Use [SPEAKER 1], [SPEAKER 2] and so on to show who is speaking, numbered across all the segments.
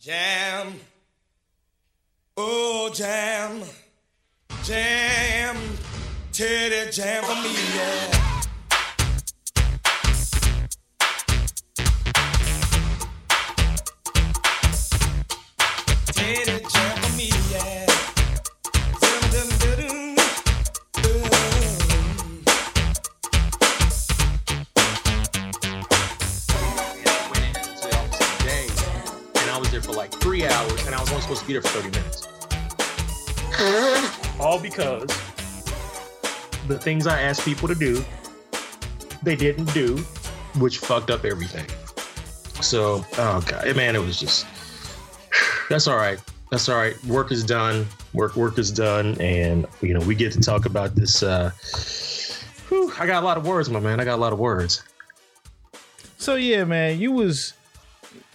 [SPEAKER 1] Jam. Oh, jam. Jam. Teddy jam for me, yeah. For
[SPEAKER 2] 30 minutes. All because the things I asked people to do, they didn't do, which fucked up everything. So, oh god, man, it was just. That's all right. That's all right. Work is done. Work, work is done, and you know we get to talk about this. uh whew, I got a lot of words, my man. I got a lot of words.
[SPEAKER 3] So yeah, man, you was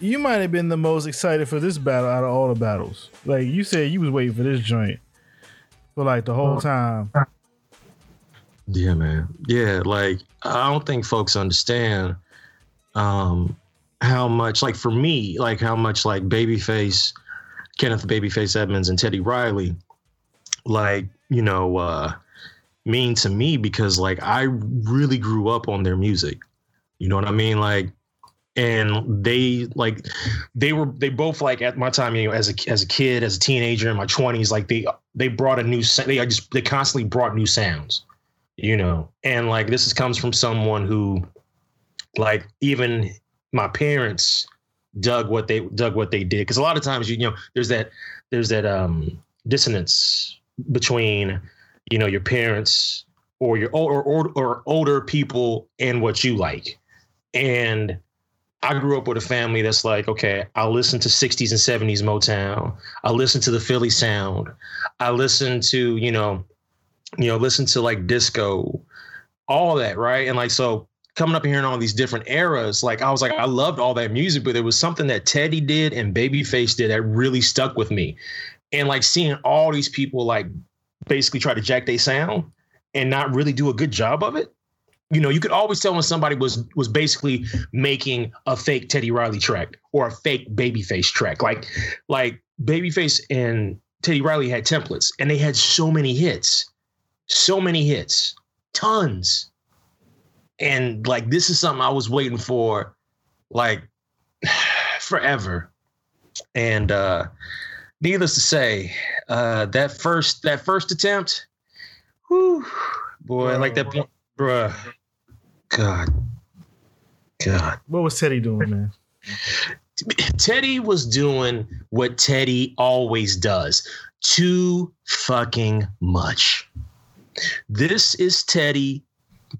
[SPEAKER 3] you might have been the most excited for this battle out of all the battles. Like you said, you was waiting for this joint for like the whole time.
[SPEAKER 2] Yeah, man. Yeah, like I don't think folks understand um how much like for me, like how much like Babyface, Kenneth Babyface Edmonds and Teddy Riley like, you know, uh mean to me because like I really grew up on their music. You know what I mean? Like and they like they were they both like at my time you know as a as a kid as a teenager in my 20s like they they brought a new they just they constantly brought new sounds you know? And like this is, comes from someone who like even my parents dug what they dug what they did. Because a lot of times you, you know there's that there's that um dissonance between you know your parents or your or, or, or older people and what you like. And I grew up with a family that's like, okay, I listen to 60s and 70s Motown. I listen to the Philly sound. I listen to, you know, you know, listen to like disco, all that, right? And like so coming up here in all these different eras, like I was like, I loved all that music, but there was something that Teddy did and Babyface did that really stuck with me. And like seeing all these people like basically try to jack their sound and not really do a good job of it you know, you could always tell when somebody was was basically making a fake Teddy Riley track or a fake Babyface track. Like, like Babyface and Teddy Riley had templates, and they had so many hits, so many hits, tons. And like, this is something I was waiting for, like, forever. And uh needless to say, uh that first that first attempt, whew, boy, like that point, bruh. God. God.
[SPEAKER 3] What was Teddy doing, man?
[SPEAKER 2] Teddy was doing what Teddy always does too fucking much. This is Teddy.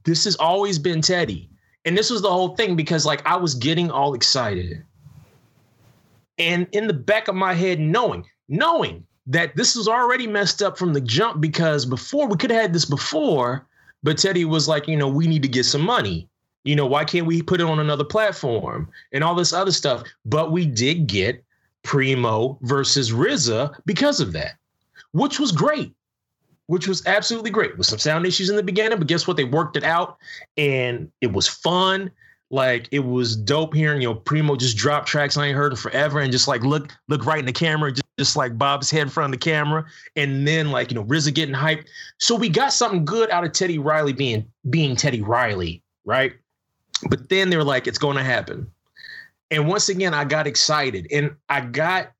[SPEAKER 2] This has always been Teddy. And this was the whole thing because, like, I was getting all excited. And in the back of my head, knowing, knowing that this was already messed up from the jump because before we could have had this before, but Teddy was like, you know, we need to get some money. You know, why can't we put it on another platform and all this other stuff? But we did get Primo versus RZA because of that, which was great, which was absolutely great. With some sound issues in the beginning, but guess what? They worked it out and it was fun. Like it was dope hearing, you know, Primo just drop tracks I ain't heard in forever and just like look, look right in the camera, just, just like Bob's head in front of the camera. And then like, you know, RZA getting hyped. So we got something good out of Teddy Riley being being Teddy Riley, right? But then they were like, it's going to happen. And once again, I got excited and I got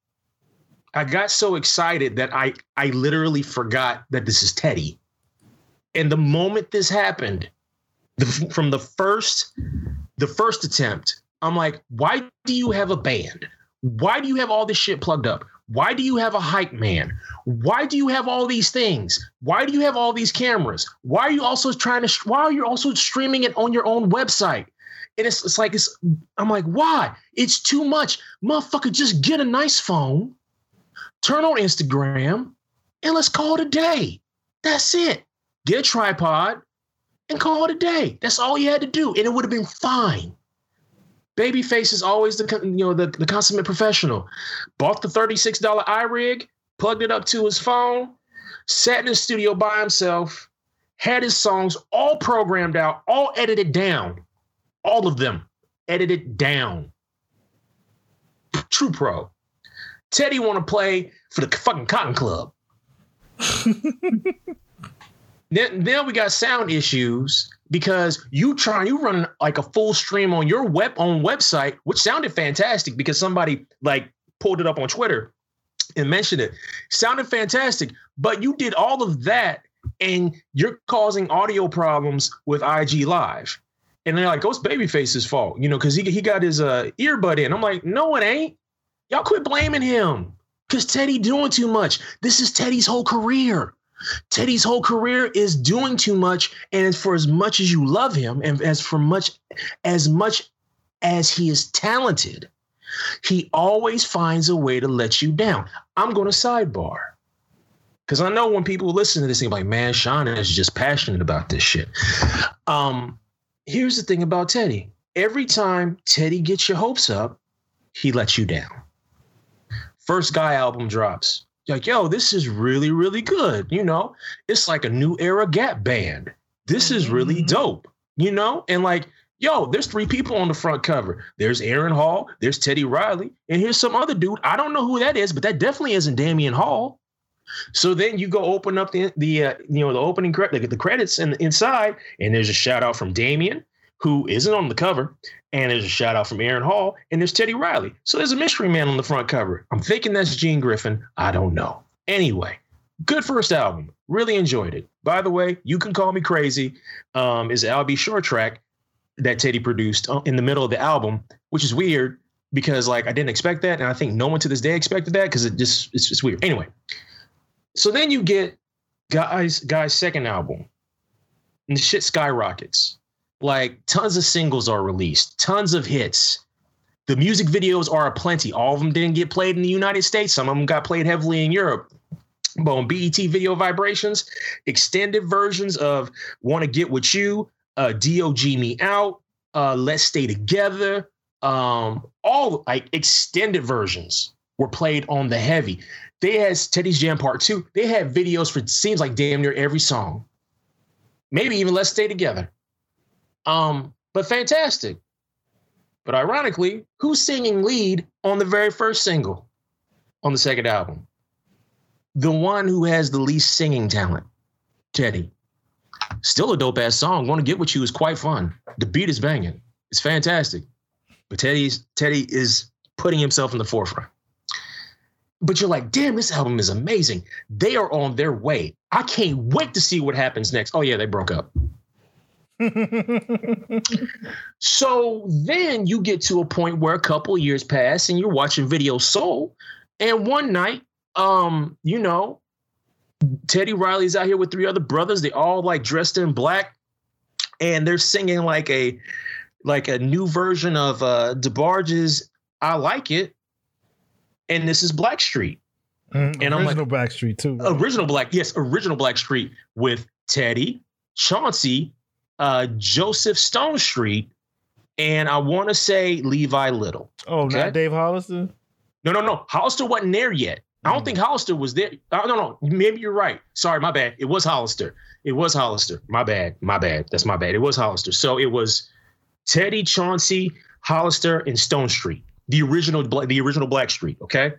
[SPEAKER 2] I got so excited that I I literally forgot that this is Teddy. And the moment this happened, the, from the first the first attempt, I'm like, why do you have a band? Why do you have all this shit plugged up? Why do you have a hype man? Why do you have all these things? Why do you have all these cameras? Why are you also trying to? Why are you also streaming it on your own website? And it's, it's like it's. I'm like, why? It's too much, motherfucker. Just get a nice phone, turn on Instagram, and let's call it a day. That's it. Get a tripod and call it a day. That's all you had to do, and it would have been fine. Babyface is always the you know the, the consummate professional. Bought the $36 iRig, plugged it up to his phone, sat in the studio by himself, had his songs all programmed out, all edited down. All of them edited down. True pro. Teddy want to play for the fucking Cotton Club. then, then we got sound issues because you try you run like a full stream on your web on website, which sounded fantastic because somebody like pulled it up on Twitter and mentioned it. Sounded fantastic, but you did all of that and you're causing audio problems with IG Live. And they're like, oh, it's Babyface's fault, you know, because he, he got his uh, earbud in. I'm like, no, it ain't. Y'all quit blaming him because Teddy doing too much. This is Teddy's whole career. Teddy's whole career is doing too much, and for as much as you love him, and as for much as much as he is talented, he always finds a way to let you down. I'm going to sidebar because I know when people listen to this, they're like, "Man, Sean is just passionate about this shit." Um, here's the thing about Teddy: every time Teddy gets your hopes up, he lets you down. First Guy album drops like, yo, this is really, really good. You know, it's like a new era Gap band. This is really
[SPEAKER 3] Mhm.
[SPEAKER 2] dope. You know, and like, yo, there's three people on the front cover. There's Aaron Hall, there's Teddy Riley, and here's some other dude. I don't know who that is, but that definitely isn't Damion Hall. So then you go open up the the uh, you know the opening cre- the, the credits and inside, and there's a shout out from Damion, who isn't on the cover, and there's a shout out from Aaron Hall, and there's Teddy Riley. So there's a mystery man on the front cover. I'm thinking that's Gene Griffin. I don't know. Anyway, good first album. Really enjoyed it. By the way, you can call me crazy. Um, is Al B. Sure track that Teddy produced uh, in the middle of the album, which is weird because like I didn't expect that, and I think no one to this day expected that because it just it's just weird. Anyway, so then you get guys guys second album, and the shit skyrockets. Like tons of singles are released, tons of hits. The music videos are aplenty. All of them didn't get played in the United States. Some of them got played heavily in Europe. But on BET Video Vibrations, extended versions of "Want to Get with You," uh, "DOG Me Out," uh, "Let's Stay Together," um, all like extended versions were played on the heavy. They had Teddy's Jam Part Two. They had videos for seems like damn near every song. Maybe even "Let's Stay Together." Um, but fantastic. But ironically, who's singing lead on the very first single on the second album? The one who has the least singing talent, Teddy. Still a dope ass song. Want to Get With You is quite fun. The beat is banging. It's fantastic. But Teddy's Teddy is putting himself in the forefront. But you're like, damn, this album is amazing. They are on their way. I can't wait to see what happens next. Oh, yeah, they broke up. So then you get to a point where a couple years pass and you're watching Video Soul. And one night, um, you know, Teddy Riley's out here with three other brothers. They all like dressed in black and they're singing like a like a new version of uh DeBarge's I Like It. And this is Blackstreet.
[SPEAKER 3] Mm,
[SPEAKER 2] And I'm like-
[SPEAKER 3] original Backstreet too.
[SPEAKER 2] Original Black, yes, original Blackstreet with Teddy, Chauncey, uh, Joseph Stonestreet, and I want to say Levi Little.
[SPEAKER 3] oh,
[SPEAKER 2] okay.
[SPEAKER 3] not Dave Hollister.
[SPEAKER 2] No, no, no. Hollister wasn't there yet. I don't
[SPEAKER 3] Mm.
[SPEAKER 2] think Hollister was there. I don't know. Maybe you're right. Sorry, my bad. It was Hollister. It was Hollister. My bad. My bad. That's my bad. It was Hollister. So it was Teddy, Chauncey, Hollister, and Stonestreet. The original, the original Blackstreet. Okay.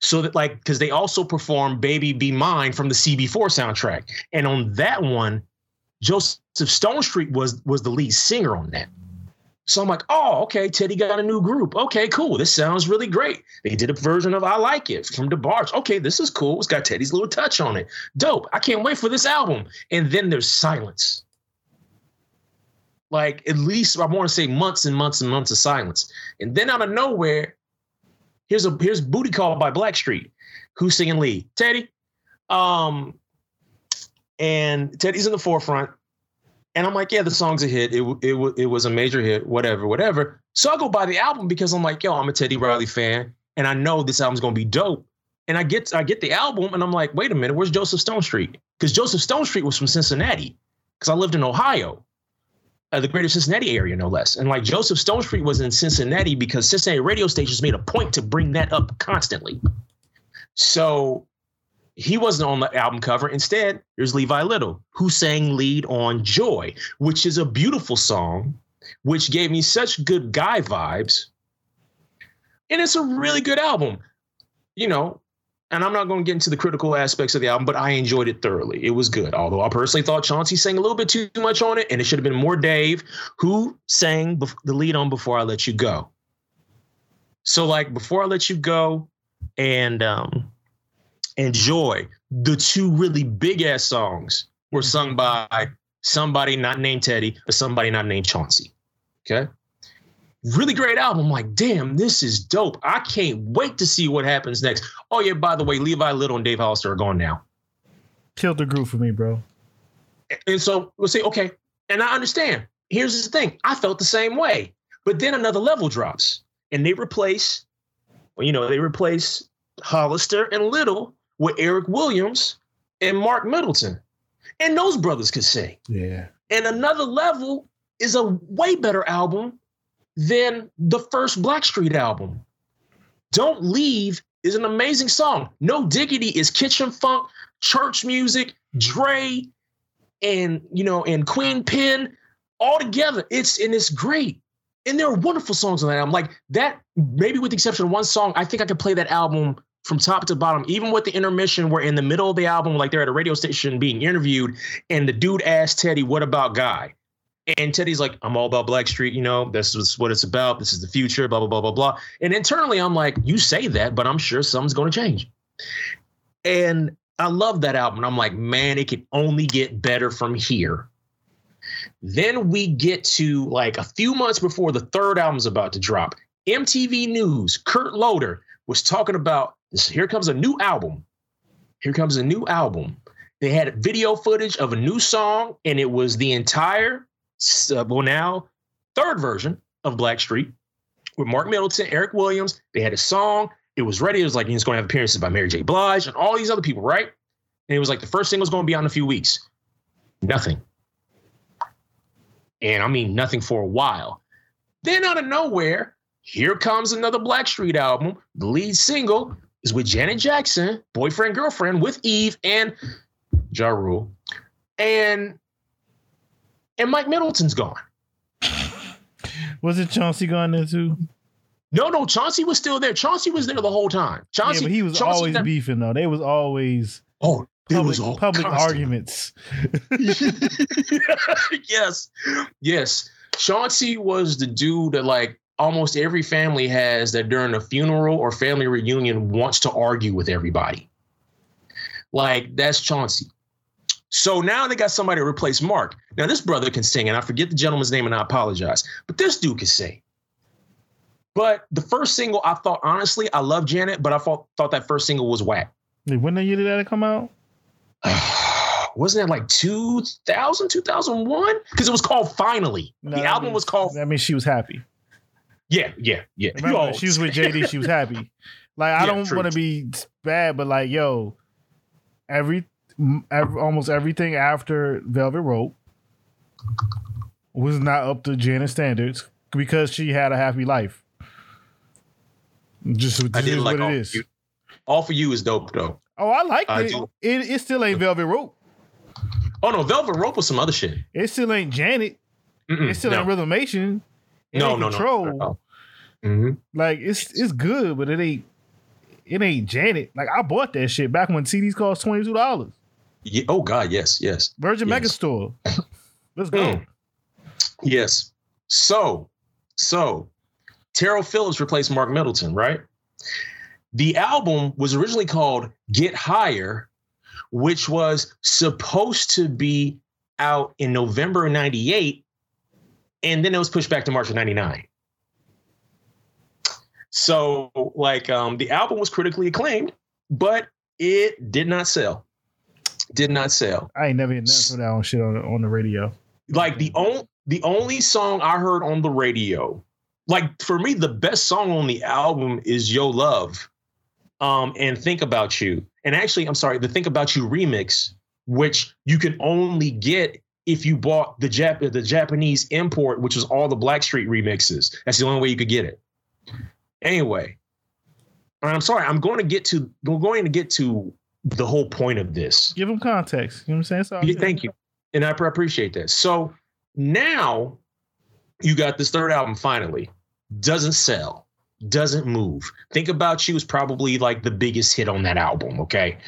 [SPEAKER 2] So that like, because they also performed "Baby Be Mine" from the CB4 soundtrack, and on that one, Joseph Stonestreet was was the lead singer on that. So I'm like, oh, okay, Teddy got a new group. Okay, cool. This sounds really great. They did a version of I Like It from the DeBarge. Okay, this is cool. It's got Teddy's little touch on it. Dope. I can't wait for this album. And then there's silence. Like at least I want to say months and months and months of silence. And then out of nowhere, here's a here's Booty Call by Blackstreet. Who's singing lead? Teddy. Um, and Teddy's in the forefront. And I'm like, yeah, the song's a hit. It it it was a major hit. Whatever, whatever. So I go buy the album because I'm like, yo, I'm a Teddy Riley fan, and I know this album's gonna be dope. And I get I get the album, and I'm like, wait a minute, where's Joseph Stonestreet? Because Joseph Stonestreet was from Cincinnati, because I lived in Ohio, uh, the greater Cincinnati area, no less. And like Joseph Stonestreet was in Cincinnati because Cincinnati radio stations made a point to bring that up constantly. So he wasn't on the album cover. Instead, there's Levi Little, who sang lead on Joy, which is a beautiful song, which gave me such good guy vibes. And it's a really good album. you know, and I'm not going to get into the critical aspects of the album, but I enjoyed it thoroughly. It was good. Although I personally thought Chauncey sang a little bit too much on it, and it should have been more Dave, who sang the lead on Before I Let You Go. So, like, Before I Let You Go and um and Joy, the two really big ass songs were sung mm-hmm. by somebody not named Teddy, but somebody not named Chauncey. Okay. Really great album. Like, damn, this is dope. I can't wait to see what happens next. Oh, yeah, by the way, Levi Little and Dave Hollister are gone now.
[SPEAKER 3] Killed the group for me, bro.
[SPEAKER 2] And so we'll say, okay, and I understand. Here's the thing I felt the same way. But then another level drops and they replace, well, you know, they replace Hollister and Little with Eric Williams and Mark Middleton. And those brothers could sing.
[SPEAKER 3] Yeah.
[SPEAKER 2] And another level is a way better album than the first Blackstreet album. Don't Leave is an amazing song. No Diggity is kitchen funk, church music, Dre, and you know, and Queen Pen all together. It's and it's great. And there are wonderful songs on that album. Like that, maybe with the exception of one song, I think I could play that album from top to bottom, even with the intermission where in the middle of the album, like they're at a radio station being interviewed, and the dude asked Teddy, What about Guy? And Teddy's like, I'm all about Blackstreet, you know, this is what it's about. This is the future, blah, blah, blah, blah, blah. And internally, I'm like, you say that, but I'm sure something's going to change. And I love that album. I'm like, man, it can only get better from here. Then we get to like a few months before the third album's about to drop. MTV News, Kurt Loder was talking about this. Here comes a new album. Here comes a new album. They had video footage of a new song, and it was the entire, uh, well, now third version of Blackstreet with Mark Middleton, Eric Williams. They had a song. It was ready. It was like it's going to have appearances by Mary J. Blige and all these other people, right? And it was like the first single's going to be out in a few weeks. Nothing. And I mean, nothing for a while. Then out of nowhere, here comes another Blackstreet album. The lead single is with Janet Jackson, boyfriend, girlfriend, with Eve and Ja Rule. And and Mike Middleton's gone.
[SPEAKER 3] Was it Chauncey gone there too?
[SPEAKER 2] No, no, Chauncey was still there. Chauncey was there the whole time. Chauncey,
[SPEAKER 3] yeah, but he was
[SPEAKER 2] Chauncey
[SPEAKER 3] always beefing though. They was always
[SPEAKER 2] Oh, it
[SPEAKER 3] public,
[SPEAKER 2] was all
[SPEAKER 3] public
[SPEAKER 2] constant.
[SPEAKER 3] arguments.
[SPEAKER 2] yes, yes. Chauncey was the dude that like almost every family has that during a funeral or family reunion wants to argue with everybody. Like that's Chauncey. So now they got somebody to replace Mark. Now this brother can sing, and I forget the gentleman's name, and I apologize. But this dude can sing. But the first single, I thought honestly, I love Janet, but I thought thought that first single was whack.
[SPEAKER 3] When the year did that come out?
[SPEAKER 2] Wasn't that like 2000, 2001? Because it was called Finally.
[SPEAKER 3] No,
[SPEAKER 2] the album
[SPEAKER 3] means-
[SPEAKER 2] was called
[SPEAKER 3] That means she was happy.
[SPEAKER 2] Yeah, yeah, yeah.
[SPEAKER 3] Remember, she was with JD. She was happy. Like I
[SPEAKER 2] Yeah,
[SPEAKER 3] don't want to be bad, but like yo, every, m- ev almost everything after Velvet Rope was not up to Janet standards because she had a happy life. Just, just
[SPEAKER 2] I did
[SPEAKER 3] is
[SPEAKER 2] like
[SPEAKER 3] what
[SPEAKER 2] all
[SPEAKER 3] it
[SPEAKER 2] for you. All for you is dope though.
[SPEAKER 3] Oh, I like
[SPEAKER 2] I
[SPEAKER 3] it. it. It still ain't Velvet Rope.
[SPEAKER 2] Oh no, Velvet Rope was some other shit.
[SPEAKER 3] It still ain't Janet.
[SPEAKER 2] Mm-mm,
[SPEAKER 3] It still
[SPEAKER 2] no.
[SPEAKER 3] ain't Rhythm Nation. It
[SPEAKER 2] no,
[SPEAKER 3] ain't
[SPEAKER 2] no,
[SPEAKER 3] Control.
[SPEAKER 2] no, no. Mhm.
[SPEAKER 3] Like it's it's good, but it ain't it ain't Janet. Like I bought that shit back when CDs cost twenty two dollars.
[SPEAKER 2] Yeah, oh God, yes, yes,
[SPEAKER 3] Virgin
[SPEAKER 2] Yes.
[SPEAKER 3] Megastore. Let's go.
[SPEAKER 2] Mm. yes. So, so Terrell Phillips replaced Mark Middleton, right? The album was originally called Get Higher, which was supposed to be out in November of 98, and then it was pushed back to March of 99. So, like, um, the album was critically acclaimed, but it did not sell. Did not sell
[SPEAKER 3] I ain't never heard nothing from that on shit on the, on the radio.
[SPEAKER 2] like the only the only song I heard on the radio, like for me, the best song on the album is Yo Love, um, and Think About You. And actually, I'm sorry, the Think About You remix, which you can only get if you bought the Jap- the Japanese import, which was all the Blackstreet remixes. That's the only way you could get it. Anyway, and I'm sorry, I'm going to get to we're going to get to the whole point of this.
[SPEAKER 3] Give them context. You know what I'm saying? So
[SPEAKER 2] Yeah, thank you. And I appreciate that. So now you got this third album finally. Doesn't sell. doesn't move. Think about you is probably like the biggest hit on that album, okay?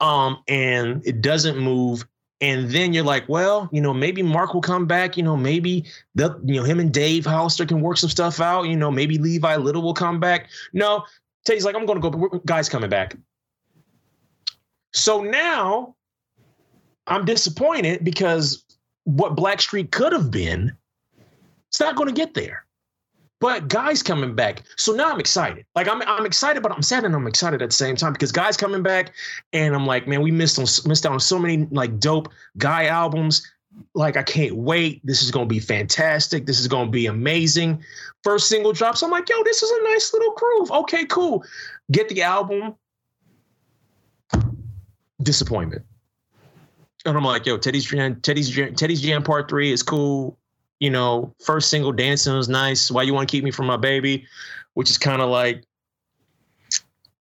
[SPEAKER 2] Um, and it doesn't move. And then you're like, well, you know, maybe Mark will come back. You know, maybe the, you know, him and Dave Hollister can work some stuff out. You know, maybe Levi Little will come back. No, Teddy's like, I'm going to go. Guy's coming back. So now I'm disappointed because what Black Blackstreet could have been, it's not going to get there. But guys coming back, so now I'm excited. Like I'm, I'm excited, but I'm sad and I'm excited at the same time because guys coming back, and I'm like, man, we missed on missed out on so many like dope guy albums. Like I can't wait. This is to be fantastic. This is to be amazing. First single drops. I'm like, yo, this is a nice little groove. Okay, cool. Get the album. Disappointment. And I'm like, yo, Teddy's Jam, Teddy's Jam, Teddy's Jam Part Three is cool you know, first single dancing was nice. Why you want to keep me from my baby, which is kind of like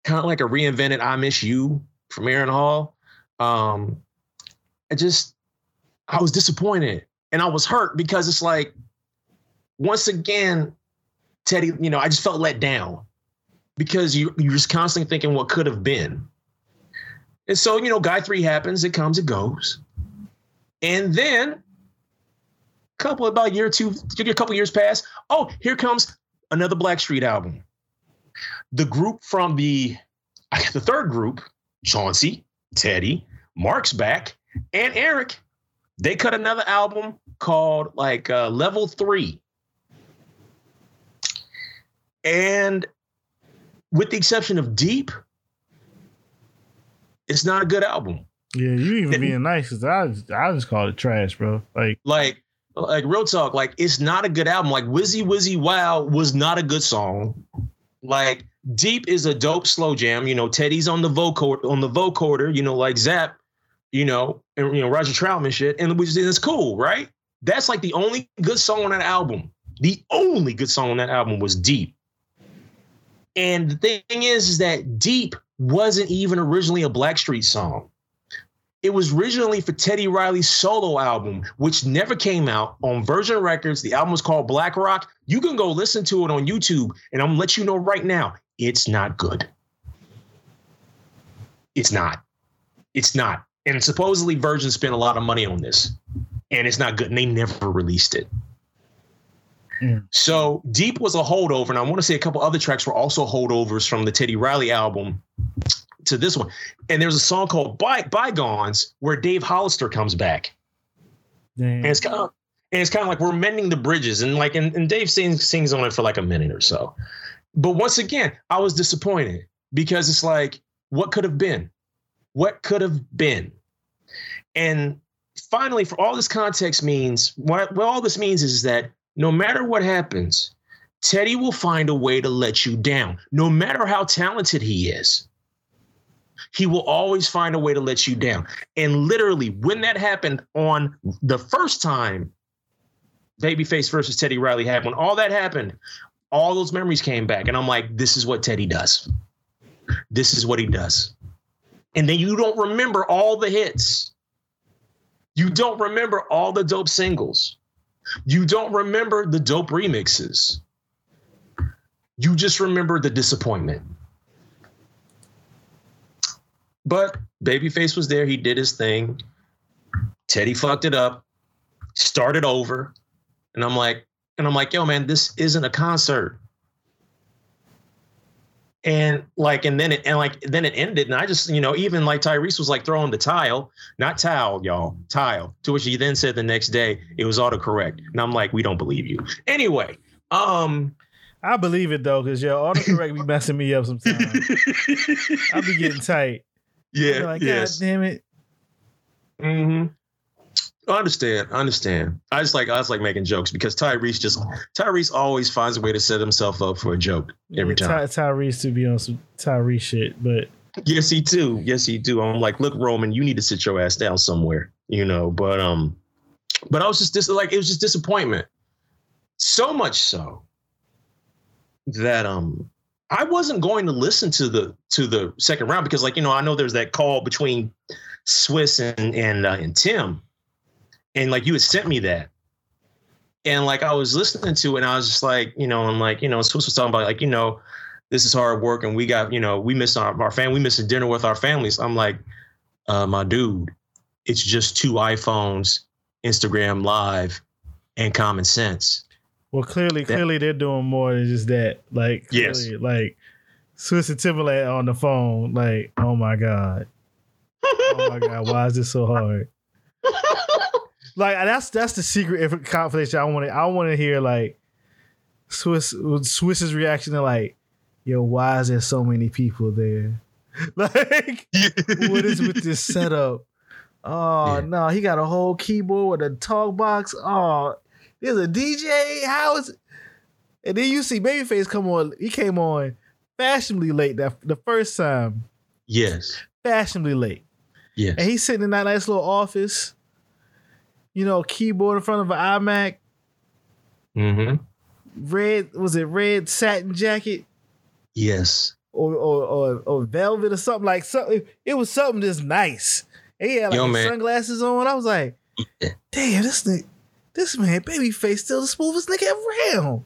[SPEAKER 2] kind of like a reinvented I miss you from Aaron Hall. Um, I just I was disappointed and I was hurt because it's like once again, Teddy, you know, I just felt let down because you you're just constantly thinking what could have been. And so, you know, guy three happens, it comes, it goes. And then couple about a year or two, a couple years pass. Oh, here comes another Blackstreet album. The group from the the third group, Chauncey, Teddy, Mark's back, and Eric, they cut another album called like uh, Level Three. And with the exception of Deep, it's not a good album.
[SPEAKER 3] Yeah, you even being nice because I I just call it trash, bro. Like
[SPEAKER 2] like like real talk, like it's not a good album. Like Wizzy Wizzy Wow was not a good song. Like Deep is a dope slow jam. You know, Teddy's on the vocoder on the vocoder, you know, like Zapp, you know, and you know, Roger Troutman shit, and which is it's cool, right? That's like the only good song on that album. The only good song on that album was Deep. And the thing is, is that Deep wasn't even originally a Blackstreet song. It was originally for Teddy Riley's solo album, which never came out on Virgin Records. The album was called Black Rock. You can go listen to it on YouTube, and I'm gonna let you know right now, it's not good. It's not. It's not. And supposedly Virgin spent a lot of money on this, and it's not good. And they never released it. Mm. So Deep was a holdover, and I want to say a couple other tracks were also holdovers from the Teddy Riley album to this one. And there's a song called By- Bygones where Dave Hollister comes back. Damn. And it's kind of and it's kind of like we're mending the bridges and like and, and Dave sings sings on it for like a minute or so. But once again, I was disappointed because it's like what could have been? What could have been? And finally, for all this context means what, what all this means is that no matter what happens, Teddy will find a way to let you down, no matter how talented he is he will always find a way to let you down. And literally, when that happened on the first time Babyface versus Teddy Riley happened, when all that happened, all those memories came back. And I'm like, this is what Teddy does. This is what he does. And then you don't remember all the hits. You don't remember all the dope singles. You don't remember the dope remixes. You just remember the disappointment. But Babyface was there. He did his thing. Teddy fucked it up, started over. And I'm like, and I'm like, yo, man, this isn't a concert. And like, and then it, and like, then it ended. And I just, you know, even like Tyrese was like throwing the tile, not towel, y'all, tile. To which he then said the next day it was autocorrect. And I'm like, we don't believe you. Anyway, um,
[SPEAKER 3] I believe it though, because yo, autocorrect be messing me up sometimes. I'll be getting tight.
[SPEAKER 2] Yeah.
[SPEAKER 3] like,
[SPEAKER 2] yes.
[SPEAKER 3] God damn it.
[SPEAKER 2] Mm-hmm. I understand. I understand. I just like I was like making jokes because Tyrese just Tyrese always finds a way to set himself up for a joke every
[SPEAKER 3] yeah,
[SPEAKER 2] time.
[SPEAKER 3] Ty, Tyrese to be on some Tyrese shit, but
[SPEAKER 2] yes, he do. Yes, he do. I'm like, look, Roman, you need to sit your ass down somewhere, you know. But um, but I was just dis- like it was just disappointment. So much so that um I wasn't going to listen to the to the second round because, like you know, I know there's that call between Swizz and and uh, and Tim, and like you had sent me that, And like I was listening to it and I was just like, you know, and like, you know, Swizz was talking about like, you know, this is hard work and we got, you know, we miss our, our family, we missing dinner with our families. I'm like, uh, my dude, it's just two iPhones, Instagram live, and common sense.
[SPEAKER 3] Well, clearly,
[SPEAKER 2] That-
[SPEAKER 3] clearly they're doing more than just that. Like,
[SPEAKER 2] Yes.
[SPEAKER 3] like Swizz and Timbaland on the phone. Like, oh my god, oh my god, why is this so hard? Like, that's that's the secret confidential. I want to I want to hear like Swizz Swizz's reaction to like, yo, why is there so many people there? Like, what is with this setup? Oh
[SPEAKER 2] Yeah.
[SPEAKER 3] no, he got a whole keyboard with a talk box. Oh, there's a DJ. How is? it? And then you see Babyface come on. He came on fashionably late. That the first time,
[SPEAKER 2] yes,
[SPEAKER 3] fashionably late,
[SPEAKER 2] yes.
[SPEAKER 3] and he's sitting in that nice little office. You know, keyboard in front of an iMac.
[SPEAKER 2] Mm-hmm.
[SPEAKER 3] Red was it red satin jacket
[SPEAKER 2] Yes.
[SPEAKER 3] or or or, or velvet or something like something. It was something just nice. And he had like
[SPEAKER 2] Yo,
[SPEAKER 3] sunglasses on. I was like, damn, this nigga, this man, babyface, still the smoothest nigga around.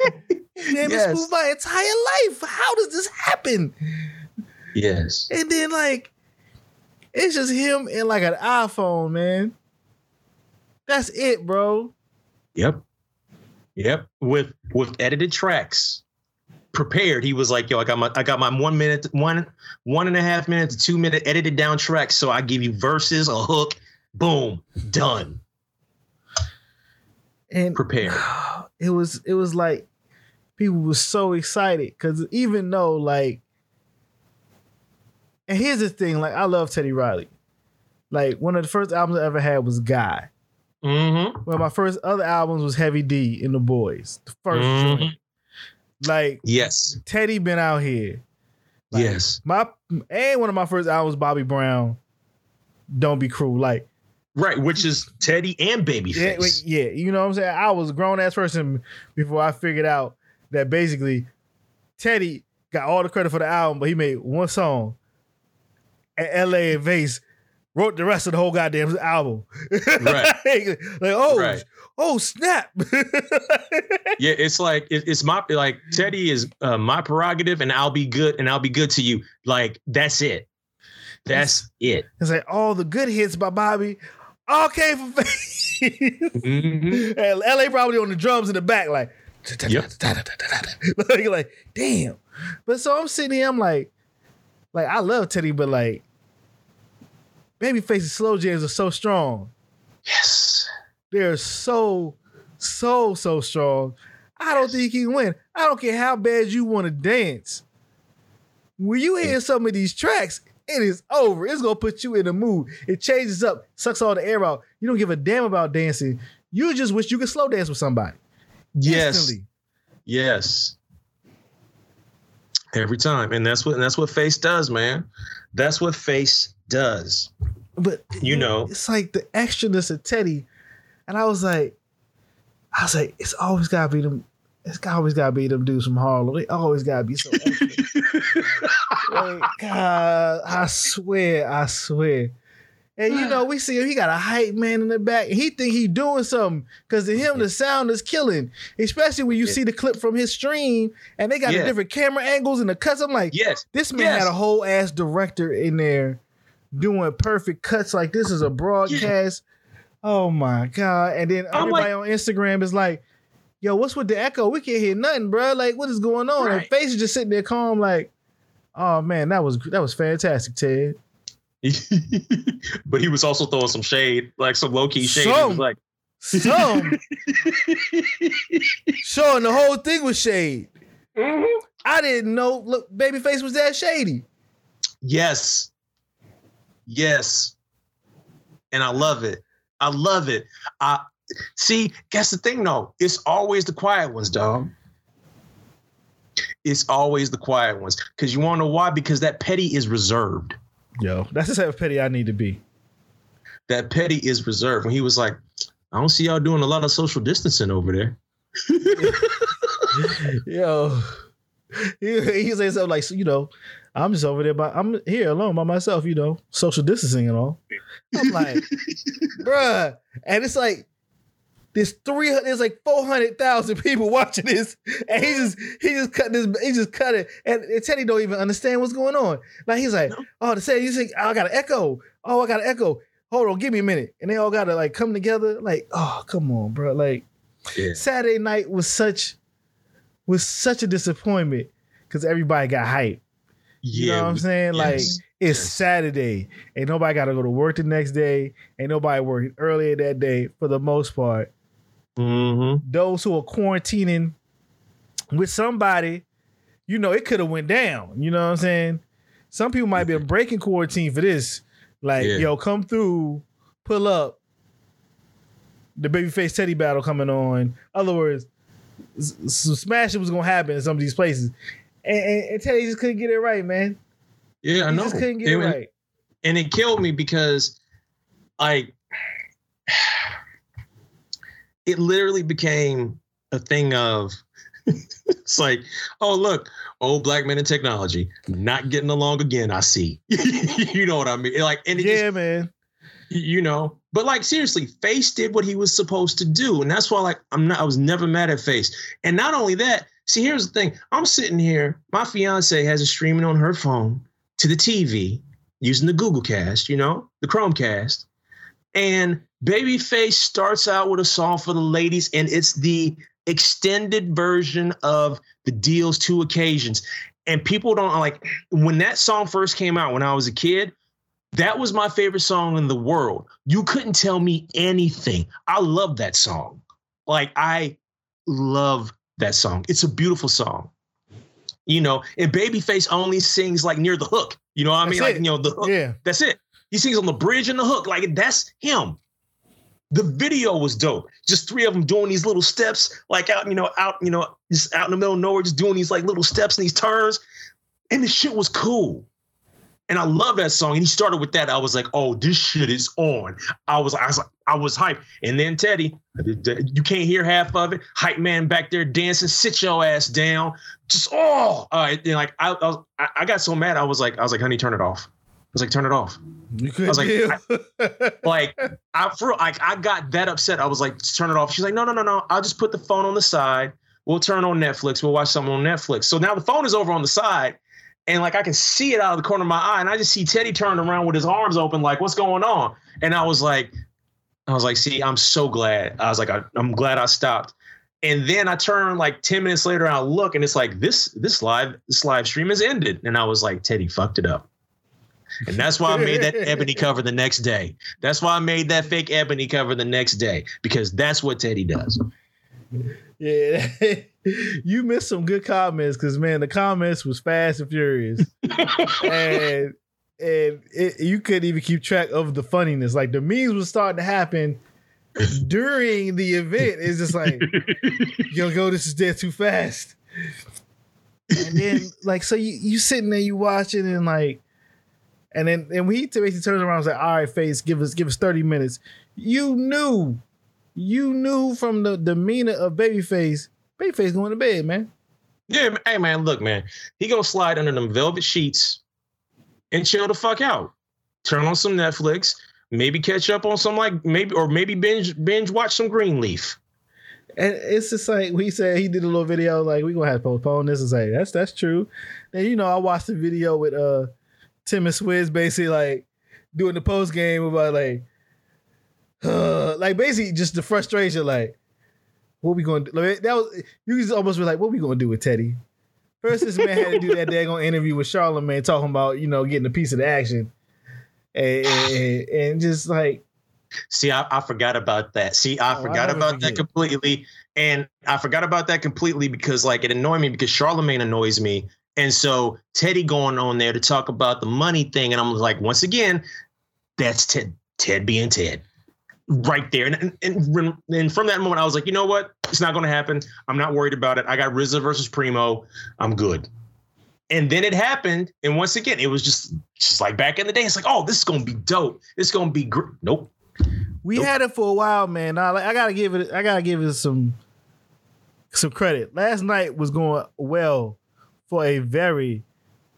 [SPEAKER 3] Man, been
[SPEAKER 2] Yes.
[SPEAKER 3] smooth my entire life. How does this happen?
[SPEAKER 2] Yes.
[SPEAKER 3] And then like, it's just him and like an iPhone, man. That's it, bro.
[SPEAKER 2] Yep. Yep. With with edited tracks. Prepared. He was like, yo, I got my I got my one minute, one, one and a half minute to two minute edited down tracks. So I give you verses, a hook, boom, done.
[SPEAKER 3] And
[SPEAKER 2] Prepared.
[SPEAKER 3] it was it was like people were so excited because even though like and here's the thing like i love teddy riley like one of the first albums i ever had was guy
[SPEAKER 2] Mm-hmm.
[SPEAKER 3] well my first other albums was heavy d and the boys the 1st
[SPEAKER 2] Mhm.
[SPEAKER 3] joint like
[SPEAKER 2] Yes.
[SPEAKER 3] teddy been out here Like,
[SPEAKER 2] yes.
[SPEAKER 3] my and one of my first albums bobby brown don't be cruel like
[SPEAKER 2] Right. Which is Teddy and
[SPEAKER 3] Yeah,
[SPEAKER 2] Babyface.
[SPEAKER 3] like, yeah, you know what I'm saying? I was a grown ass person before I figured out that basically Teddy got all the credit for the album, but he made one song. And LA and Face wrote the rest of the whole goddamn album.
[SPEAKER 2] Right.
[SPEAKER 3] like, oh,
[SPEAKER 2] Right.
[SPEAKER 3] oh, snap.
[SPEAKER 2] Yeah, it's like it, it's my like Teddy is uh, my prerogative, and I'll be good, and I'll be good to you. Like that's it. That's it.
[SPEAKER 3] it's like all the good hits by Bobby all came from.
[SPEAKER 2] Mhm.
[SPEAKER 3] and LA probably on the drums in the back, like,
[SPEAKER 2] Yep.
[SPEAKER 3] like, like, damn. But so I'm sitting here, I'm like, like I love Teddy, but like, Babyface's slow jams are so strong.
[SPEAKER 2] Yes.
[SPEAKER 3] They're so, so, so strong. I don't think he can win. I don't care how bad you want to dance. When you hear some of these tracks, it is over. It's gonna put you in a mood. It changes up, sucks all the air out. You don't give a damn about dancing. You just wish you could slow dance with somebody.
[SPEAKER 2] Yes.
[SPEAKER 3] Instantly.
[SPEAKER 2] Yes. Every time, and that's what and that's what Face does, man. That's what Face does.
[SPEAKER 3] But
[SPEAKER 2] You know.
[SPEAKER 3] it's like the extraness of Teddy, and I was like, I was like, it's always gotta be them. It's always gotta be them dudes from Harlem. They always gotta be so. extra. like, God, I swear, I swear. And you know, we see him. He got a hype man in the back. And he think he doing something because to him the sound is killing. Especially when you
[SPEAKER 2] Yeah.
[SPEAKER 3] see the clip from his stream and they got the different camera angles and the cuts. I'm like,
[SPEAKER 2] yes.
[SPEAKER 3] this man
[SPEAKER 2] Yes.
[SPEAKER 3] had a whole ass director in there doing perfect cuts like this is a broadcast. Oh my god! And then
[SPEAKER 2] I'm
[SPEAKER 3] everybody on Instagram is like, "Yo, what's with the echo? We can't hear nothing, bro. Like, what is going on?" And
[SPEAKER 2] Right.
[SPEAKER 3] Face is just sitting there calm, like, "Oh man, that was that was fantastic, Ted."
[SPEAKER 2] but he was also throwing some shade, like some low key shade. He was
[SPEAKER 3] Some.
[SPEAKER 2] like,
[SPEAKER 3] Some showing the whole thing was shade. Mm-hmm. I didn't know. Look, Babyface was that shady.
[SPEAKER 2] yes, yes, and I love it. I love it. I see. Guess the thing though, it's always the quiet ones, dog. It's always the quiet ones. Because you want to know why? Because that petty is reserved.
[SPEAKER 3] Yo, that's the type of petty I need to be.
[SPEAKER 2] That petty is reserved. When he was like, I don't see y'all doing a lot of social distancing over there.
[SPEAKER 3] Yo, he, he say something like, you know, I'm just over there, by I'm here alone by myself, you know, social distancing and all. I'm like, bruh, and it's like, There's three. There's like four hundred thousand people watching this, and he just he just cut this. He just cut it, and, and Teddy don't even understand what's going on. Like he's like, oh, the say he's like, oh, I got an echo. Oh, I got an echo. Hold on, give me a minute. And they all got to like come together. Like, oh, come on, bro. Like
[SPEAKER 2] Yeah.
[SPEAKER 3] Saturday night was such was such a disappointment because everybody got hype. You know what I'm saying? Like it's
[SPEAKER 2] yes.
[SPEAKER 3] Saturday. Ain't nobody got to go to work the next day. Ain't nobody working earlier that day for the most part.
[SPEAKER 2] Mm-hmm.
[SPEAKER 3] Those who are quarantining with somebody, you know, it could have went down. You know what I'm saying? Some people might be breaking quarantine for this. Like,
[SPEAKER 2] Yeah.
[SPEAKER 3] yo, come through, pull up. The babyface Teddy battle coming on. Other words, some smashing was gonna happen in some of these places, and, and, and Teddy just couldn't get it right, man.
[SPEAKER 2] Yeah, I
[SPEAKER 3] He
[SPEAKER 2] know.
[SPEAKER 3] just couldn't get
[SPEAKER 2] And-
[SPEAKER 3] it right.
[SPEAKER 2] and it killed me because like it literally became a thing of it's like oh look old black men in technology not getting along again i see. You know what i mean? Like and
[SPEAKER 3] Yeah,
[SPEAKER 2] just,
[SPEAKER 3] man.
[SPEAKER 2] you know but like seriously face did what he was supposed to do and that's why like i'm not i was never mad at face. And not only that see here's the thing. I'm sitting here my fiance has it streaming on her phone to the tv using the google cast you know the chromecast and babyface starts out with a song for the ladies and it's the extended version of the Deele's two occasions and people don't like when that song first came out when i was a kid that was my favorite song in the world. You couldn't tell me anything. I love that song. Like I love that song. It's a beautiful song. You know, and Babyface only sings like near the hook. You know what I mean?
[SPEAKER 3] That's
[SPEAKER 2] Like,
[SPEAKER 3] it.
[SPEAKER 2] you know, the hook.
[SPEAKER 3] Yeah.
[SPEAKER 2] That's it. He sings on the bridge and the hook. Like that's him. The video was dope. Just three of them doing these little steps, like out, you know, out, you know, just out in the middle of nowhere, just doing these like little steps and these turns. And the shit was cool. And I love that song. And he started with that. I was like, oh, this shit is on. I was, I was, I was hyped. And then Teddy, you can't hear half of it. Hype man back there dancing. Sit your ass down. Just oh, uh, right. And like I, I, was, I got so mad. I was like, I was like, honey, turn it off. I was like, turn it off.
[SPEAKER 3] You couldn't
[SPEAKER 2] was like,
[SPEAKER 3] deal.
[SPEAKER 2] Like I, for like, I got that upset. I was like, turn it off. She's like, no, no, no, no. I'll just put the phone on the side. We'll turn on Netflix. We'll watch something on Netflix. So now the phone is over on the side. And like I can see it out of the corner of my eye, and I just see Teddy turned around with his arms open, like, "What's going on?" And I was like, "I was like, see, I'm so glad." I was like, I, "I'm glad I stopped." And then I turned like ten minutes later, and I look, and it's like this this live this live stream has ended, and I was like, Teddy fucked it up. And that's why I made that ebony cover the next day. That's why I made that fake ebony cover the next day because that's what Teddy does.
[SPEAKER 3] Yeah, you missed some good comments because man, the comments was fast and furious, and and it, you couldn't even keep track of the funniness. Like the memes was starting to happen during the event. It's just like, yo, go, this is dead too fast. And then like, so you you sitting there, you watching, and like, and then and we basically turns around and was like, all right, face, give us give us thirty minutes. You knew you knew from the demeanor of Babyface, Babyface going to bed, man.
[SPEAKER 2] Yeah, hey man, look, man, he gonna slide under them velvet sheets and chill the fuck out. Turn on some Netflix, maybe catch up on some like maybe or maybe binge binge watch some Greenleaf.
[SPEAKER 3] And it's just like we said, he did a little video like we gonna have to postpone this. It's like that's that's true. And you know, I watched the video with uh Tim and Swizz basically like doing the post game about like uh, like basically just the frustration, like what we gonna do? Like, that was you just almost be like, what we gonna do with Teddy? First, this man had to do that daggone interview with Charlamagne talking about you know getting a piece of the action, and, and, and just like
[SPEAKER 2] See, I, I forgot about that. See, I
[SPEAKER 3] Oh,
[SPEAKER 2] forgot
[SPEAKER 3] never
[SPEAKER 2] about
[SPEAKER 3] forget.
[SPEAKER 2] that completely. And I forgot about that completely because like it annoyed me because Charlamagne annoys me. And so Teddy going on there to talk about the money thing. And I'm like, once again, that's Ted, Ted being Ted. Right there. And, and, and, from that moment, I was like, you know what? It's not going to happen. I'm not worried about it. I got RZA versus Primo. I'm good. And then it happened. And once again, it was just just like back in the day. It's like, oh, this is going to be dope. It's going to be great. Nope.
[SPEAKER 3] We
[SPEAKER 2] Nope.
[SPEAKER 3] had it for a while, man. I, I gotta give it. I gotta give it some some credit. Last night was going well for a very,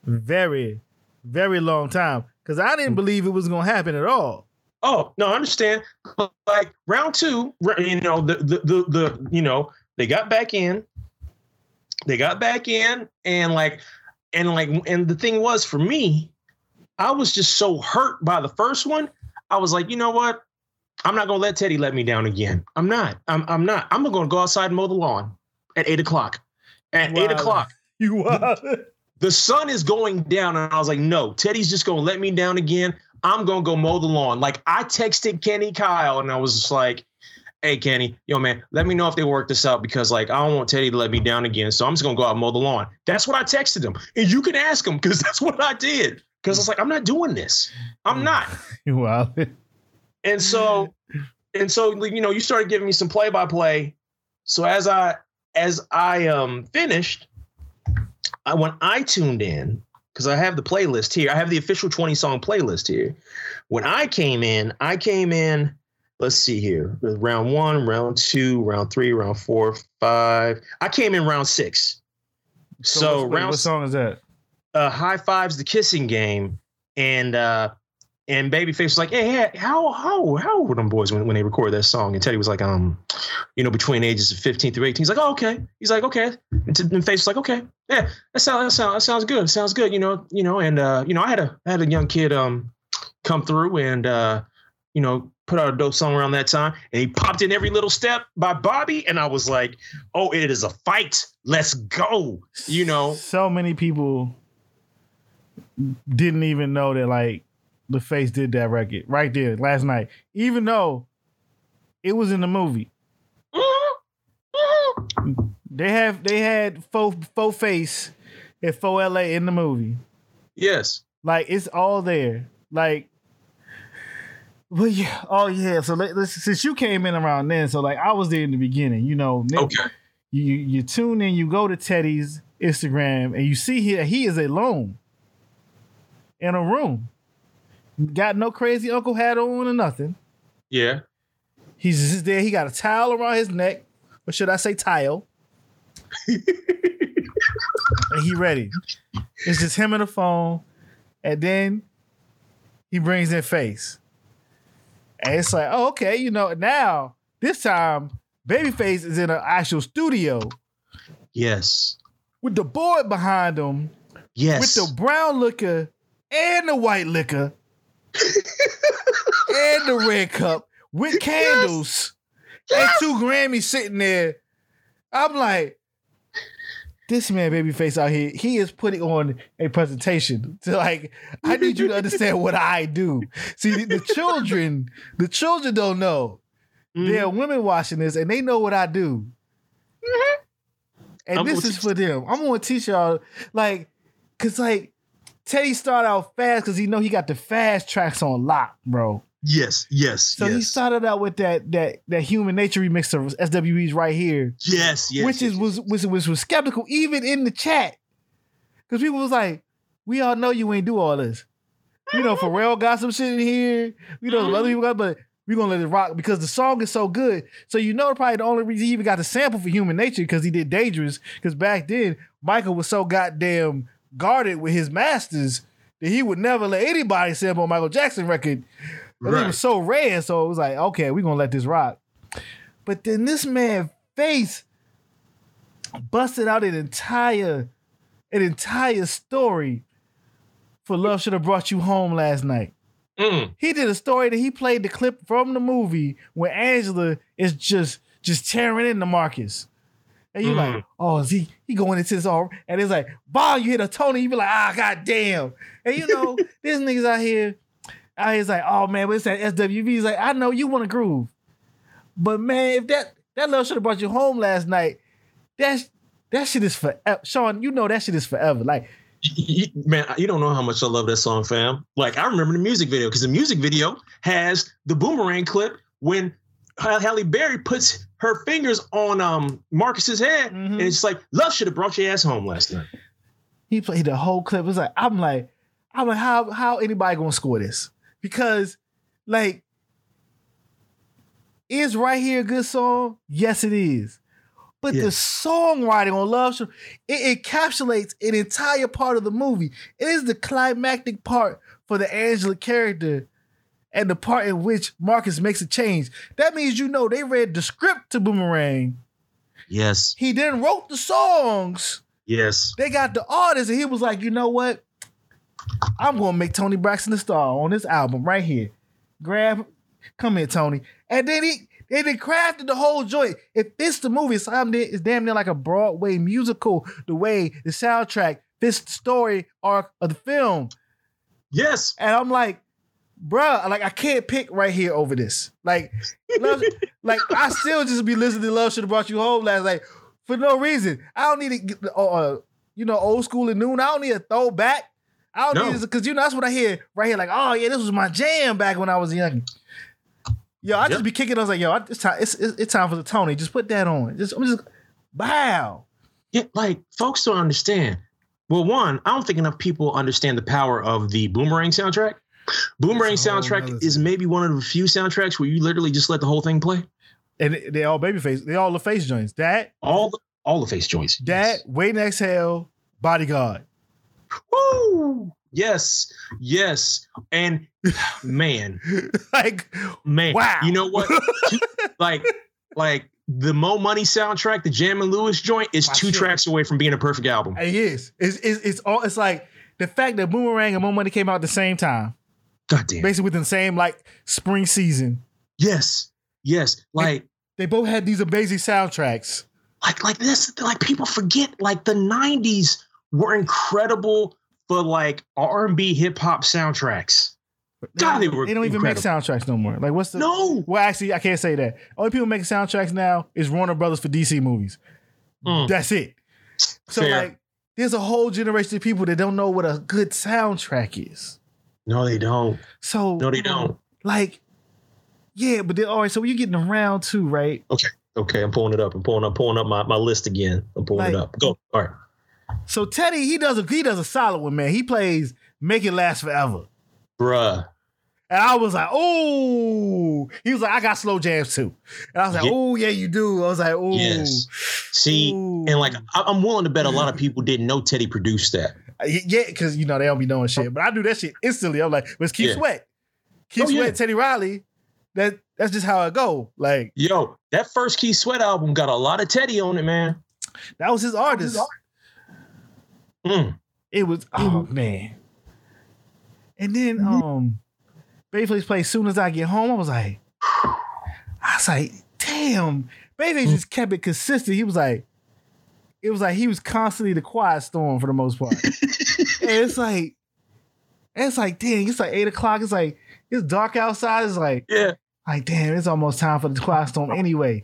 [SPEAKER 3] very, very long time because I didn't believe it was gonna happen at all.
[SPEAKER 2] Oh no, I understand. But like round two, you know, the the the, the you know they got back in, they got back in, and like and like and the thing was for me, I was just so hurt by the first one. I was like, you know what? I'm not gonna let Teddy let me down again. I'm not. I'm I'm not. I'm gonna go outside and mow the lawn at eight o'clock. At eight o'clock
[SPEAKER 3] You wild.
[SPEAKER 2] the sun is going down and i was like no teddy's just gonna let me down again. I'm gonna go mow the lawn. Like i texted kenny kyle and i was just like hey kenny yo man let me know if they work this out because like i don't want teddy to let me down again so i'm just gonna go out and mow the lawn. That's what i texted him. And you can ask him because that's what i did. Because i was like i'm not doing this. I'm not.
[SPEAKER 3] You wild.
[SPEAKER 2] and so and so you know you started giving me some play by play so as i as i um finished i when i tuned in because i have the playlist here i have the official 20 song playlist here when i came in i came in let's see here round one round two round three round four five i came in round six so,
[SPEAKER 3] wait,
[SPEAKER 2] round
[SPEAKER 3] what song is that?
[SPEAKER 2] uh, Hi-Five's the kissing game, and uh, and Babyface was like, "Hey, hey, how how how old were them boys when, when they recorded that song?" And Teddy was like, "Um, you know, between ages of fifteen through 18. He's like, "Oh, okay." He's like, "Okay," and, Face was like, "Okay, yeah, that sounds that sounds that sounds good. Sounds good." You know, you know, and uh, you know, I had a I had a young kid um come through and uh, you know. Put out a dope song around that time, and he popped in every little step by Bobby, and I was like, "Oh, it is a fight! Let's go!" You know,
[SPEAKER 3] So many people didn't even know that like the face did that record right there last night, even though it was in the movie. They have they had faux faux face and faux LA in the movie.
[SPEAKER 2] yes,
[SPEAKER 3] Like it's all there. Like, well, yeah. Oh yeah. So let, let's, since you came in around then, so like I was there in the beginning. You know, Nick,
[SPEAKER 2] okay.
[SPEAKER 3] you you tune in, you go to Teddy's Instagram, and you see here he is alone in a room. Got no crazy uncle hat on or nothing.
[SPEAKER 2] Yeah.
[SPEAKER 3] He's just there. He got a towel around his neck, or should I say tile? And he ready. It's just him and the phone, and then he brings in face, and it's like, oh, okay, you know. Now this time, Babyface is in an actual studio
[SPEAKER 2] Yes.
[SPEAKER 3] with the board behind him,
[SPEAKER 2] Yes.
[SPEAKER 3] with the brown liquor and the white liquor and the red cup with candles and two Grammys sitting there. I'm like, this man, babyface out here, he is putting on a presentation to like, I need you to understand what I do. See, the, the children, the children don't know.
[SPEAKER 2] Mhm.
[SPEAKER 3] There are women watching this and they know what I do. And
[SPEAKER 2] I'm
[SPEAKER 3] this is for them. I'm gonna teach y'all, like, cause like Teddy started out fast because he know he got the fast tracks on lock, bro.
[SPEAKER 2] Yes. Yes.
[SPEAKER 3] So he started out with that that that human nature remix of SWV's right here,
[SPEAKER 2] Yes. Yes.
[SPEAKER 3] which
[SPEAKER 2] yes,
[SPEAKER 3] is was was was was skeptical even in the chat, because people was like, "We all know you ain't do all this." You know, Pharrell got some shit in here. You know, some other mm-hmm. people got, but we gonna let it rock because the song is so good. So you know, probably the only reason he even got the sample for Human Nature because he did Dangerous. Because back then, Michael was so goddamn guarded with his masters that he would never let anybody sample a Michael Jackson record. And It was so rare, so it was like, okay, we're gonna let this rock. But then this man face busted out an entire, an entire story for Love Should Have Brought You Home last night.
[SPEAKER 2] Mm.
[SPEAKER 3] He did a story that he played the clip from the movie where Angela is just just tearing into Marcus. And you're
[SPEAKER 2] Mhm.
[SPEAKER 3] like, oh, is he he going into this all and it's like, wow, you hit a Toni, you be like, ah, god damn. And you know, these niggas out here, out here's like, oh man, what's that SWV? He's like, I know you want to groove. But man, if that that love should have brought you home last night, that's that shit is forever. Sean, you know that shit is forever. Like,
[SPEAKER 2] Man, you don't know how much I love that song, fam. Like I remember the music video because the music video has the boomerang clip when Halle Berry puts her fingers on um Marcus's head,
[SPEAKER 3] Mhm.
[SPEAKER 2] and it's like, "Love should have brought your ass home last night."
[SPEAKER 3] He played the whole clip. It's like I'm like, I'm like, how how anybody gonna score this? Because like, is right here a good song? Yes, it is. But the songwriting on Love Show, it encapsulates an entire part of the movie. It is the climactic part for the Angela character. and the part in which Marcus makes a change. That means you know they read the script to Boomerang.
[SPEAKER 2] Yes.
[SPEAKER 3] He then wrote the songs.
[SPEAKER 2] Yes.
[SPEAKER 3] They got the artist, and he was like, you know what? I'm gonna make Toni Braxton the star on this album right here. Grab, come here, Toni. And then he they then crafted the whole joint. If it's the movie, it's, damn near- it's damn near like a Broadway musical. The way the soundtrack fits the story arc of the film.
[SPEAKER 2] Yes.
[SPEAKER 3] And I'm like, bruh, like I can't pick right here over this. Like, love, like I still just be listening to Love Should Have Brought You Home last night for no reason. I don't need to get, uh, uh, you know, old school and noon. I don't need a throwback. I don't
[SPEAKER 2] No.
[SPEAKER 3] need because you know that's what I hear right here. Like, oh yeah, this was my jam back when I was young. Yo, I just be kicking. I was like, yo, it's time. It's, it's, it's time for the Toni. Just put that on. Just I'm just wow.
[SPEAKER 2] Yeah, like folks don't understand. Well, one, I don't think enough people understand the power of the Boomerang soundtrack. Boomerang
[SPEAKER 3] That's a whole
[SPEAKER 2] soundtrack is maybe one of the few soundtracks where you literally just let the whole thing play.
[SPEAKER 3] And they- all baby face. They all the face joints. That
[SPEAKER 2] All the all the face joints.
[SPEAKER 3] that wait and exhale bodyguard.
[SPEAKER 2] Woo! Yes, yes, and man,
[SPEAKER 3] like
[SPEAKER 2] man,
[SPEAKER 3] Wow.
[SPEAKER 2] You know what? Like, like the Mo Money soundtrack, the Jam and Lewis joint, is
[SPEAKER 3] My
[SPEAKER 2] two
[SPEAKER 3] shit.
[SPEAKER 2] tracks away from being a perfect album.
[SPEAKER 3] it is. It's, it's it's all it's like the fact that Boomerang and Mo Money came out at the same time,
[SPEAKER 2] God damn.
[SPEAKER 3] basically within the same like spring season.
[SPEAKER 2] Yes, yes. Like,
[SPEAKER 3] They both had these amazing soundtracks.
[SPEAKER 2] like, like this. Like people forget. Like the '90s were incredible for like R&B hip hop soundtracks. God, they were
[SPEAKER 3] They don't even make soundtracks no more. Like what's the
[SPEAKER 2] No.
[SPEAKER 3] Well, actually, I can't say that. Only people making soundtracks now is Warner Brothers for DC movies.
[SPEAKER 2] Mm.
[SPEAKER 3] That's it. So
[SPEAKER 2] Fair.
[SPEAKER 3] like, there's a whole generation of people that don't know what a good soundtrack is.
[SPEAKER 2] No, they don't.
[SPEAKER 3] So
[SPEAKER 2] No, they don't.
[SPEAKER 3] like, yeah, but then all right. So you're getting around two, right?
[SPEAKER 2] Okay, Okay, I'm pulling it up. I'm pulling up, pulling up my, my list again. I'm pulling it up. Go. All right.
[SPEAKER 3] So Teddy, he does a he does a solid one, man. He plays Make It Last Forever.
[SPEAKER 2] Bruh.
[SPEAKER 3] And I was like, oh, he was like, I got slow jams too. And I was like,
[SPEAKER 2] Yeah.
[SPEAKER 3] oh, yeah, you do. I was like, oh,
[SPEAKER 2] Yes. See,
[SPEAKER 3] Ooh.
[SPEAKER 2] and like I- I'm willing to bet a lot of people didn't know Teddy produced that.
[SPEAKER 3] Uh, yeah, because you know they don't be doing shit. But I do that shit instantly. I'm like, let's keep
[SPEAKER 2] Yeah.
[SPEAKER 3] sweat. Keep
[SPEAKER 2] Oh, yeah.
[SPEAKER 3] sweat, Teddy Riley. That that's just how it go. Like
[SPEAKER 2] Yo, that first Keith Sweat album got a lot of Teddy on it, man.
[SPEAKER 3] that was his artist.
[SPEAKER 2] Mm.
[SPEAKER 3] It was oh man. And then um Babyface played soon as I get home. I was like, I was like, damn. Babyface just kept it consistent. He was like, it was like he was constantly the quiet storm for the most part. and it's like, it's like, dang, it's like eight o'clock. It's like it's dark outside. It's like,
[SPEAKER 2] Yeah.
[SPEAKER 3] like, damn, it's almost time for the quiet storm anyway.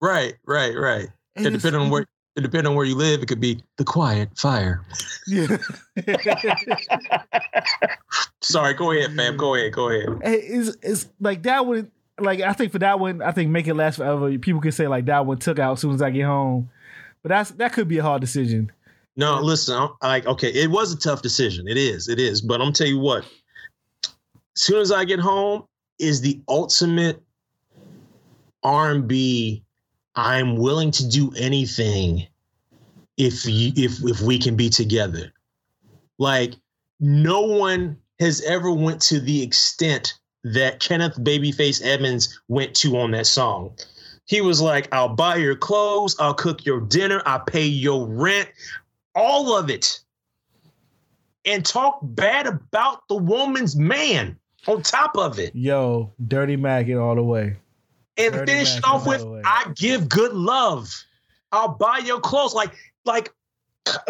[SPEAKER 2] Right, right, right.
[SPEAKER 3] And
[SPEAKER 2] depending on where it depending on where you live, it could be the quiet fire.
[SPEAKER 3] Yeah.
[SPEAKER 2] Sorry, go ahead, fam. Go ahead, go ahead.
[SPEAKER 3] it's, it's like that one. Like I think for that one, I think make it last forever. People could say like that one took out as soon as I get home, but that's that could be a hard decision.
[SPEAKER 2] No, listen, like, okay, it was a tough decision. It is, it is. But I'm tell you what, as soon as I get home is the ultimate R&B. I'm willing to do anything if you if if we can be together. Like no one has ever went to the extent that Kenneth Babyface Edmonds went to on that song. He was like, I'll buy your clothes, I'll cook your dinner, I'll pay your rent, all of it. And talk bad about the woman's man on top of it.
[SPEAKER 3] Yo, dirty Maggot all the way.
[SPEAKER 2] And
[SPEAKER 3] Dirty
[SPEAKER 2] finish it off with. I give good love. I'll buy your clothes. Like, like,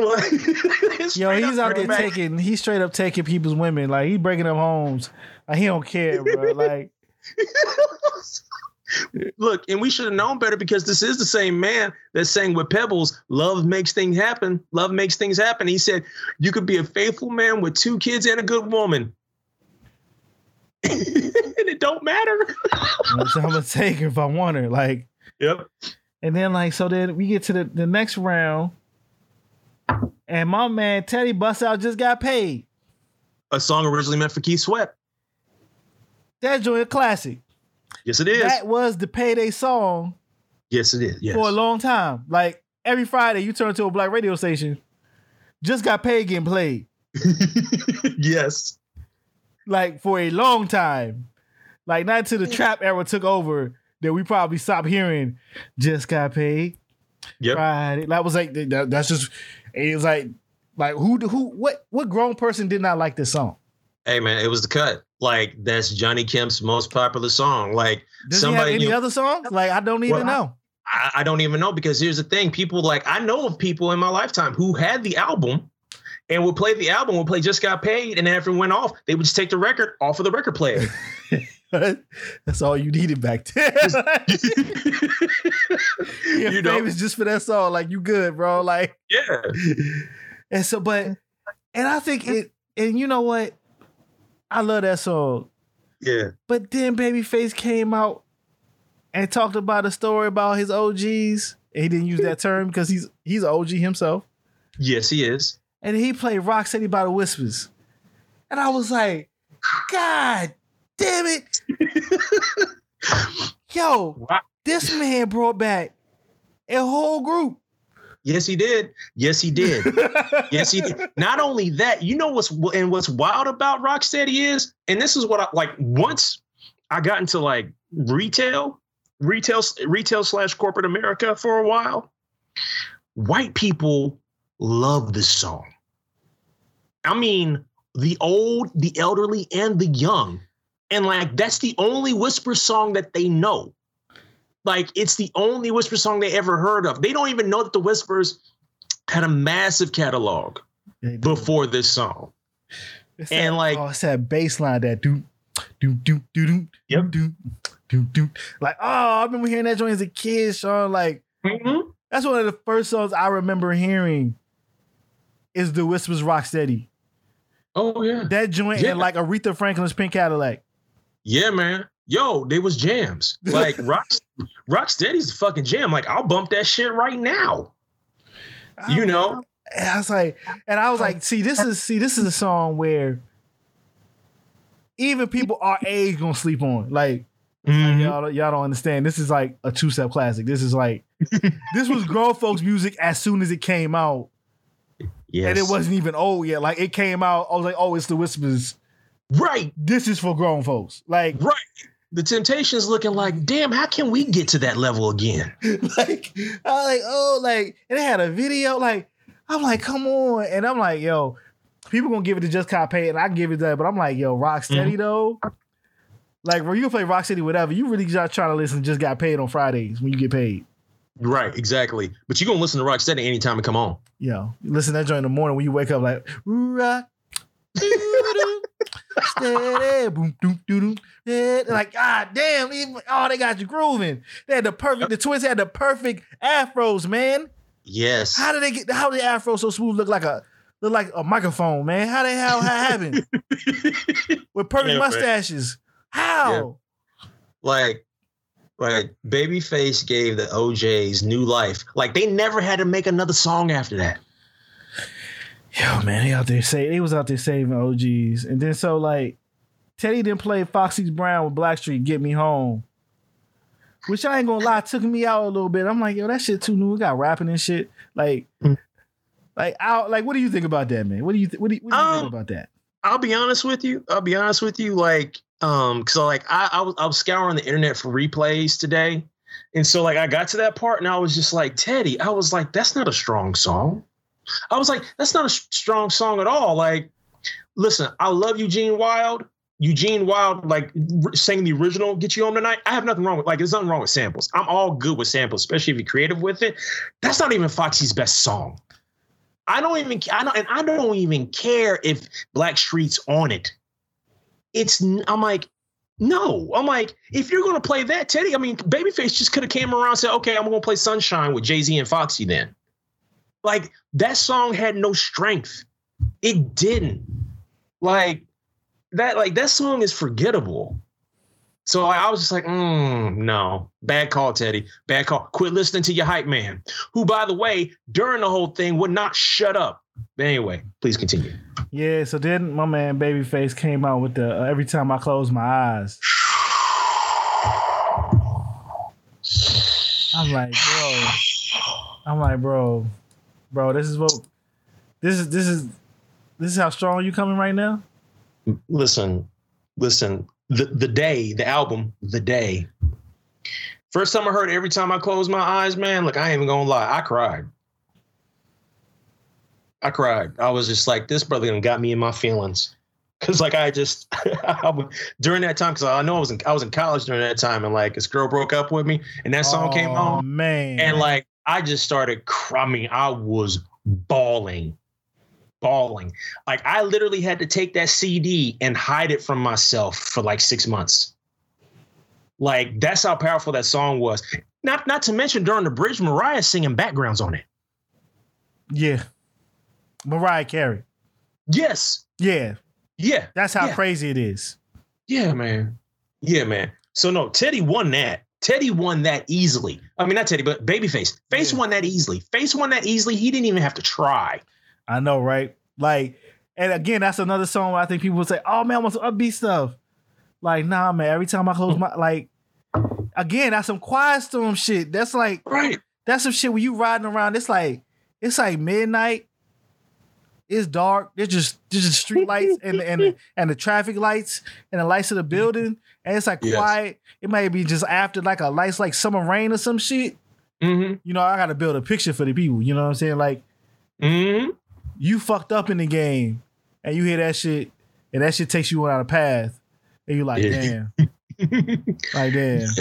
[SPEAKER 3] Yo, he's out there taking. He's straight up taking people's women. Like he breaking up homes. Like he don't care, bro. Like
[SPEAKER 2] Look, and we should have known better because this is the same man that's saying with Pebbles, love makes things happen. Love makes things happen. He said, You could be a faithful man with two kids and a good woman. it don't matter.
[SPEAKER 3] I'm gonna take her if I want her. Like
[SPEAKER 2] Yep.
[SPEAKER 3] And then like so then we get to the, the next round. And my man Teddy Bust Out just got paid.
[SPEAKER 2] A song originally meant for Keith Sweat.
[SPEAKER 3] That joint a classic.
[SPEAKER 2] Yes, it is.
[SPEAKER 3] That was the payday song
[SPEAKER 2] yes, it is. Yes.
[SPEAKER 3] for a long time. Like every Friday you turn to a black radio station, just got paid getting played.
[SPEAKER 2] yes.
[SPEAKER 3] Like for a long time. Like not until the mm. trap era took over that we probably stopped hearing just got paid.
[SPEAKER 2] Yep.
[SPEAKER 3] Friday. That was like that, that's just it was like like who who what what grown person did not like this song?
[SPEAKER 2] Hey man, it was the cut. Like that's Johnny Kemp's most popular song. Like
[SPEAKER 3] Does
[SPEAKER 2] somebody
[SPEAKER 3] he have any
[SPEAKER 2] knew-
[SPEAKER 3] other songs? Like I don't even
[SPEAKER 2] Well,
[SPEAKER 3] know.
[SPEAKER 2] I, I don't even know because here's the thing: people like I know of people in my lifetime who had the album and would play the album, would play "Just Got Paid," and then after it went off, they would just take the record off of the record player.
[SPEAKER 3] That's all you needed back then.
[SPEAKER 2] You know,
[SPEAKER 3] famous just for that song. Like you good, bro. Like
[SPEAKER 2] yeah,
[SPEAKER 3] and so, but and I think it. And you know what? I love that song.
[SPEAKER 2] yeah,
[SPEAKER 3] But then Babyface came out and talked about a story about his OGs. And he didn't use that term because he's he's an OG himself.
[SPEAKER 2] yes, he is.
[SPEAKER 3] And he played Rock Steady by the Whispers. And I was like, God damn it. Yo,
[SPEAKER 2] Wow.
[SPEAKER 3] this man brought back a whole group.
[SPEAKER 2] Yes, he did. Yes, he did. Yes, he did. Not only that, you know what's and what's wild about Rocksteady is, and this is what I like. Once I got into like retail, retail, retail slash corporate America for a while, white people love this song. I mean, the old, the elderly, and the young, and like that's the only whisper song that they know. Like it's the only whisper song they ever heard of. They don't even know that the whispers had a massive catalog before this song.
[SPEAKER 3] It's
[SPEAKER 2] and,
[SPEAKER 3] that-
[SPEAKER 2] like-
[SPEAKER 3] oh, it's that bass line that do do do do do
[SPEAKER 2] Yep.
[SPEAKER 3] do do do like oh I remember hearing that joint as a kid Sean like
[SPEAKER 2] Mhm.
[SPEAKER 3] that's one of the first songs I remember hearing is the Whispers Rocksteady
[SPEAKER 2] Oh yeah,
[SPEAKER 3] that joint
[SPEAKER 2] Yeah.
[SPEAKER 3] and like Aretha Franklin's Pink Cadillac
[SPEAKER 2] yeah, man. Yo, they was jams. Like Rock, Rocksteady's the fucking jam. Like I'll bump that shit right now. You know?
[SPEAKER 3] and I was like and I was like see this is see this is a song where even people our age gonna sleep on like
[SPEAKER 2] Mhm.
[SPEAKER 3] y'all, y'all don't understand. This is like a two step classic. This is like this was grown folks music as soon as it came out,
[SPEAKER 2] Yes.
[SPEAKER 3] and it wasn't even old yet. Like it came out, I was like, oh, it's the Whispers.
[SPEAKER 2] Right,
[SPEAKER 3] This is for grown folks. Like,
[SPEAKER 2] right. The Temptations looking like, damn, how can we get to that level again?
[SPEAKER 3] like I was like, oh, like, and it had a video. Like, I'm like, come on, and I'm like, yo, people gonna give it to Just Got Paid, and I give it that, but I'm like, yo, Rock Steady mm-hmm. though. Like, bro, you can play Rock Steady, whatever. You really just trying to listen. Just got paid on Fridays when you get paid.
[SPEAKER 2] Right, exactly. But you gonna listen to Rock Rocksteady anytime it come on.
[SPEAKER 3] Yo, listen to that joint in the morning when you wake up like rock. Boom, doom, doo, doom. Like, god damn, even- oh, they got you grooving. They had the perfect, the twins had the perfect afros, man.
[SPEAKER 2] Yes.
[SPEAKER 3] How did they get how did the afro so smooth look like a look like a microphone, man? How the hell that happened? With perfect
[SPEAKER 2] Yeah, man.
[SPEAKER 3] mustaches. How?
[SPEAKER 2] like like babyface gave the oj's new life like they never had to make another song after that
[SPEAKER 3] Yo, man, they out there say they was out there saving OGs. And then so like Teddy didn't play Foxy's Brown with Blackstreet Get Me Home. Which I ain't gonna lie, took me out a little bit. I'm like, yo, that shit too new. We got rapping and shit. Like,
[SPEAKER 2] Mm.
[SPEAKER 3] like out like what do you think about that, man? What do you th- what do you, what do you
[SPEAKER 2] Um,
[SPEAKER 3] think about that?
[SPEAKER 2] i'll be honest with you i'll be honest with you like um so like i i was, I was scouring the internet for replays today and so like i got to that part and i was just like teddy i was like that's not a strong song i was like that's not a strong song at all like listen i love eugene wilde Eugene Wilde, like saying the original "Get You Home Tonight," I have nothing wrong with. Like, there's nothing wrong with samples. I'm all good with samples, especially if you're creative with it. That's not even Foxy's best song. I don't even. I don't, and I don't even care if Blackstreet's on it. It's. I'm like, no. I'm like, if you're gonna play that, Teddy. I mean, Babyface just could have came around and said, okay, I'm gonna play Sunshine with Jay Z and Foxy. Then, like, that song had no strength. It didn't. Like that. Like that song is forgettable. So I, was just like, mm, no, bad call, Teddy. Bad call. Quit listening to your hype man, who, by the way, during the whole thing would not shut up. But anyway, please continue.
[SPEAKER 3] Yeah, so then my man Babyface came out with the uh, every time I close my eyes. I'm like, bro. I'm like, bro, bro, this is what this is this is this is how strong you coming right now?
[SPEAKER 2] Listen, listen. the the day, the album, the day. First time I heard it, every time I close my eyes, man, look, I ain't even gonna lie, I cried. I cried. I was just like, this brother done got me in my feelings. Cause like I just I would- during that time, cause I know I was in I was in college during that time, and like this girl broke up with me, and that song came
[SPEAKER 3] Oh,
[SPEAKER 2] on,
[SPEAKER 3] man.
[SPEAKER 2] and like I just started crying. I was bawling, bawling. Like I literally had to take that CD and hide it from myself for like six months. Like that's how powerful that song was. Not not to mention during the bridge, Mariah singing backgrounds on it.
[SPEAKER 3] yeah, Mariah Carey.
[SPEAKER 2] Yes,
[SPEAKER 3] Yeah,
[SPEAKER 2] yeah,
[SPEAKER 3] that's how
[SPEAKER 2] Yeah.
[SPEAKER 3] crazy it is.
[SPEAKER 2] yeah, man, yeah, man. So no, Teddy won that. Teddy won that easily. I mean, not Teddy, but Babyface. Face
[SPEAKER 3] Yeah.
[SPEAKER 2] won that easily. Face won that easily. He didn't even have to try.
[SPEAKER 3] I know, right? Like, and again, that's another song where I think people would say, "Oh man, I want some upbeat stuff." Like, nah, man. Every time I close my like, again, that's some quiet storm shit. That's like
[SPEAKER 2] Right.
[SPEAKER 3] that's some shit when you riding around. It's like it's like midnight. It's dark. There's just there's just street lights and and and the traffic lights and the lights of the building. And it's like
[SPEAKER 2] Yes.
[SPEAKER 3] quiet. It might be just after like a lights like summer rain or some shit.
[SPEAKER 2] Mm-hmm.
[SPEAKER 3] You know, I gotta build a picture for the people. You know what I'm saying? Like
[SPEAKER 2] Mm-hmm.
[SPEAKER 3] you fucked up in the game and you hear that shit and that shit takes you on a path. And you're like,
[SPEAKER 2] Yeah.
[SPEAKER 3] damn. Like damn.
[SPEAKER 2] yes.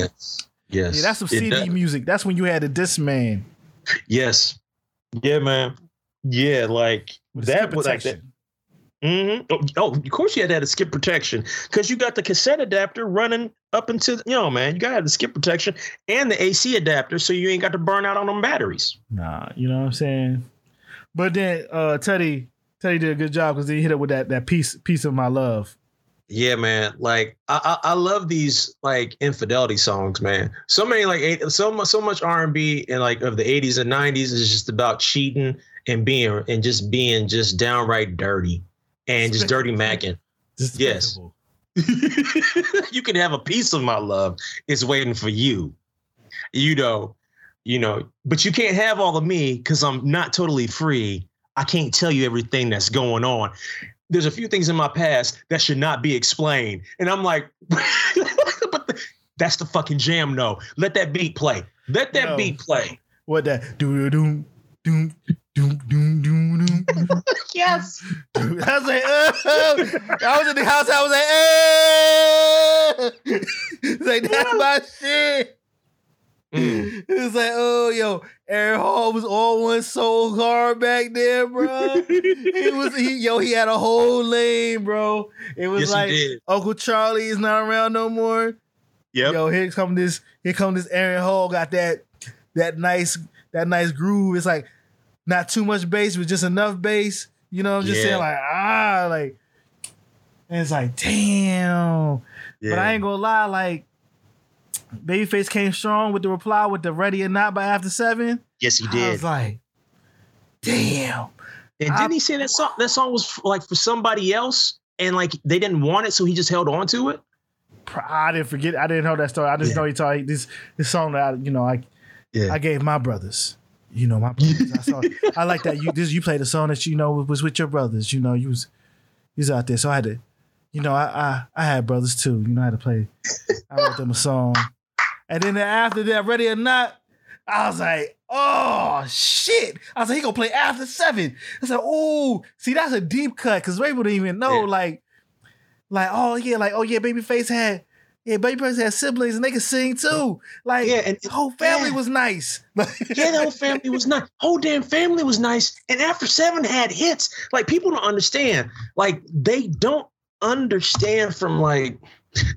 [SPEAKER 2] Yes.
[SPEAKER 3] Yeah, that's some CD music. That's when you had the Discman.
[SPEAKER 2] Yes. Yeah, man. Yeah, like
[SPEAKER 3] with
[SPEAKER 2] that was like that.
[SPEAKER 3] protection.
[SPEAKER 2] hmm Oh, oh, of course you had to have the skip protection because you got the cassette adapter running up into you know, man. You got to have the skip protection and the AC adapter, so you ain't got to burn out on them batteries.
[SPEAKER 3] Nah, you know what I'm saying? But then uh Teddy Teddy did a good job because he hit it with that that piece piece of my love.
[SPEAKER 2] Yeah, man. Like I, I, I love these like infidelity songs, man. So many like eight, so much, so much R and B and like of the '80s and '90s is just about cheating and being and just being just downright dirty and just dirty macking. Yes. You can have a piece of my love. It's waiting for you. You know, you know, but you can't have all of me because I'm not totally free. I can't tell you everything that's going on. There's a few things in my past that should not be explained. And I'm like, but the, that's the fucking jam. No, let that beat play. Let that beat play.
[SPEAKER 3] What that do doom doom doom doom doom doom.
[SPEAKER 2] Yes.
[SPEAKER 3] I was like, oh. I was in the house. I was like, oh. like that's my shit.
[SPEAKER 2] Mm.
[SPEAKER 3] It was like, oh, yo, Aaron Hall was all one so hard back there, bro. he was, he, yo, he had a whole lane, bro. It was
[SPEAKER 2] yes,
[SPEAKER 3] like. Uncle Charlie is not around no more.
[SPEAKER 2] Yep.
[SPEAKER 3] Yo, here come this, here come this Aaron Hall got that, that nice, that nice groove. It's like not too much bass, but just enough bass. You know, what I'm just
[SPEAKER 2] Yeah.
[SPEAKER 3] saying like ah, like, and it's like damn. But I ain't gonna lie, like Babyface came strong with the reply with the ready or not by after seven.
[SPEAKER 2] yes, he did.
[SPEAKER 3] I was like, damn.
[SPEAKER 2] And
[SPEAKER 3] I-
[SPEAKER 2] didn't he say that song? That song was like for somebody else, and like they didn't want it, so he just held on to it.
[SPEAKER 3] I didn't forget. I didn't know that story. I just
[SPEAKER 2] Yeah.
[SPEAKER 3] know he told this this song that I, you know I
[SPEAKER 2] Yeah.
[SPEAKER 3] I gave my brothers. You know my brothers. I saw. I like that you this you played a song that you know was with your brothers. You know you was you was out there, so I had to. You know I I, I had brothers too. You know I had to play. I wrote them a song, and then after that, ready or not, I was like, oh shit! I was like, he gonna play after seven. I said, oh, see that's a deep cut because Ray didn't even know
[SPEAKER 2] Yeah.
[SPEAKER 3] like, like oh yeah, like oh yeah, Babyface had. Yeah, Babyface had siblings and they could sing too. Like,
[SPEAKER 2] Yeah, and
[SPEAKER 3] the whole family
[SPEAKER 2] yeah.
[SPEAKER 3] was nice.
[SPEAKER 2] yeah, the whole family was nice. Whole damn family was nice. And after seven had hits. Like people don't understand. Like they don't understand from like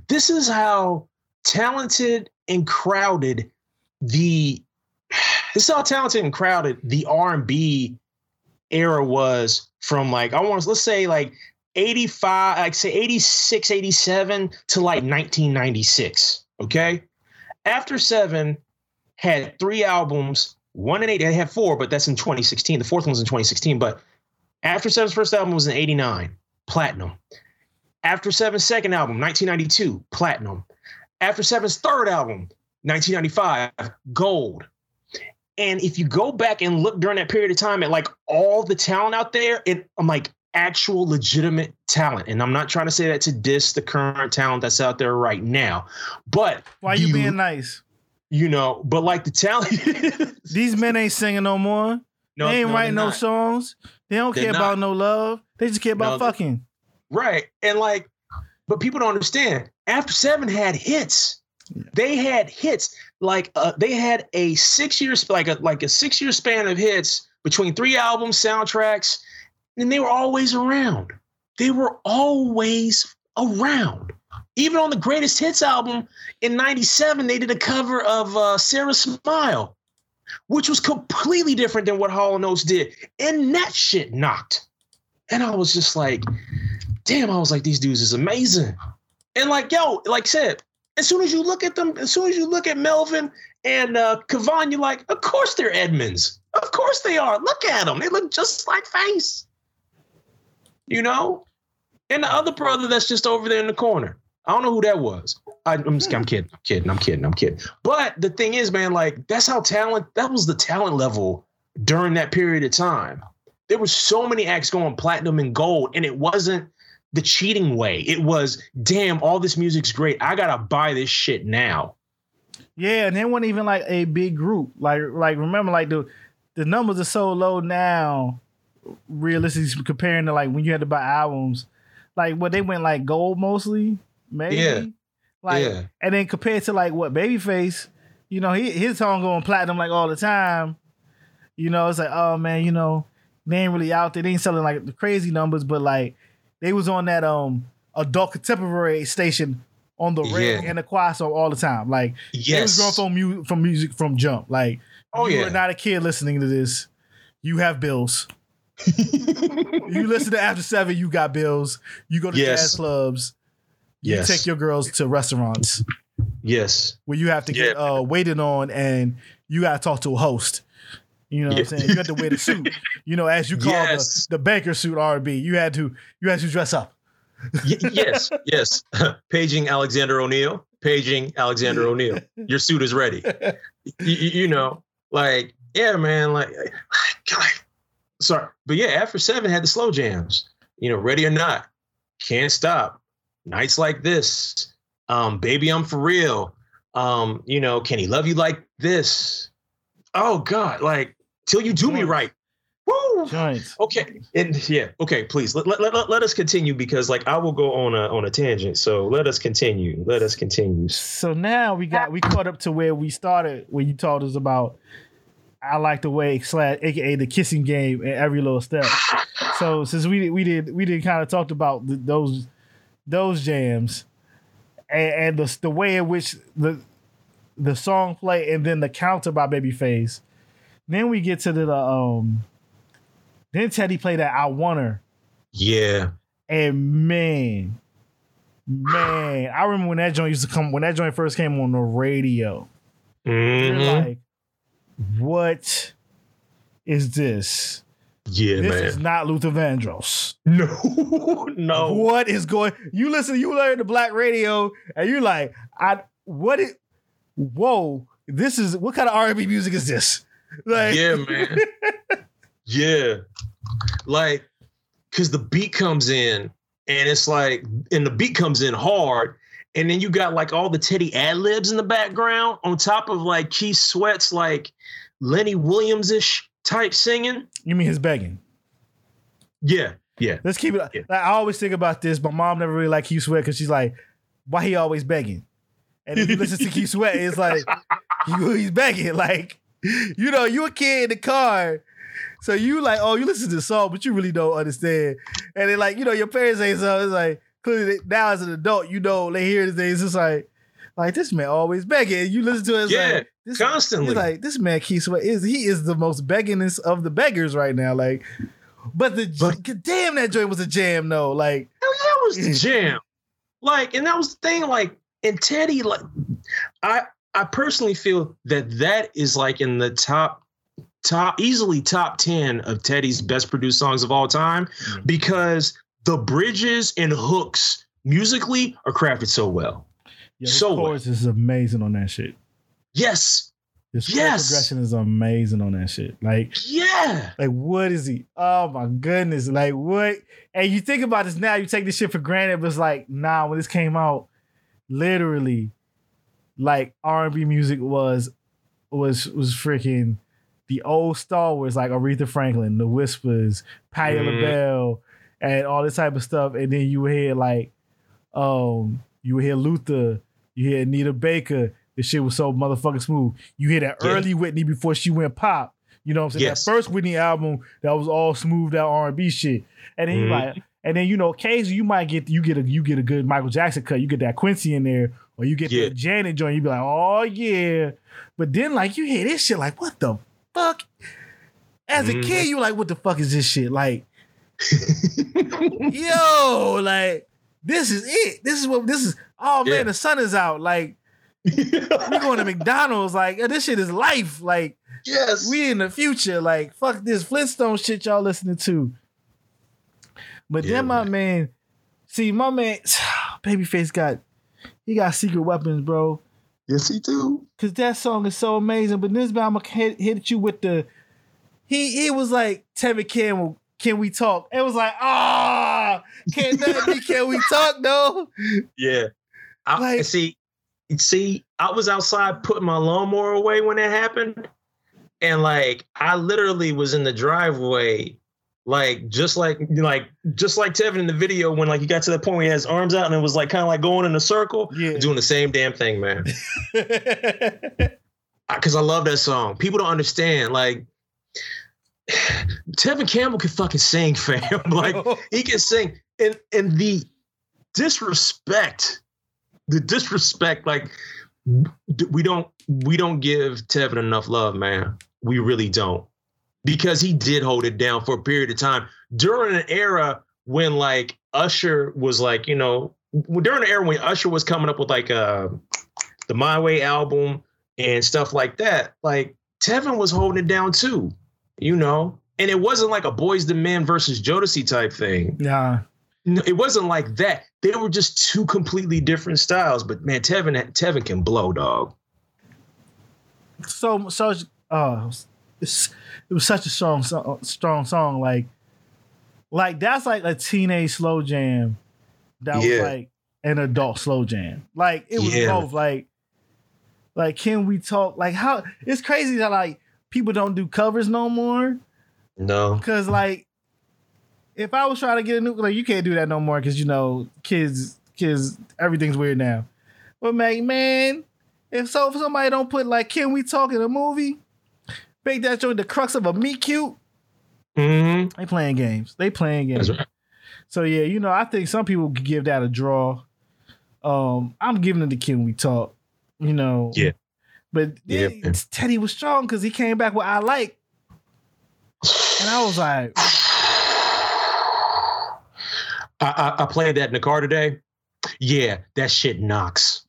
[SPEAKER 2] this is how talented and crowded the this is how talented and crowded the R and B era was from like I want to let's say like 85 like say 86 87 to like 1996 okay after seven had three albums, one in eight. They had four, but that's in 2016. The fourth one's in 2016. But After Seven's first album was in 89, platinum. After Seven's second album, 1992, platinum. After Seven's third album, 1995, gold. And if you go back and look during that period of time at like all the talent out there, it I'm like actual legitimate talent. And I'm not trying to say that to diss the current talent that's out there right now. But
[SPEAKER 3] Why you being nice?
[SPEAKER 2] you know, but like the talent
[SPEAKER 3] These men ain't singing no more.
[SPEAKER 2] no,
[SPEAKER 3] they ain't
[SPEAKER 2] no,
[SPEAKER 3] writing no songs. They don't
[SPEAKER 2] They're
[SPEAKER 3] care
[SPEAKER 2] not.
[SPEAKER 3] about no love. They just care about
[SPEAKER 2] No,
[SPEAKER 3] fucking.
[SPEAKER 2] Right. And like, but people don't understand. After Seven had hits. They had hits. Like uh, they had a six years like a like a six year span of hits between three albums, soundtracks, and they were always around. They were always around. Even on the greatest hits album in 97, they did a cover of uh, Sara Smile, which was completely different than what Hall & Oates did. And that shit knocked. And I was just like, damn, I was like, these dudes is amazing. And like, yo, like I said, as soon as you look at them, as soon as you look at Melvin and uh Kevon, you're like, of course they're Edmonds. Of course they are. Look at them. They look just like Face. You know? And the other brother that's just over there in the corner. I don't know who that was. I, I'm, just, I'm kidding. I'm kidding. I'm kidding. I'm kidding. But the thing is, man, like that's how talent. That was the talent level during that period of time. There were so many acts going platinum and gold, and it wasn't the cheating way. It was, damn, all this music's great. I gotta buy this shit now.
[SPEAKER 3] Yeah, and they weren't even like a big group. Like like remember like the the numbers are so low now, realistically comparing to like when you had to buy albums. Like what they went like gold mostly, maybe.
[SPEAKER 2] Yeah.
[SPEAKER 3] Like
[SPEAKER 2] yeah,
[SPEAKER 3] and then compared to like what Babyface, you know, he, his song going platinum like all the time. You know, it's like, oh man, you know, they ain't really out there. They ain't selling like the crazy numbers, but like they was on that um adult contemporary station on the red
[SPEAKER 2] Yeah.
[SPEAKER 3] and the choir song all the time. Like they was
[SPEAKER 2] yes.
[SPEAKER 3] growing from mu- from music from jump. Like
[SPEAKER 2] oh
[SPEAKER 3] you
[SPEAKER 2] yeah.
[SPEAKER 3] are not a kid listening to this. You have bills. You listen to After Seven, you got bills. You go to
[SPEAKER 2] Yes.
[SPEAKER 3] jazz clubs. You
[SPEAKER 2] Yes.
[SPEAKER 3] take your girls to restaurants
[SPEAKER 2] yes.
[SPEAKER 3] where you have to get uh, waited on and you got to talk to a host. You know what I'm saying? You had to wear the suit. You know, as you call
[SPEAKER 2] Yes.
[SPEAKER 3] the, the banker suit R&B. You had to you had to dress up.
[SPEAKER 2] Y- yes. Yes. Paging Alexander O'Neal. Paging Alexander O'Neal. Your suit is ready. you, you know, like, yeah, man, like, God, sorry, but yeah, after seven had the slow jams. You know, ready or not, can't stop. Nights like this, um, baby, I'm for real. Um, you know, can he love you like this? Oh God, like till you do me right. Woo!
[SPEAKER 3] Joints.
[SPEAKER 2] Okay, and yeah, okay, please let, let, let, let us continue because like I will go on a on a tangent. So let us continue. Let us continue.
[SPEAKER 3] So now we got we caught up to where we started when you told us about I like the way slash aka the kissing game and every little step. So since we we did we did kind of talked about th those those jams and, and the the way in which the the song play and then the counter by Babyface. Then we get to the um. Then Teddy played that I Want Her,
[SPEAKER 2] Yeah.
[SPEAKER 3] and man, man, I remember when that joint used to come when that joint first came on the radio.
[SPEAKER 2] Mhm.
[SPEAKER 3] like, what is this?
[SPEAKER 2] Yeah, man.
[SPEAKER 3] this
[SPEAKER 2] man.
[SPEAKER 3] is not Luther Vandross.
[SPEAKER 2] No, no.
[SPEAKER 3] What is going? You listen, you learn the black radio, and you're like, I what it? Whoa, this is what kind of R&B music is this? Like,
[SPEAKER 2] Yeah, man. yeah. Like, cause the beat comes in and it's like, and the beat comes in hard. And then you got like all the Teddy ad libs in the background on top of like Keith Sweat's like Lenny Williams ish type singing.
[SPEAKER 3] you mean his begging?
[SPEAKER 2] Yeah. Yeah.
[SPEAKER 3] Let's keep it.
[SPEAKER 2] Yeah.
[SPEAKER 3] Like, I always think about this. My mom never really liked Keith Sweat because she's like, why he always begging? And if you listen to Keith Sweat, it's like he's begging. Like, you know, you a kid in the car. So you like, oh, you listen to the song, but you really don't understand. And then like, you know, your parents say so. it's like, now as an adult, you know, they hear this, it's like, like this man always begging. You listen to it,
[SPEAKER 2] Yeah,
[SPEAKER 3] like, this,
[SPEAKER 2] Constantly.
[SPEAKER 3] like this man Keith Sweat is he is the most beggingest of the beggars right now. Like, but the
[SPEAKER 2] But-
[SPEAKER 3] damn that joint was a jam though. Like,
[SPEAKER 2] Hell yeah, that was the jam. Like, and that was the thing. Like, and Teddy, like, I I personally feel that that is like in the top top easily top 10 of Teddy's best produced songs of all time
[SPEAKER 3] Mhm.
[SPEAKER 2] because the bridges and hooks musically are crafted so well.
[SPEAKER 3] his
[SPEAKER 2] So
[SPEAKER 3] chorus is amazing on that shit.
[SPEAKER 2] Yes.
[SPEAKER 3] This
[SPEAKER 2] Yes.
[SPEAKER 3] progression is amazing on that shit. Like,
[SPEAKER 2] Yeah.
[SPEAKER 3] like what is he? Oh my goodness! Like what? And you think about this now, you take this shit for granted, but it's like, nah. When this came out, literally, like R and B music was was was freaking the old Star Wars, like Aretha Franklin, The Whispers, Patti
[SPEAKER 2] Mhm.
[SPEAKER 3] LaBelle, and all this type of stuff. And then you hear like, um, you would hear Luther, you hear Anita Baker. The shit was so motherfucking smooth. You hear that
[SPEAKER 2] Yeah.
[SPEAKER 3] early Whitney before she went pop. You know what I'm saying?
[SPEAKER 2] Yes.
[SPEAKER 3] That first Whitney album that was all smooth out R and B shit. And then you
[SPEAKER 2] Mhm.
[SPEAKER 3] like, and then you know, occasionally you might get you get a you get a good Michael Jackson cut. You get that Quincy in there, or you get
[SPEAKER 2] Yeah.
[SPEAKER 3] the Janet joint. You be like, oh yeah. But then like you hear this shit, like what the fuck? As a
[SPEAKER 2] Mhm.
[SPEAKER 3] kid, you like, what the fuck is this shit? Like, yo, like this is it. This is what this is. Oh man,
[SPEAKER 2] Yeah.
[SPEAKER 3] the sun is out. Like we going to McDonald's. Like this shit is life. Like
[SPEAKER 2] yes.
[SPEAKER 3] we in the future. Like fuck this Flintstone shit y'all listening to. But
[SPEAKER 2] Yeah,
[SPEAKER 3] then my
[SPEAKER 2] man.
[SPEAKER 3] man, see my man, Babyface got he got secret weapons, bro.
[SPEAKER 2] yes, he do.
[SPEAKER 3] Cause that song is so amazing. But this time I'm gonna hit, hit you with the he he was like Tevin Campbell. Can we talk? It was like, ah, can't nothing be can we talk though?
[SPEAKER 2] Yeah. I
[SPEAKER 3] Like-
[SPEAKER 2] see. See, I was outside putting my lawnmower away when it happened, and like I literally was in the driveway, like just like like just like Tevin in the video when like he got to the point where he has arms out and it was like kind of like going in a circle,
[SPEAKER 3] Yeah.
[SPEAKER 2] doing the same damn thing, man. Because I love that song. People don't understand. Like Tevin Campbell can fucking sing, fam. like he can sing. And and the disrespect the disrespect like we don't we don't give tevin enough love man. We really don't. Because he did hold it down for a period of time during an era when like usher was like you know during the era when usher was coming up with like uh the my way album and stuff like that like tevin was holding it down too you know and it wasn't like a Boyz II Men versus jodeci type thing
[SPEAKER 3] Yeah.
[SPEAKER 2] no, it wasn't like that. They were just two completely different styles. But man, Tevin Tevin can blow, dog.
[SPEAKER 3] So so uh it was such a strong strong song. Like like that's like a teenage slow jam that was like an adult slow jam. Like it was
[SPEAKER 2] Yeah.
[SPEAKER 3] both like like can we talk like how it's crazy that like people don't do covers no more.
[SPEAKER 2] No,
[SPEAKER 3] Cause like, if I was trying to get a new, like you can't do that no more. Cause you know, kids, kids, everything's weird now. But man, man, if so, if somebody don't put like, can we talk in a movie? Make that joint the crux of a meet cute.
[SPEAKER 2] Mm-hmm.
[SPEAKER 3] They playing games. They playing games.
[SPEAKER 2] right.
[SPEAKER 3] So yeah, you know, I think some people could give that a draw. Um, I'm giving it to Can We Talk. You know.
[SPEAKER 2] Yeah.
[SPEAKER 3] But
[SPEAKER 2] Yeah.
[SPEAKER 3] then Teddy was strong because he came back with I like, and I was like,
[SPEAKER 2] I, I I played that in the car today. Yeah, that shit knocks.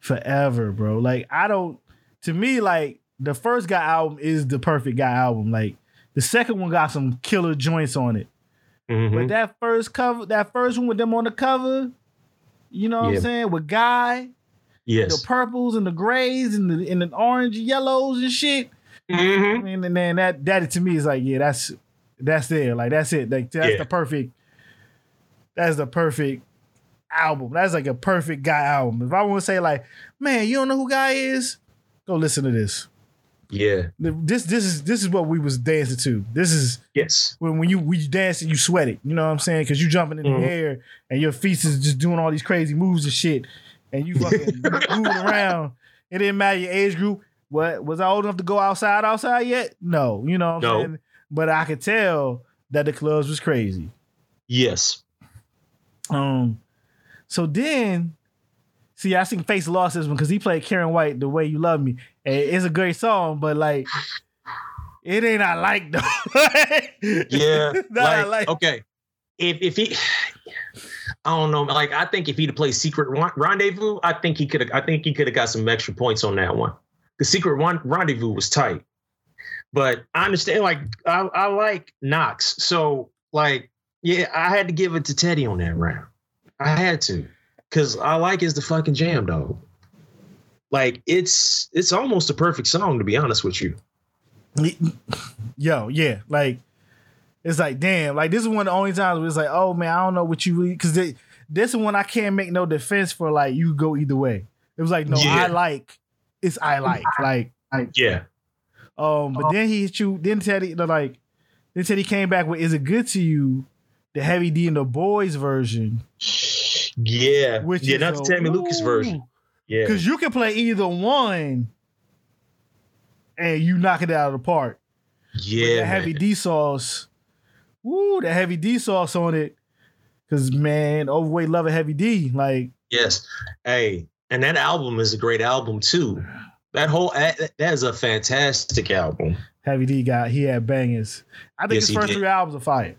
[SPEAKER 3] forever, bro. Like I don't. To me, like the first guy album is the perfect guy album. Like the second one got some killer joints on it,
[SPEAKER 2] Mhm.
[SPEAKER 3] but that first cover, that first one with them on the cover, you know what
[SPEAKER 2] Yeah.
[SPEAKER 3] I'm saying? With Guy,
[SPEAKER 2] Yes.
[SPEAKER 3] the purples and the grays and the and the orange yellows and shit. I
[SPEAKER 2] Mhm.
[SPEAKER 3] mean, and then that that to me is like, yeah, that's that's there. Like that's it. Like that's
[SPEAKER 2] Yeah.
[SPEAKER 3] the perfect. That's the perfect album. That's like a perfect guy album. If I want to say like, man, you don't know who guy is, go listen to this.
[SPEAKER 2] Yeah.
[SPEAKER 3] This this is this is what we was dancing to. This is
[SPEAKER 2] Yes.
[SPEAKER 3] when when you when you dance and you sweat it. You know what I'm saying? Because you jumping in
[SPEAKER 2] Mhm.
[SPEAKER 3] the air and your feet is just doing all these crazy moves and shit, and you fucking moving around. It didn't matter your age group. What was I old enough to go outside outside yet? No, you know what I'm
[SPEAKER 2] No.
[SPEAKER 3] saying. But I could tell that the clubs was crazy.
[SPEAKER 2] Yes.
[SPEAKER 3] Um, so then, see, I seen Face lost this one because he played Karyn White, "The Way You Love Me." And it's a great song, but like, it ain't I like though.
[SPEAKER 2] Yeah.
[SPEAKER 3] Not I
[SPEAKER 2] like,
[SPEAKER 3] like.
[SPEAKER 2] okay. If if he I don't know. Like I think if he'd played Secret Rendezvous, I think he could. I think he could have got some extra points on that one. The Secret Rendezvous was tight, but I understand. Like I, I like Knox, so like yeah, I had to give it to Teddy on that round. I had to because I like is the fucking jam dog. like it's it's almost a perfect song to be honest with you.
[SPEAKER 3] Yo, yeah, like it's like damn, like this is one of the only times where it's like, oh man, I don't know what you really because this is one I can't make no defense for. Like you go either way. It was like no,
[SPEAKER 2] Yeah.
[SPEAKER 3] I like it's I like like
[SPEAKER 2] Yeah.
[SPEAKER 3] um, but then he hit you. Then Teddy the, like then Teddy came back with "Is It Good to You?" The Heavy D and the Boys version,
[SPEAKER 2] Yeah.
[SPEAKER 3] which
[SPEAKER 2] yeah, not the Tammy Lucas version. Yeah.
[SPEAKER 3] because you can play either one, and you knock it out of the park. With
[SPEAKER 2] Yeah.
[SPEAKER 3] the heavy. D sauce. Woo, the heavy D sauce on it. Cause man, overweight love a heavy D. Like
[SPEAKER 2] Yes. Hey, and that album is a great album too. That whole that is a fantastic album.
[SPEAKER 3] heavy D got he had bangers. I think
[SPEAKER 2] Yes,
[SPEAKER 3] his first three albums are fire.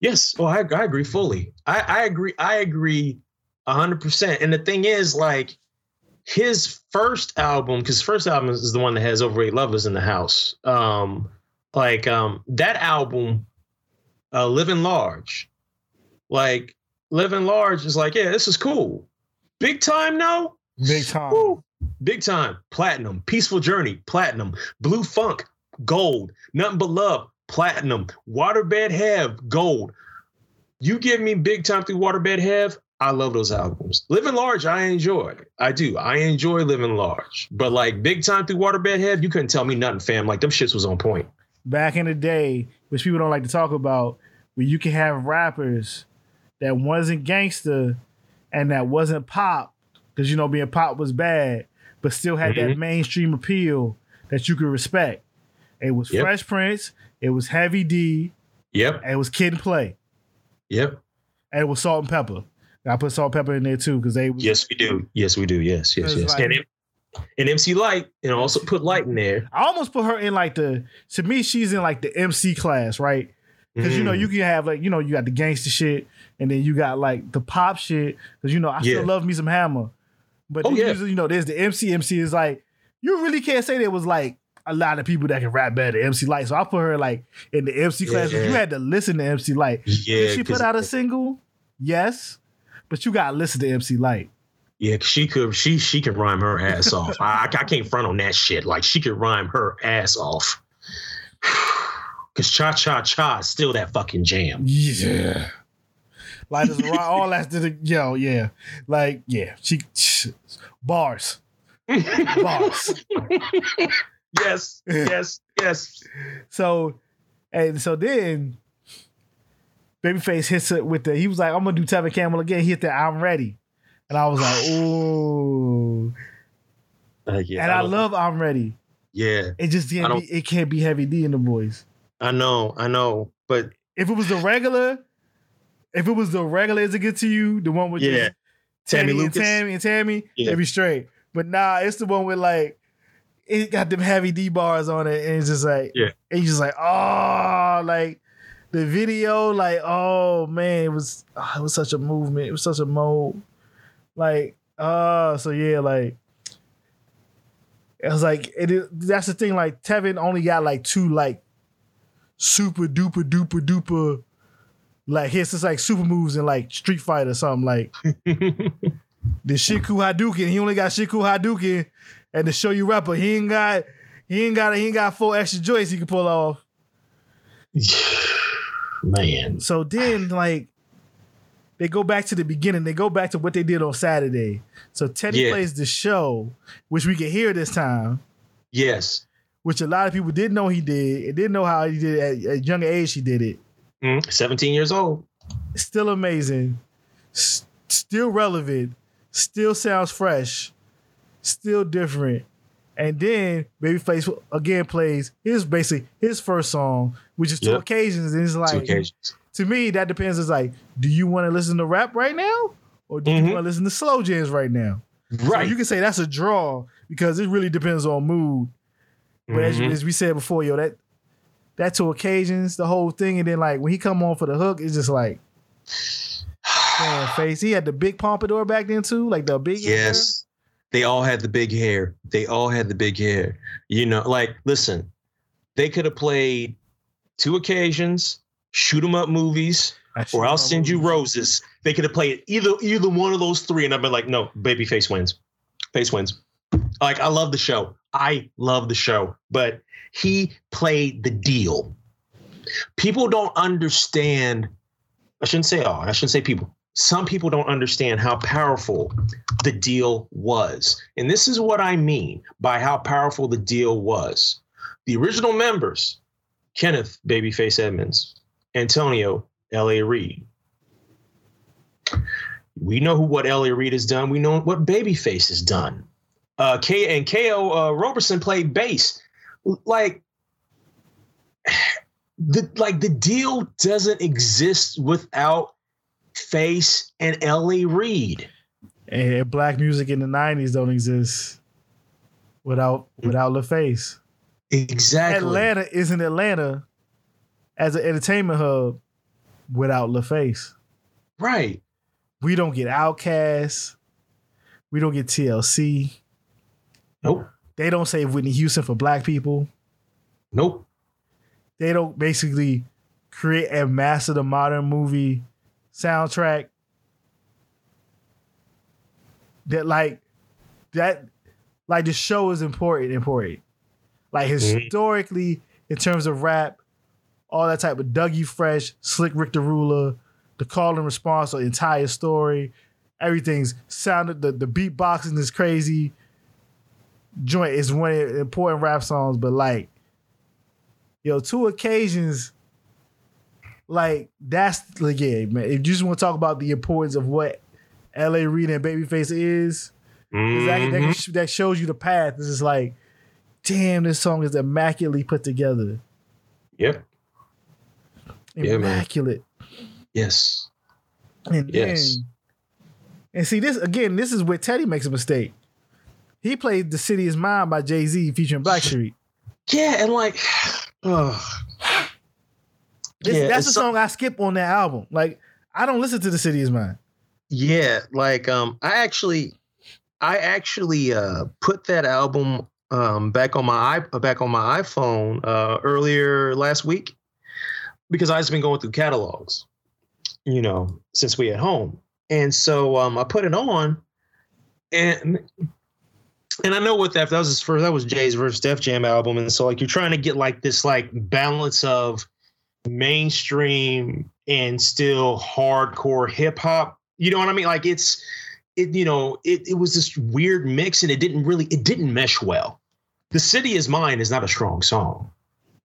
[SPEAKER 2] Yes. Well, I, I agree fully. I, I agree. I agree hundred percent. And the thing is, like, his first album, because first album is the one that has overweight lovers in the house. Um, like um that album, uh, Living Large. Like, Living Large is like, yeah, this is cool. Big time, no?
[SPEAKER 3] Big time.
[SPEAKER 2] Woo. Big time, platinum. Peaceful Journey, platinum. Blue Funk, gold. Nothing but love, platinum. Waterbed Hev, gold. You give me Big Time through Waterbed Hev, I love those albums. Living Large, I enjoy. I do. I enjoy Living Large. But like Big Time through Waterbed Hev, you couldn't tell me nothing, fam. Like them shits was on point.
[SPEAKER 3] Back in the day, which people don't like to talk about, where you can have rappers that wasn't gangster and that wasn't pop, because you know being pop was bad, but still had that
[SPEAKER 2] Mhm.
[SPEAKER 3] mainstream appeal that you could respect. It was
[SPEAKER 2] Yep.
[SPEAKER 3] Fresh Prince, it was Heavy D,
[SPEAKER 2] Yep.
[SPEAKER 3] and it was Kid and Play.
[SPEAKER 2] Yep.
[SPEAKER 3] and it was Salt-N-Pepa. I put Salt-N-Pepa in there too because they was,
[SPEAKER 2] Yes, we do. Yes, we do. Yes, yes, yes.
[SPEAKER 3] like-
[SPEAKER 2] and, M- and MC Lyte, and also put Lyte in there.
[SPEAKER 3] I almost put her in like the to me she's in like the MC class, right? Because you know
[SPEAKER 2] Mm.
[SPEAKER 3] you can have like you know you got the gangster shit and then you got like the pop shit because you know I still love me some Hammer, but
[SPEAKER 2] Oh, yeah.
[SPEAKER 3] usually you know there's the MC. MC is like you really can't say there was like a lot of people that can rap better MC Lyte, so I put her like in the MC class.
[SPEAKER 2] Yeah.
[SPEAKER 3] You had to listen to MC Lyte.
[SPEAKER 2] Yeah,
[SPEAKER 3] Did she put out a single? Yes, but you got to listen to MC Lyte.
[SPEAKER 2] Yeah, she could. She she can rhyme her ass off. I, I can't front on that shit. Like she could rhyme her ass off. Cause cha cha cha is still that fucking jam.
[SPEAKER 3] Yeah. Like this, all that's the yo, yeah. Like, yeah, she, bars. Bars.
[SPEAKER 2] yes, yes, yes.
[SPEAKER 3] So and so then Babyface hits it with the he was like, I'm gonna do Tevin Campbell again. He hit the I'm ready. And I was like, ooh.
[SPEAKER 2] Uh, yeah,
[SPEAKER 3] and I,
[SPEAKER 2] don't-
[SPEAKER 3] love I'm ready.
[SPEAKER 2] Yeah,
[SPEAKER 3] It just can't be it can't be heavy D in the boys.
[SPEAKER 2] I know, I know, but
[SPEAKER 3] If it was the regular, if it was the regular is it good to you, the one with
[SPEAKER 2] Yeah.
[SPEAKER 3] just
[SPEAKER 2] Tammy
[SPEAKER 3] Teddy and Tammy and Tammy,
[SPEAKER 2] Yeah.
[SPEAKER 3] it'd be straight. But nah, it's the one with like it got them heavy D bars on it, and it's just like
[SPEAKER 2] Yeah.
[SPEAKER 3] and you just like oh, like the video, like oh man, it was ah, it was such a movement, it was such a mode, like uh, so yeah, like it was like it is. That's the thing, like Tevin only got like two like super duper duper duper. Like his is like super moves in like Street Fighter or something like the Shinku Hadouken. He only got Shinku Hadouken, and the show you rapper, he ain't got he ain't got he ain't got four extra joints he can pull off.
[SPEAKER 2] man,
[SPEAKER 3] So then like they go back to the beginning. They go back to what they did on Saturday. So Teddy
[SPEAKER 2] Yeah.
[SPEAKER 3] plays the show, which we can hear this time,
[SPEAKER 2] yes,
[SPEAKER 3] which a lot of people didn't know he did. And didn't know how he did it at, at young age. He did it.
[SPEAKER 2] Mm, seventeen years old.
[SPEAKER 3] Still amazing. S- still relevant. Still sounds fresh. Still different. And then Babyface again plays his basically his first song, which is two
[SPEAKER 2] Yep.
[SPEAKER 3] occasions. And it's like
[SPEAKER 2] occasions.
[SPEAKER 3] to me, that depends. It's like, do you want to listen to rap right now? Or do
[SPEAKER 2] Mhm.
[SPEAKER 3] you want to listen to slow jams right now? So
[SPEAKER 2] Right.
[SPEAKER 3] you can say that's a draw because it really depends on mood. But as,
[SPEAKER 2] Mhm.
[SPEAKER 3] as we said before, yo, that that two occasions, the whole thing, and then like when he come on for the hook, it's just like man, face. He had the big pompadour back then too, like the big.
[SPEAKER 2] Yes. They all had the big hair. They all had the big hair. You know, like, listen, they could have played two occasions, shoot 'em up movies, or I'll send you roses. They could have played either either one of those three, and I've been like, no, Babyface wins. Face wins. Like I love the show. I love the show, but he played the Deele. People don't understand. I shouldn't say all. I shouldn't say people. Some people don't understand how powerful the Deele was. And this is what I mean by how powerful the Deele was. The original members, Kenneth Babyface Edmonds, Antonio L.A. Reid. We know who what L.A. Reid has done. We know what Babyface has done. Uh, K and Ko uh, Roberson played bass. Like the like the Deele doesn't exist without Face and L.A. Reid.
[SPEAKER 3] And black music in the '90s don't exist without without LaFace.
[SPEAKER 2] Exactly.
[SPEAKER 3] Atlanta isn't Atlanta as an entertainment hub without LaFace.
[SPEAKER 2] Right.
[SPEAKER 3] We don't get Outkast. We don't get TLC.
[SPEAKER 2] Nope.
[SPEAKER 3] They don't save Whitney Houston for black people.
[SPEAKER 2] Nope.
[SPEAKER 3] They don't basically create and master the modern movie soundtrack that like that like the show is important important like mm-hmm. historically in terms of rap all that type of Dougie Fresh, Slick Rick the Ruler, the call and response, the entire story, everything's sounded. The the beatboxing is crazy. Joint is one of the important rap songs, but like, yo, two occasions, like that's like yeah, man. If you just want to talk about the importance of what L.A. Reid and Babyface is, exactly that,
[SPEAKER 2] Mhm.
[SPEAKER 3] that shows you the path. This is like, damn, this song is immaculately put together.
[SPEAKER 2] Yep. Yeah, man.
[SPEAKER 3] Immaculate.
[SPEAKER 2] Yes.
[SPEAKER 3] And
[SPEAKER 2] Yes.
[SPEAKER 3] then, and see this again. This is where Teddy makes a mistake. He played "The City Is Mine" by Jay Z featuring Blackstreet.
[SPEAKER 2] Yeah, and like, ugh. Yeah,
[SPEAKER 3] that's the
[SPEAKER 2] it's so-
[SPEAKER 3] song I skip on that album. Like I don't listen to "The City Is Mine."
[SPEAKER 2] Yeah, like um I actually I actually uh put that album um back on my back on my iPhone uh earlier last week because I've just been going through catalogs, you know, since we at home. And so um I put it on and and I know what that that was his first that was Jay's versus Def Jam album and so like you're trying to get like this like balance of mainstream and still hardcore hip hop. You know what I mean? Like it's it you know, it it was this weird mix and it didn't really it didn't mesh well. The City is Mine is not a strong song.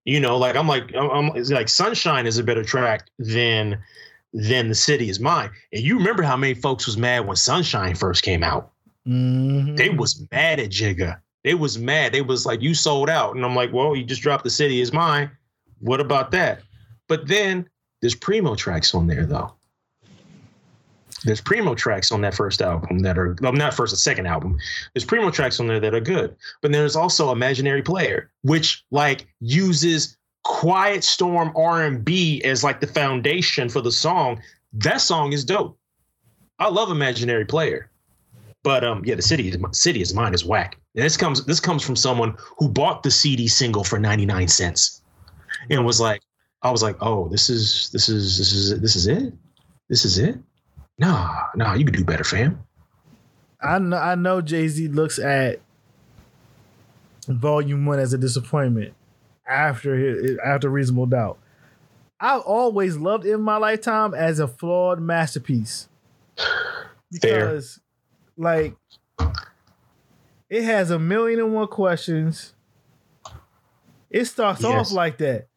[SPEAKER 2] You know, like I'm like I'm, I'm like Sunshine is a better track than than The City is Mine. And you remember how many folks was mad when Sunshine first came out.
[SPEAKER 3] Mhm.
[SPEAKER 2] They was mad at Jigga. They was mad. They was like, you sold out. And I'm like, well, you just dropped The City is Mine. What about that? But then there's primo tracks on there though. There's primo tracks on that first album that are well, not first, the second album. There's primo tracks on there that are good. But there's also Imaginary Player, which like uses Quiet Storm R&B as like the foundation for the song. That song is dope. I love Imaginary Player. But um, yeah, the city city is mine is whack. And this comes this comes from someone who bought the CD single for 99 cents and was like, I was like, oh, this is this is this is this is it? This is it? Nah, nah, you could do better, fam.
[SPEAKER 3] I know. I know. Jay Z looks at Volume One as a disappointment after his, after Reasonable Doubt. I've always loved In My Lifetime as a flawed masterpiece
[SPEAKER 2] Fair.
[SPEAKER 3] because, like, it has a million and one questions. It starts
[SPEAKER 2] Yes.
[SPEAKER 3] off like that.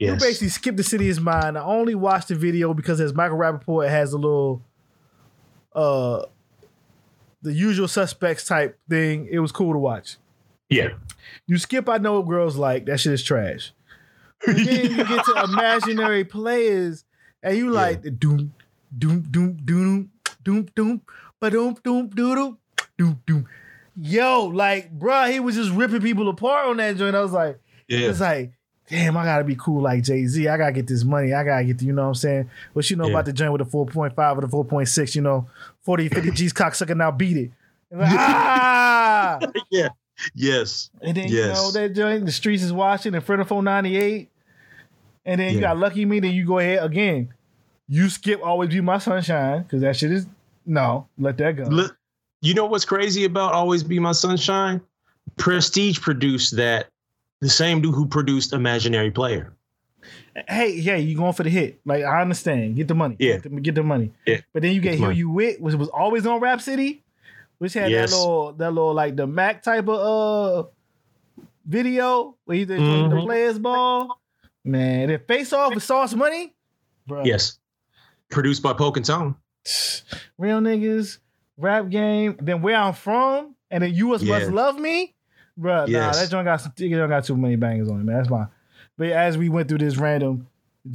[SPEAKER 3] You basically skip the city is mine. I only watched the video because as Michael Rapaport has a little uh the usual suspects type thing. It was cool to watch.
[SPEAKER 2] Yeah.
[SPEAKER 3] You skip I know what girls like. That shit is trash. And then you get to imaginary players and you like the doom doom doom doom doom doom ba doom doom doom doom doom. Yo, like, bruh, he was just ripping people apart on that joint. I was like,
[SPEAKER 2] Yeah.
[SPEAKER 3] it's like, damn, I gotta be cool like Jay Z. I gotta get this money. I gotta get the, you know what I'm saying? What you know
[SPEAKER 2] Yeah.
[SPEAKER 3] about the joint with the 4.5 or the 4.6, you know, 40, 50 G's cocksucker, now beat it. Like, ah!
[SPEAKER 2] yeah. Yes.
[SPEAKER 3] And then,
[SPEAKER 2] Yes.
[SPEAKER 3] you know, that joint, the streets is watching in front of 498. And then you got Lucky Me, then you go ahead again. You skip Always Be My Sunshine, because that shit is, no, let that go.
[SPEAKER 2] Li- You know what's crazy about Always Be My Sunshine? Prestige produced that. The same dude who produced Imaginary Player.
[SPEAKER 3] Hey, yeah, you going for the hit? Like I understand, get the money.
[SPEAKER 2] Yeah.
[SPEAKER 3] get the, get the money.
[SPEAKER 2] Yeah.
[SPEAKER 3] But then you get
[SPEAKER 2] Get the
[SPEAKER 3] Who. You Wit, which was always on Rap City, which had
[SPEAKER 2] Yes.
[SPEAKER 3] that little that little like the Mac type of uh video where he did the
[SPEAKER 2] Mhm.
[SPEAKER 3] players ball. Man, if Face Off with Sauce Money, bro.
[SPEAKER 2] Yes. Produced by Poke and Tone.
[SPEAKER 3] real niggas, rap game. Then where I'm from, and then you was must love me, bro. Nah,
[SPEAKER 2] Yes.
[SPEAKER 3] that joint got some. That joint got too many bangers on it, man. That's my. But as we went through this random,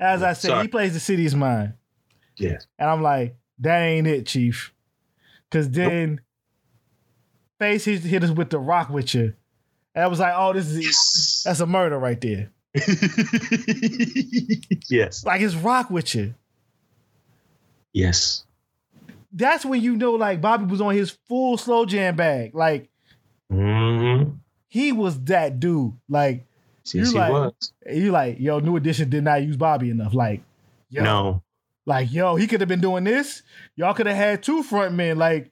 [SPEAKER 3] as I said,
[SPEAKER 2] Sorry.
[SPEAKER 3] he plays the city's mind,
[SPEAKER 2] Yeah.
[SPEAKER 3] and I'm like, that ain't it, Chief. Because then Face hit, hit us with the rock with you, and I was like, oh, this is
[SPEAKER 2] Yes.
[SPEAKER 3] that's a murder right there.
[SPEAKER 2] yes.
[SPEAKER 3] Like it's rock with you.
[SPEAKER 2] Yes.
[SPEAKER 3] That's when you know like Bobby was on his full slow jam bag. Like
[SPEAKER 2] Mm-hmm.
[SPEAKER 3] he was that dude. Like
[SPEAKER 2] Yes,
[SPEAKER 3] You
[SPEAKER 2] he
[SPEAKER 3] like-
[SPEAKER 2] was.
[SPEAKER 3] you like, yo, New Edition did not use Bobby enough. Like, yo,
[SPEAKER 2] No.
[SPEAKER 3] like yo, he could have been doing this. Y'all could have had two front men. Like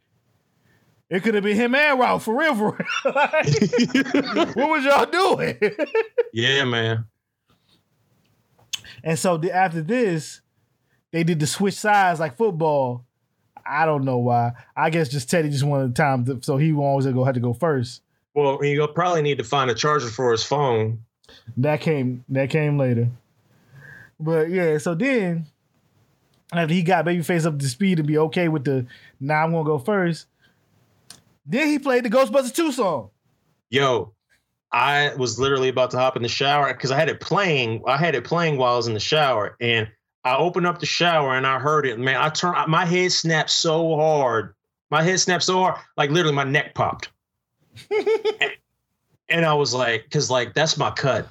[SPEAKER 3] it could have been him and Ralph for real. For real. Like, what was y'all doing?
[SPEAKER 2] yeah, man.
[SPEAKER 3] and so the, after this, they did the switch sides like football. I don't know why. I guess just Teddy just wanted time, to, so he always go had to go first.
[SPEAKER 2] Well, you'll probably need to find a charger for his phone.
[SPEAKER 3] That came that came later. But yeah, so then after he got Babyface up to speed and be okay with the now I'm gonna go first, then he played the Ghostbusters 2 song.
[SPEAKER 2] Yo, I was literally about to hop in the shower because I had it playing. I had it playing while I was in the shower, and I opened up the shower and I heard it. Man, I turned my head snapped so hard. My head snapped so hard, like literally my neck popped. and, and I was like, because like that's my cut.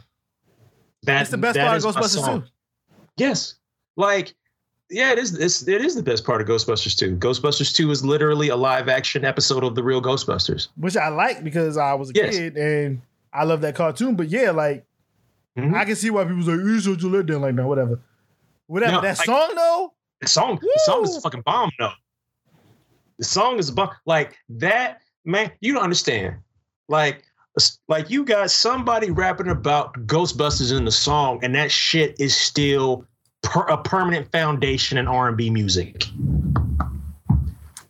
[SPEAKER 2] That-
[SPEAKER 3] That's the best
[SPEAKER 2] that
[SPEAKER 3] part of Ghostbusters
[SPEAKER 2] song.
[SPEAKER 3] 2.
[SPEAKER 2] Yes. Like, yeah, it is. It's, it is the best part of Ghostbusters 2. Ghostbusters 2 is literally a live action episode of the real Ghostbusters.
[SPEAKER 3] Which I like because I was a
[SPEAKER 2] Yes.
[SPEAKER 3] kid and I love that cartoon. But yeah, like
[SPEAKER 2] Mhm.
[SPEAKER 3] I can see why people's like, you should you let down like no, whatever. Whatever.
[SPEAKER 2] No,
[SPEAKER 3] that
[SPEAKER 2] like-
[SPEAKER 3] song though,
[SPEAKER 2] The song, the song is a fucking bomb, though. The song is a bomb. Like that, man. You don't understand. Like, like you got somebody rapping about Ghostbusters in the song, and that shit is still per, a permanent foundation in R and B music.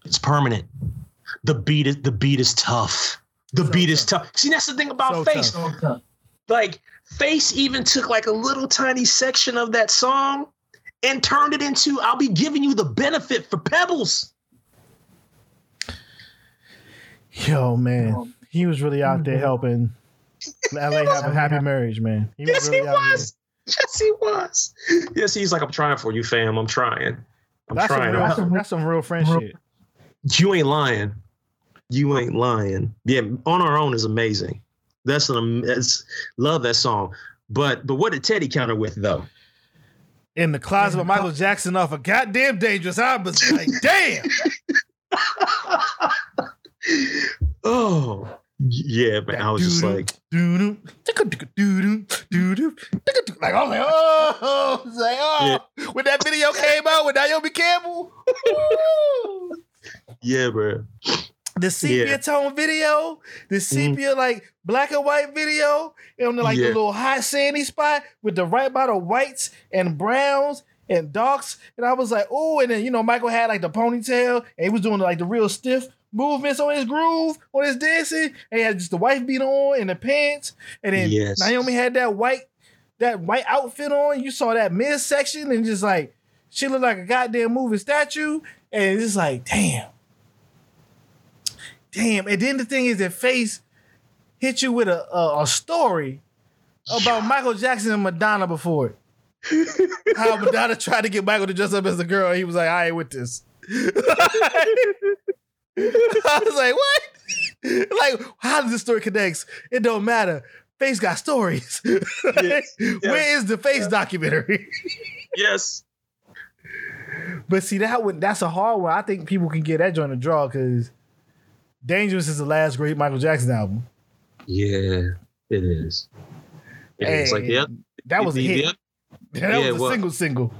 [SPEAKER 2] It's permanent. The beat is the beat is tough. The
[SPEAKER 3] So
[SPEAKER 2] beat is
[SPEAKER 3] tough.
[SPEAKER 2] tough. See, that's the thing about
[SPEAKER 3] So
[SPEAKER 2] Face.
[SPEAKER 3] tough.
[SPEAKER 2] Like Face even took like a little tiny section of that song and turned it into I'll be giving you the benefit for pebbles.
[SPEAKER 3] Yo, man. He was really out there mm-hmm. helping LA have a happy marriage, man. He
[SPEAKER 2] Yes, he
[SPEAKER 3] really out there.
[SPEAKER 2] was. Yes, he was. Yes, he's like, I'm trying for you, fam. I'm trying. I'm
[SPEAKER 3] That's some,
[SPEAKER 2] trying.
[SPEAKER 3] real, that's some real friendship.
[SPEAKER 2] You ain't lying. You ain't lying. Yeah, on our own is amazing. That's an am- it's, love that song. But but what did Teddy counter with though?
[SPEAKER 3] In the closet with Michael Jackson off a goddamn dangerous. album. like, damn.
[SPEAKER 2] oh yeah, man. I was just like,
[SPEAKER 3] like, I was like, oh, was like, oh. When that video came out with Naomi Campbell,
[SPEAKER 2] yeah, bro.
[SPEAKER 3] The sepia
[SPEAKER 2] Yeah.
[SPEAKER 3] tone video, the mm-hmm. sepia like black and white video, and like
[SPEAKER 2] Yeah.
[SPEAKER 3] the little hot sandy spot with the right amount of whites and browns and darks. And I was like, oh, and then you know, Michael had like the ponytail and he was doing like the real stiff movements on his groove, on his dancing, and he had just the wife beat on and the pants. And then
[SPEAKER 2] Yes.
[SPEAKER 3] Naomi had that white, that white outfit on. You saw that midsection and just like she looked like a goddamn moving statue. And it's just like, damn. Damn. And then the thing is that Face hit you with a, a, a story about Michael Jackson and Madonna before it. How Madonna tried to get Michael to dress up as a girl. He was like, I ain't with this. I was like, what? like, how does this story connects? It don't matter. Face got stories. Where is the face documentary?
[SPEAKER 2] Yes.
[SPEAKER 3] but see, that one, that's a hard one. I think people can get that joint a draw because Dangerous is the last great Michael Jackson album.
[SPEAKER 2] Yeah, it is. It is. Like, yep.
[SPEAKER 3] That was a hit.
[SPEAKER 2] Yep.
[SPEAKER 3] That
[SPEAKER 2] Yeah,
[SPEAKER 3] was a
[SPEAKER 2] well-
[SPEAKER 3] single single.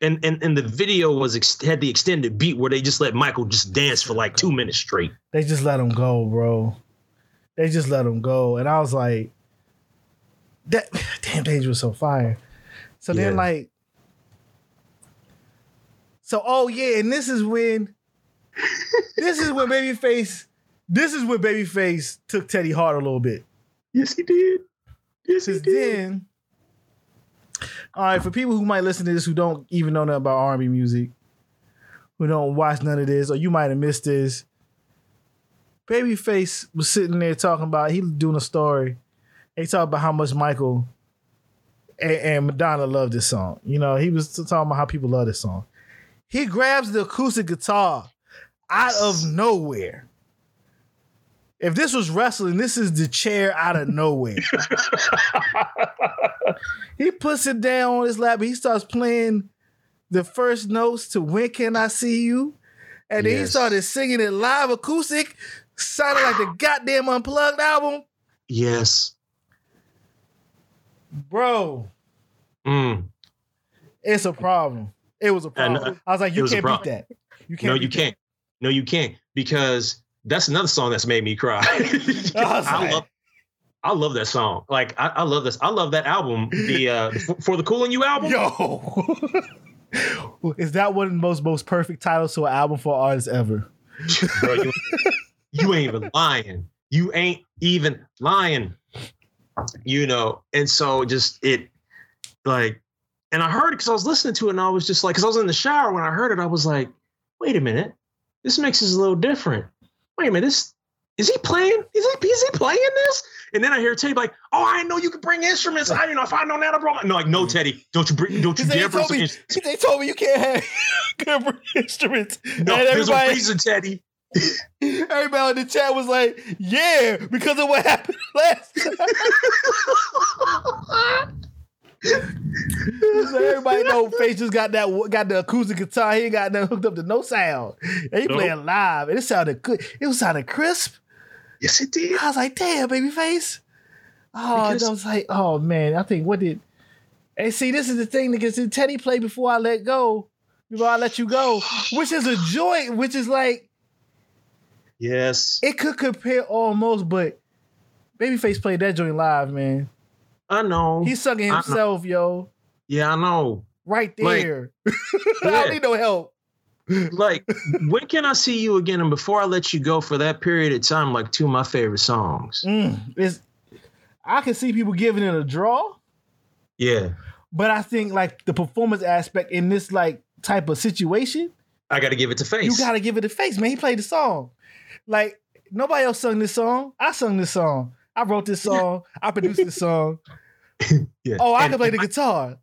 [SPEAKER 2] and and and the video was ex- had the extended beat where they just let Michael just dance for like two minutes straight.
[SPEAKER 3] They just let him go, bro. They just let him go, and I was like, "That damn dangerous was so fire." So then, like, so oh yeah, and this is when, this is when Babyface, this is when Babyface took Teddy hard a little bit.
[SPEAKER 2] Yes, he did. Yes, he did.
[SPEAKER 3] then, all right, for people who might listen to this who don't even know nothing about R&B music, who don't watch none of this, or you might have missed this. Babyface was sitting there talking about he was doing a story. He talked about how much Michael and, and Madonna loved this song. You know, he was talking about how people love this song. He grabs the acoustic guitar out of nowhere. If this was wrestling, this is the chair out of nowhere. he puts it down on his lap. He starts playing the first notes to "When Can I See You," and then he started singing it live acoustic. Sounded like the goddamn unplugged album,
[SPEAKER 2] yes.
[SPEAKER 3] bro.
[SPEAKER 2] Mm.
[SPEAKER 3] It's a problem. It was a
[SPEAKER 2] And,
[SPEAKER 3] problem. I was like, you
[SPEAKER 2] was
[SPEAKER 3] can't beat that. You can't.
[SPEAKER 2] No, you
[SPEAKER 3] that.
[SPEAKER 2] can't. No, you can't because that's another song that's made me cry. I love, I love that song. Like I, I love this. I love that album. The uh, for, the Cool in You album.
[SPEAKER 3] Yo, is that one of the most most perfect titles to an album for an artist ever?
[SPEAKER 2] Bro, you, you ain't even lying. You ain't even lying. You know, and so just it, like, and I heard it because I was listening to it, and I was just like, because I was in the shower when I heard it, I was like, wait a minute, this mix is a little different. Wait a minute, this is he playing? Is he is he playing this? And then I hear Teddy like, oh, I know you could bring instruments. I didn't know if I know that, bro. No, like, no, Teddy, don't you bring, don't you dare bring
[SPEAKER 3] told
[SPEAKER 2] some
[SPEAKER 3] me,
[SPEAKER 2] instruments.
[SPEAKER 3] they told me you can't have instruments.
[SPEAKER 2] No,
[SPEAKER 3] and
[SPEAKER 2] there's a reason, Teddy.
[SPEAKER 3] everybody in the chat was like, "Yeah," because of what happened last time. So everybody know Face just got that got the acoustic guitar. He got that hooked up to no sound. And he
[SPEAKER 2] Nope.
[SPEAKER 3] playing live, and it sounded good. It was sounding crisp.
[SPEAKER 2] Yes, it did.
[SPEAKER 3] I was like, damn, Babyface. Oh,
[SPEAKER 2] Because-
[SPEAKER 3] I was like, oh man, I think what did and see this is the thing that because Teddy played before I let go, before I let you go, which is a joint, which is like
[SPEAKER 2] Yes.
[SPEAKER 3] it could compare almost, but Babyface played that joint live, man.
[SPEAKER 2] I know.
[SPEAKER 3] He's sung it
[SPEAKER 2] I know.
[SPEAKER 3] himself, yo,
[SPEAKER 2] yeah, I know.
[SPEAKER 3] right
[SPEAKER 2] Like,
[SPEAKER 3] there. I don't need no help.
[SPEAKER 2] Like, when can I see you again? And before I let you go for that period of time, like two of my favorite songs.
[SPEAKER 3] Mm, I can see people giving it a draw.
[SPEAKER 2] Yeah.
[SPEAKER 3] But I think like the performance aspect in this like type of situation,
[SPEAKER 2] I gotta give it to face.
[SPEAKER 3] you gotta give it a face, man. He played the song. Like nobody else sung this song. I sung this song. I wrote this song. I produced this song.
[SPEAKER 2] yeah.
[SPEAKER 3] Oh, I
[SPEAKER 2] And-
[SPEAKER 3] can play the guitar.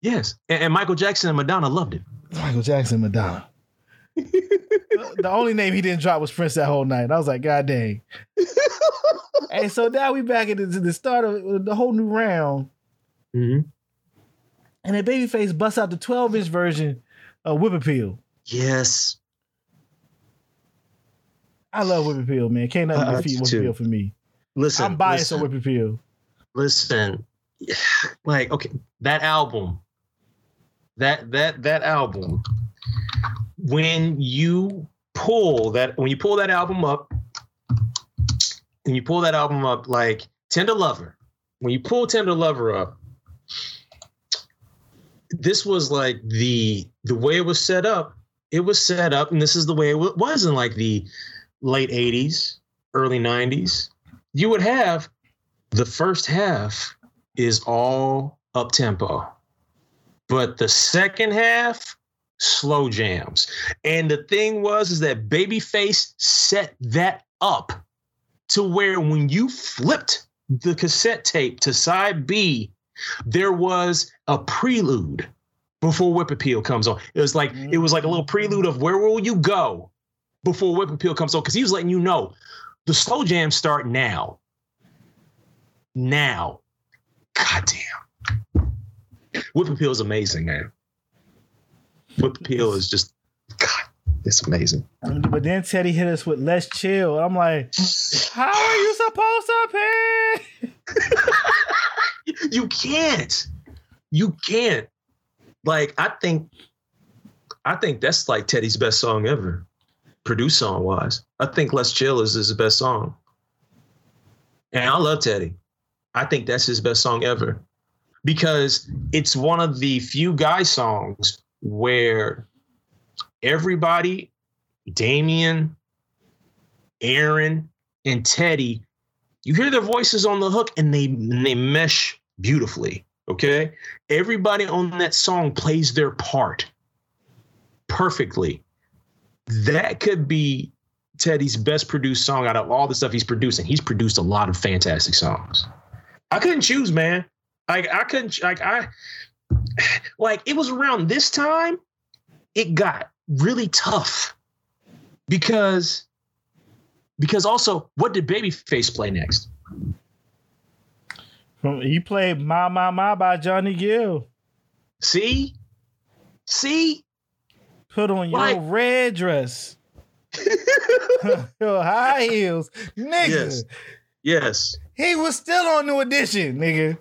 [SPEAKER 2] Yes. And, and Michael Jackson and Madonna loved it.
[SPEAKER 3] Michael Jackson, and Madonna. the only name he didn't drop was Prince that whole night. I was like, God dang. and so now we back into the start of the whole new round.
[SPEAKER 2] Mm-hmm.
[SPEAKER 3] And then Babyface busts out the 12 inch version of Whip Appeal.
[SPEAKER 2] Yes.
[SPEAKER 3] I love Whip Appeal, man. Can't nothing
[SPEAKER 2] I- I
[SPEAKER 3] defeat Whip. Appeal for me.
[SPEAKER 2] Listen.
[SPEAKER 3] I'm biased
[SPEAKER 2] listen,
[SPEAKER 3] on Whip Appeal.
[SPEAKER 2] Listen. Like, okay, that album. That that that album. When you pull that when you pull that album up, and you pull that album up like Tender Lover, when you pull Tender Lover up, this was like the the way it was set up. It was set up, and this is the way it was in like the late '80s, early '90s. You would have the first half is all up tempo, but the second half slow jams. And the thing was is that Babyface set that up to where when you flipped the cassette tape to side B, there was a prelude before Whip Appeal comes on. It was like it was like a little prelude of where will you go before Whip Appeal comes on because he was letting you know the slow jams start now. Now, goddamn, Whip Appeal is amazing, man. Whip Appeal is just God, it's amazing.
[SPEAKER 3] But then Teddy hit us with let's chill. I'm like, how are you supposed to pay?
[SPEAKER 2] you can't. You can't. Like, I think I think that's like Teddy's best song ever, produced song wise. I think Let's Chill is his best song. And I love Teddy. I think that's his best song ever because it's one of the few guy songs where everybody, Damion, Aaron, and Teddy, you hear their voices on the hook and they and they mesh beautifully. Okay. Everybody on that song plays their part perfectly. That could be Teddy's best produced song out of all the stuff he's producing. He's produced a lot of fantastic songs. I couldn't choose, man. Like I couldn't like I like it was around this time it got really tough because because also what did Babyface play next?
[SPEAKER 3] From he played "My My My" by Johnny Gill.
[SPEAKER 2] See, see,
[SPEAKER 3] Put on your
[SPEAKER 2] Like-
[SPEAKER 3] red dress, your high heels, nigga.
[SPEAKER 2] Yes. Yes,
[SPEAKER 3] He was still on New Edition, nigga.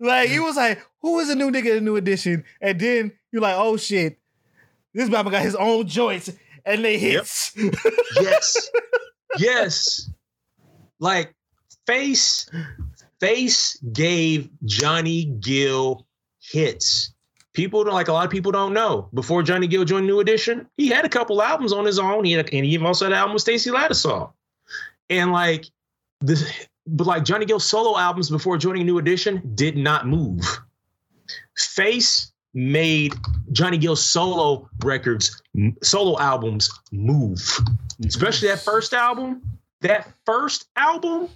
[SPEAKER 3] Like he was like, "Who is a new nigga in New Edition?" And then you're like, "Oh shit, this Baba got his own joints and they hits."
[SPEAKER 2] yes, yes. Like Face, Face gave Johnny Gill hits. People don't like a lot of people don't know. Before Johnny Gill joined New Edition, he had a couple albums on his own. He had, and he also had an album with Stacey Lattisaw. And like the but like Johnny Gill solo albums before joining New Edition did not move. Face made Johnny Gill's solo records, solo albums move. Especially that first album. That first album,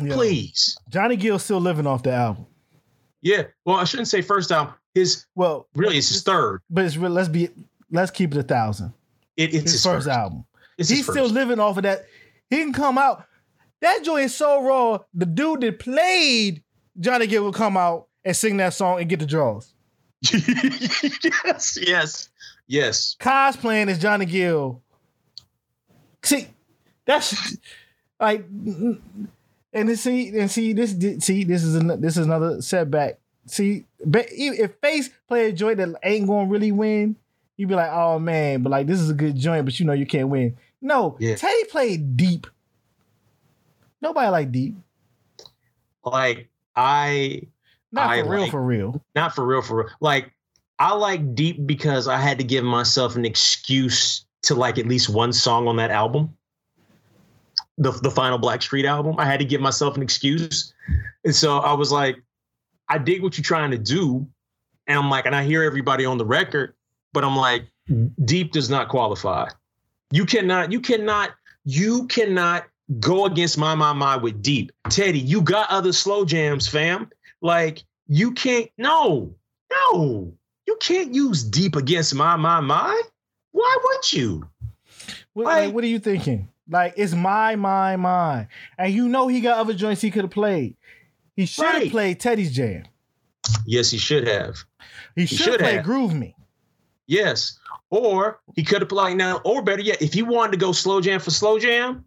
[SPEAKER 3] Yeah.
[SPEAKER 2] please.
[SPEAKER 3] Johnny Gill's still living off the album.
[SPEAKER 2] Yeah. Well, I shouldn't say first album. His
[SPEAKER 3] Well,
[SPEAKER 2] really it's his third.
[SPEAKER 3] but it's. Let's be. Let's keep it a thousand.
[SPEAKER 2] It, it's
[SPEAKER 3] His,
[SPEAKER 2] his,
[SPEAKER 3] first,
[SPEAKER 2] first,
[SPEAKER 3] album.
[SPEAKER 2] It's
[SPEAKER 3] He's
[SPEAKER 2] his
[SPEAKER 3] still living off of that. He can come out. That joint is so raw. The dude that played Johnny Gill will come out and sing that song and get the draws.
[SPEAKER 2] yes, yes, yes.
[SPEAKER 3] cosplaying as Johnny Gill. See, that's like, and then see, and see this, see this is an, this is another setback. See, but if Face play a joint that ain't going to really win, you'd be like, oh man, but like this is a good joint, but you know you can't win. No,
[SPEAKER 2] Yeah.
[SPEAKER 3] Teddy played deep. Nobody like deep.
[SPEAKER 2] Like I
[SPEAKER 3] Not
[SPEAKER 2] I
[SPEAKER 3] for real,
[SPEAKER 2] like-
[SPEAKER 3] for real.
[SPEAKER 2] not for real, for real. Like I like deep because I had to give myself an excuse to like at least one song on that album. The the final Blackstreet album. I had to give myself an excuse. And so I was like, I dig what you're trying to do. And I'm like, and I hear everybody on the record, but I'm like, deep does not qualify. You cannot, you cannot, you cannot go against my my my with deep. Teddy, you got other slow jams, fam. Like you can't no, no, you can't use deep against my my my. Why would you?
[SPEAKER 3] What,
[SPEAKER 2] Like-
[SPEAKER 3] like, what are you thinking? Like it's my, my, my, and you know he got other joints he could have played. He should have
[SPEAKER 2] Right.
[SPEAKER 3] played Teddy's Jam.
[SPEAKER 2] Yes, he should have.
[SPEAKER 3] He should have
[SPEAKER 2] should
[SPEAKER 3] played
[SPEAKER 2] have.
[SPEAKER 3] Groove Me.
[SPEAKER 2] Yes. Or he could have played now, or better yet, if he wanted to go slow jam for slow jam,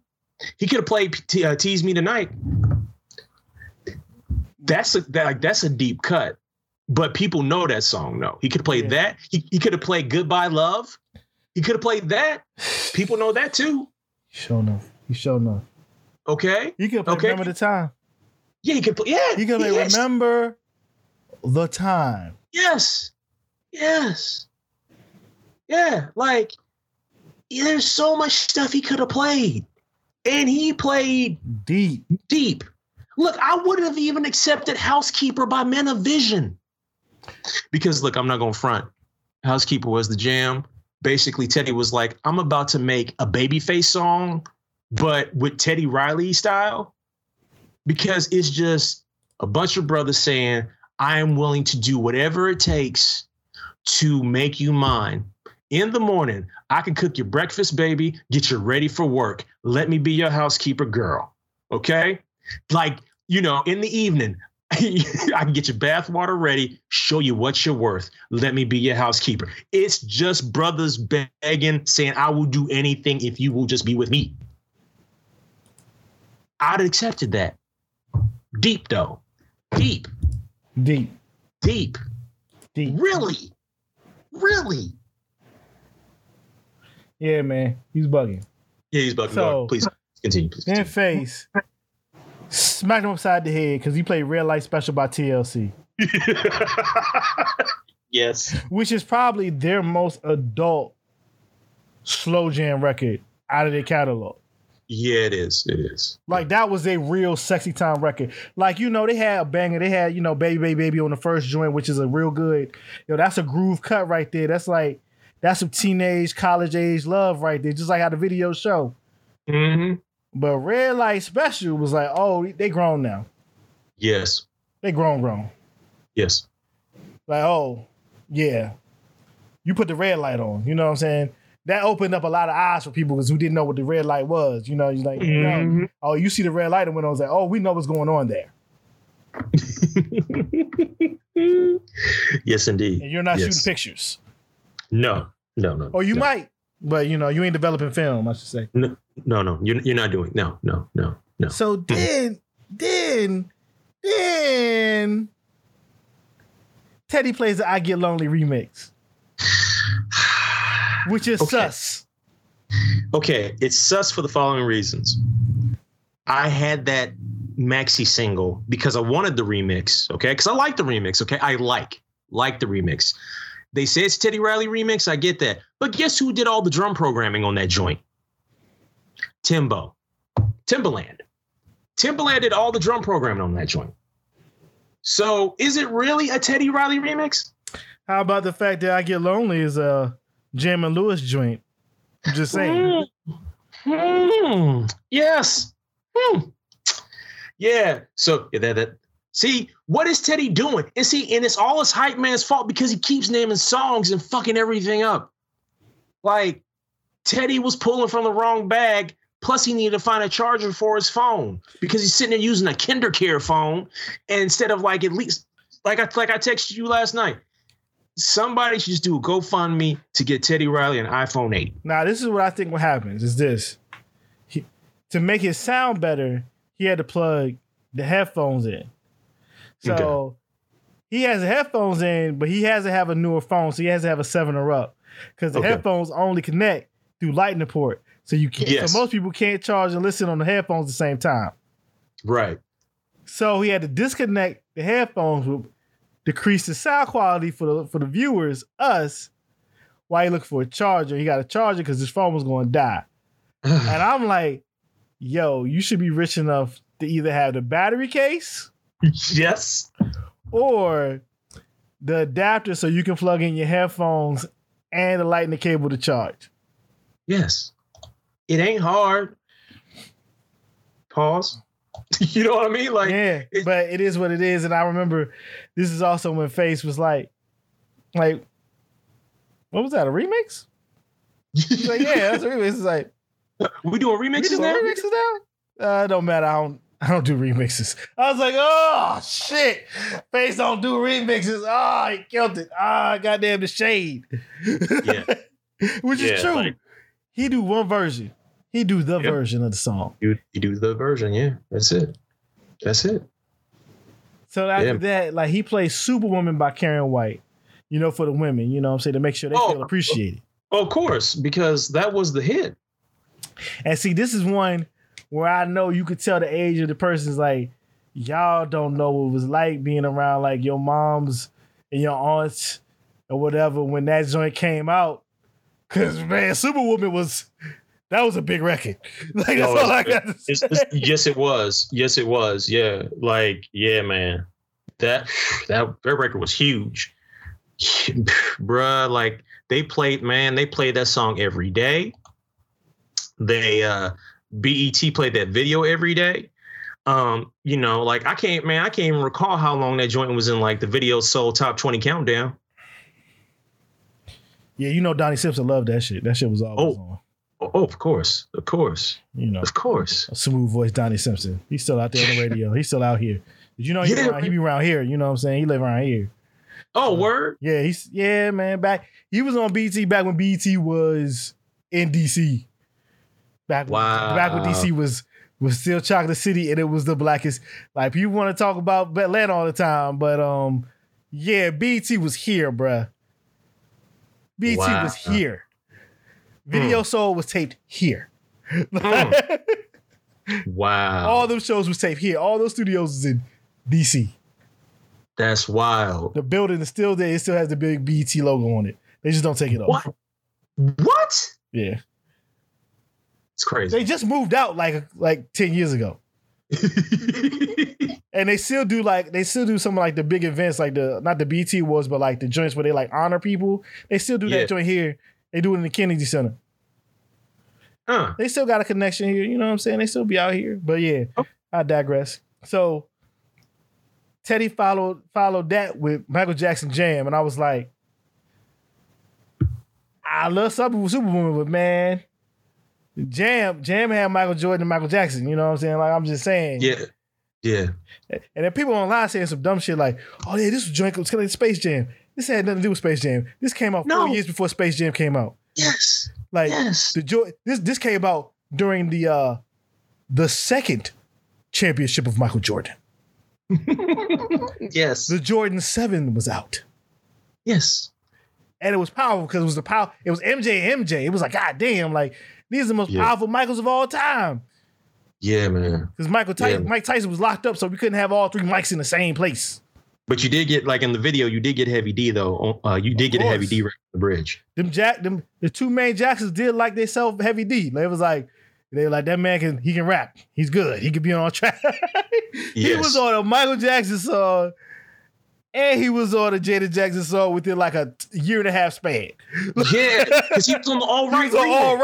[SPEAKER 2] he could have played T- uh, Tease Me Tonight. That's a that, like that's a deep cut. But people know that song, no. He could have played
[SPEAKER 3] Yeah.
[SPEAKER 2] that. He, he could have played Goodbye Love. He could have played that. People know that too.
[SPEAKER 3] Sure enough. He sure enough.
[SPEAKER 2] Okay.
[SPEAKER 3] You could play
[SPEAKER 2] Okay.
[SPEAKER 3] Remember the Time.
[SPEAKER 2] Yeah, he could play. Yeah.
[SPEAKER 3] You could play
[SPEAKER 2] yes.
[SPEAKER 3] Remember the Time.
[SPEAKER 2] Yes. Yes. Yeah. Like, yeah, there's so much stuff he could have played. And he played
[SPEAKER 3] Deep.
[SPEAKER 2] deep. Look, I wouldn't have even accepted Housekeeper by Men of Vision. Because look, I'm not gonna front. Housekeeper was the jam. Basically, Teddy was like, I'm about to make a babyface song, but with Teddy Riley style. Because it's just a bunch of brothers saying, I am willing to do whatever it takes to make you mine. In the morning, I can cook your breakfast, baby, get you ready for work. Let me be your housekeeper girl. Okay? Like, you know, in the evening, I can get your bath water ready, show you what you're worth. Let me be your housekeeper. It's just brothers begging, saying, I will do anything if you will just be with me. I'd accepted that. Deep, though. Deep,
[SPEAKER 3] Deep.
[SPEAKER 2] deep.
[SPEAKER 3] Deep.
[SPEAKER 2] Really? Really?
[SPEAKER 3] Yeah, man, he's bugging.
[SPEAKER 2] Yeah, he's bugging.
[SPEAKER 3] So-.
[SPEAKER 2] Please continue. Please
[SPEAKER 3] Then
[SPEAKER 2] continue.
[SPEAKER 3] face smacked him upside the head because he played Red Light Special by TLC,
[SPEAKER 2] yes.
[SPEAKER 3] which is probably their most adult slow jam record out of their catalog.
[SPEAKER 2] Yeah, it is. It is.
[SPEAKER 3] Like that was a real sexy time record. Like you know they had a banger. They had you know baby baby baby on the first joint, which is a real good. Yo, that's a groove cut right there. That's like that's some teenage college age love right there. Just like how the video show.
[SPEAKER 2] Mm-hmm.
[SPEAKER 3] But Red Light Special was like, oh, they grown now.
[SPEAKER 2] Yes.
[SPEAKER 3] They grown grown.
[SPEAKER 2] Yes.
[SPEAKER 3] Like oh yeah, you put the red light on. You know what I'm saying? That opened up a lot of eyes for people because who didn't know what the red light was. You know, you're like, you know,
[SPEAKER 2] Mhm.
[SPEAKER 3] oh, you see the red light and went on. It's like, oh, we know what's going on there.
[SPEAKER 2] yes, indeed.
[SPEAKER 3] And you're not
[SPEAKER 2] Yes.
[SPEAKER 3] shooting pictures.
[SPEAKER 2] No, no, no.
[SPEAKER 3] Or you
[SPEAKER 2] no.
[SPEAKER 3] might, but you know, you ain't developing film, I should say.
[SPEAKER 2] No, no, no. You're, you're not doing. No, no, no, no.
[SPEAKER 3] So then, then, then Teddy plays the I Get Lonely remix, which is
[SPEAKER 2] Okay.
[SPEAKER 3] sus.
[SPEAKER 2] Okay, it's sus for the following reasons. I had that maxi single because I wanted the remix, okay? Because I like the remix, okay? I like, like the remix. They say it's Teddy Riley remix, I get that. But guess who did all the drum programming on that joint? Timbo. Timbaland. Timbaland did all the drum programming on that joint. So is it really a Teddy Riley remix?
[SPEAKER 3] How about the fact that I Get Lonely is a Jam and Lewis joint? I'm just saying.
[SPEAKER 2] Hmm. Yes. Hmm. Yeah. So yeah, that, that see what is Teddy doing? And see, and it's all his hype man's fault because he keeps naming songs and fucking everything up. Like Teddy was pulling from the wrong bag. Plus, he needed to find a charger for his phone because he's sitting there using a KinderCare phone and instead of like at least like I like I texted you last night. Somebody should just do a GoFundMe to get Teddy Riley an iPhone 8.
[SPEAKER 3] Now, this is what I think what happens is this. He, to make it sound better, he had to plug the headphones in. So
[SPEAKER 2] Okay.
[SPEAKER 3] he has headphones in, but he has to have a newer phone, so he has to have a seven or up. Because the
[SPEAKER 2] Okay.
[SPEAKER 3] headphones only connect through lightning port. So you can't
[SPEAKER 2] Yes.
[SPEAKER 3] so most people can't charge and listen on the headphones at the same time.
[SPEAKER 2] Right.
[SPEAKER 3] So he had to disconnect the headphones, which decrease the sound quality for the for the viewers, us, while he looked for a charger. He got a charger because his phone was going to die. And I'm like, yo, you should be rich enough to either have the battery case
[SPEAKER 2] yes.
[SPEAKER 3] or the adapter so you can plug in your headphones and the lightning cable to charge.
[SPEAKER 2] Yes. It ain't hard. Pause. you know what I mean? Like,
[SPEAKER 3] yeah,
[SPEAKER 2] it-
[SPEAKER 3] but it is what it is. And I remember this is also when Face was like, like, what was that? A remix? He's like, yeah, that's a remix. It's like,
[SPEAKER 2] we doing
[SPEAKER 3] we
[SPEAKER 2] remixes
[SPEAKER 3] doing
[SPEAKER 2] now?
[SPEAKER 3] remixes now? Uh, it don't matter. I don't. I don't do remixes. I was like, oh shit, Face don't do remixes. Oh, he killed it. Ah, goddamn the shade.
[SPEAKER 2] Yeah.
[SPEAKER 3] Which is true.
[SPEAKER 2] like-
[SPEAKER 3] he do one version. He do the
[SPEAKER 2] Yep.
[SPEAKER 3] version of the song.
[SPEAKER 2] You, you do the version, yeah. That's it. That's it.
[SPEAKER 3] So after
[SPEAKER 2] Yeah.
[SPEAKER 3] that, like he plays Superwoman by Karyn White. You know, for the women, you know what I'm saying, to make sure they
[SPEAKER 2] Oh.
[SPEAKER 3] feel appreciated.
[SPEAKER 2] Of course, because that was the hit.
[SPEAKER 3] And see, this is one where I know you could tell the age of the person's like, y'all don't know what it was like being around like your moms and your aunts or whatever when that joint came out. Cause man, Superwoman was that was a big record. Like that's
[SPEAKER 2] Oh,
[SPEAKER 3] all I got to say.
[SPEAKER 2] Yes, it was. Yes, it was. Yeah. Like, yeah, man. That that that record was huge. Bruh, like they played, man, they played that song every day. They uh BET played that video every day. Um, you know, like I can't, man, I can't even recall how long that joint was in like the video soul top 20 countdown.
[SPEAKER 3] Yeah, you know Donnie Simpson loved that shit. That shit was always
[SPEAKER 2] Oh.
[SPEAKER 3] on.
[SPEAKER 2] Oh, of course, of course,
[SPEAKER 3] You know,
[SPEAKER 2] of course.
[SPEAKER 3] smooth voice Donnie Simpson. He's still out there on the radio. He's still out here. Did you know he,
[SPEAKER 2] Yeah.
[SPEAKER 3] around, he be around here? You know what I'm saying? He live around here.
[SPEAKER 2] Oh, word.
[SPEAKER 3] Yeah, he's yeah, man. Back he was on BT back when BT was in DC. Back when,
[SPEAKER 2] Wow.
[SPEAKER 3] back when DC was was still Chocolate City and it was the blackest. Like people want to talk about Atlanta all the time, but um, yeah, BT was here, bruh. BT
[SPEAKER 2] Wow.
[SPEAKER 3] was here. Video Soul was taped here.
[SPEAKER 2] Mm. Wow.
[SPEAKER 3] All those shows was taped here. All those studios is in DC.
[SPEAKER 2] That's wild.
[SPEAKER 3] The building is still there. It still has the big BT logo on it. They just don't take it off.
[SPEAKER 2] What? What?
[SPEAKER 3] Yeah.
[SPEAKER 2] It's crazy.
[SPEAKER 3] They just moved out like like 10 years ago. And they still do like they still do some like the big events like the not the BT was but like the joints where they like honor people. They still do
[SPEAKER 2] Yeah.
[SPEAKER 3] that joint here. They do it in the Kennedy Center.
[SPEAKER 2] huh.
[SPEAKER 3] They still got a connection here. You know what I'm saying? They still be out here. But yeah,
[SPEAKER 2] Oh.
[SPEAKER 3] I digress. So Teddy followed followed that with Michael Jackson Jam, and I was like, I love Super Superwoman, but man, Jam Jam had Michael Jordan and Michael Jackson. You know what I'm saying? Like I'm just saying.
[SPEAKER 2] Yeah. Yeah.
[SPEAKER 3] And then people online saying some dumb shit like, "Oh yeah, this was joint was of Space Jam. This had nothing to do with Space Jam. This came out
[SPEAKER 2] No.
[SPEAKER 3] four years before Space Jam came out.
[SPEAKER 2] Yes.
[SPEAKER 3] Like
[SPEAKER 2] Yes.
[SPEAKER 3] the joy. This this came out during the uh the second championship of Michael Jordan.
[SPEAKER 2] yes.
[SPEAKER 3] The Jordan Seven was out,
[SPEAKER 2] Yes.
[SPEAKER 3] and it was powerful because it was the power. It was MJ MJ. It was like, God damn, like these are the most
[SPEAKER 2] Yeah.
[SPEAKER 3] powerful Michaels of all time.
[SPEAKER 2] Yeah, man.
[SPEAKER 3] Because Michael Tyson,
[SPEAKER 2] Yeah.
[SPEAKER 3] Mike Tyson was locked up, so we couldn't have all three mics in the same place.
[SPEAKER 2] But you did get like in the video, you did get Heavy D though. Uh, you did get a Heavy. D right on the bridge.
[SPEAKER 3] them Jack them the two main Jacksons did like they self heavy D. They was like they were like that man can he can rap. He's good. He could be on track. he was on a Michael Jackson song and he was on a Janet Jackson song within like a year and a half span.
[SPEAKER 2] Yeah, because he was on the All Right.
[SPEAKER 3] He
[SPEAKER 2] Right,
[SPEAKER 3] was on all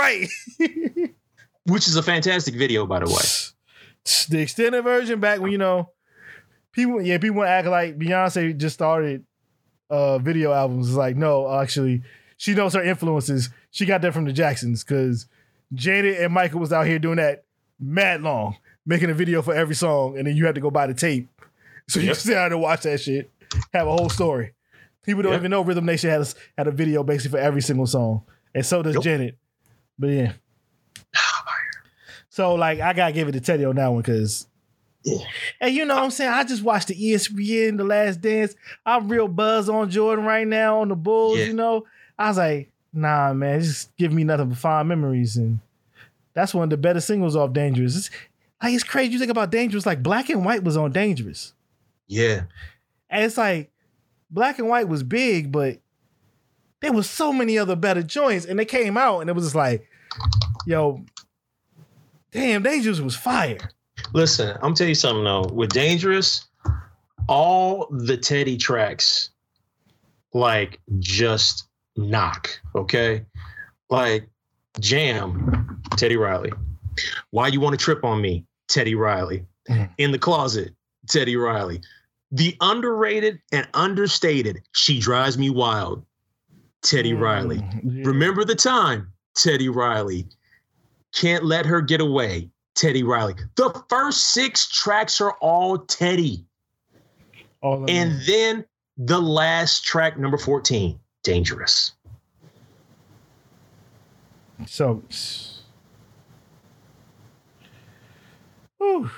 [SPEAKER 2] which is a fantastic video, by the way.
[SPEAKER 3] the extended version back when you know people yeah people act like Beyonce just started uh video albums. It's like no, actually she knows her influences. She got that from the Jacksons because Janet and Michael was out here doing that mad long, making a video for every song, and then you had to go buy the tape. So you
[SPEAKER 2] Yep.
[SPEAKER 3] sit down and watch that shit, have a whole story. People don't
[SPEAKER 2] Yep.
[SPEAKER 3] even know Rhythm Nation had a, had a video basically for every single song, and so does
[SPEAKER 2] Nope.
[SPEAKER 3] Janet. But yeah. So like I gotta give it to Teddy on that one because
[SPEAKER 2] Yeah.
[SPEAKER 3] and you know what I'm saying? I just watched the ESPN The Last Dance. I'm real buzz on Jordan right now on the Bulls,
[SPEAKER 2] Yeah.
[SPEAKER 3] you know. I was like, nah, man, just give me nothing but fond memories. And that's one of the better singles off Dangerous. It's, like it's crazy. You think about Dangerous, like Black and White was on Dangerous.
[SPEAKER 2] Yeah,
[SPEAKER 3] And it's like Black and White was big, but there was so many other better joints. And they came out and it was just like, yo, damn, Dangerous was fire.
[SPEAKER 2] Listen, I'm tell you something though. With Dangerous, all the Teddy tracks, like just knock. Okay, like Jam, Teddy Riley. Why you want to trip on me, Teddy Riley?
[SPEAKER 3] Mhm.
[SPEAKER 2] In the closet, Teddy Riley. The underrated and understated. She drives me wild, Teddy Riley.
[SPEAKER 3] Mm, yeah.
[SPEAKER 2] Remember the time, Teddy Riley. Can't let her get away, Teddy Riley. The first six tracks are all Teddy.
[SPEAKER 3] All
[SPEAKER 2] And
[SPEAKER 3] them.
[SPEAKER 2] then the last track, number 14, Dangerous.
[SPEAKER 3] So, Whew.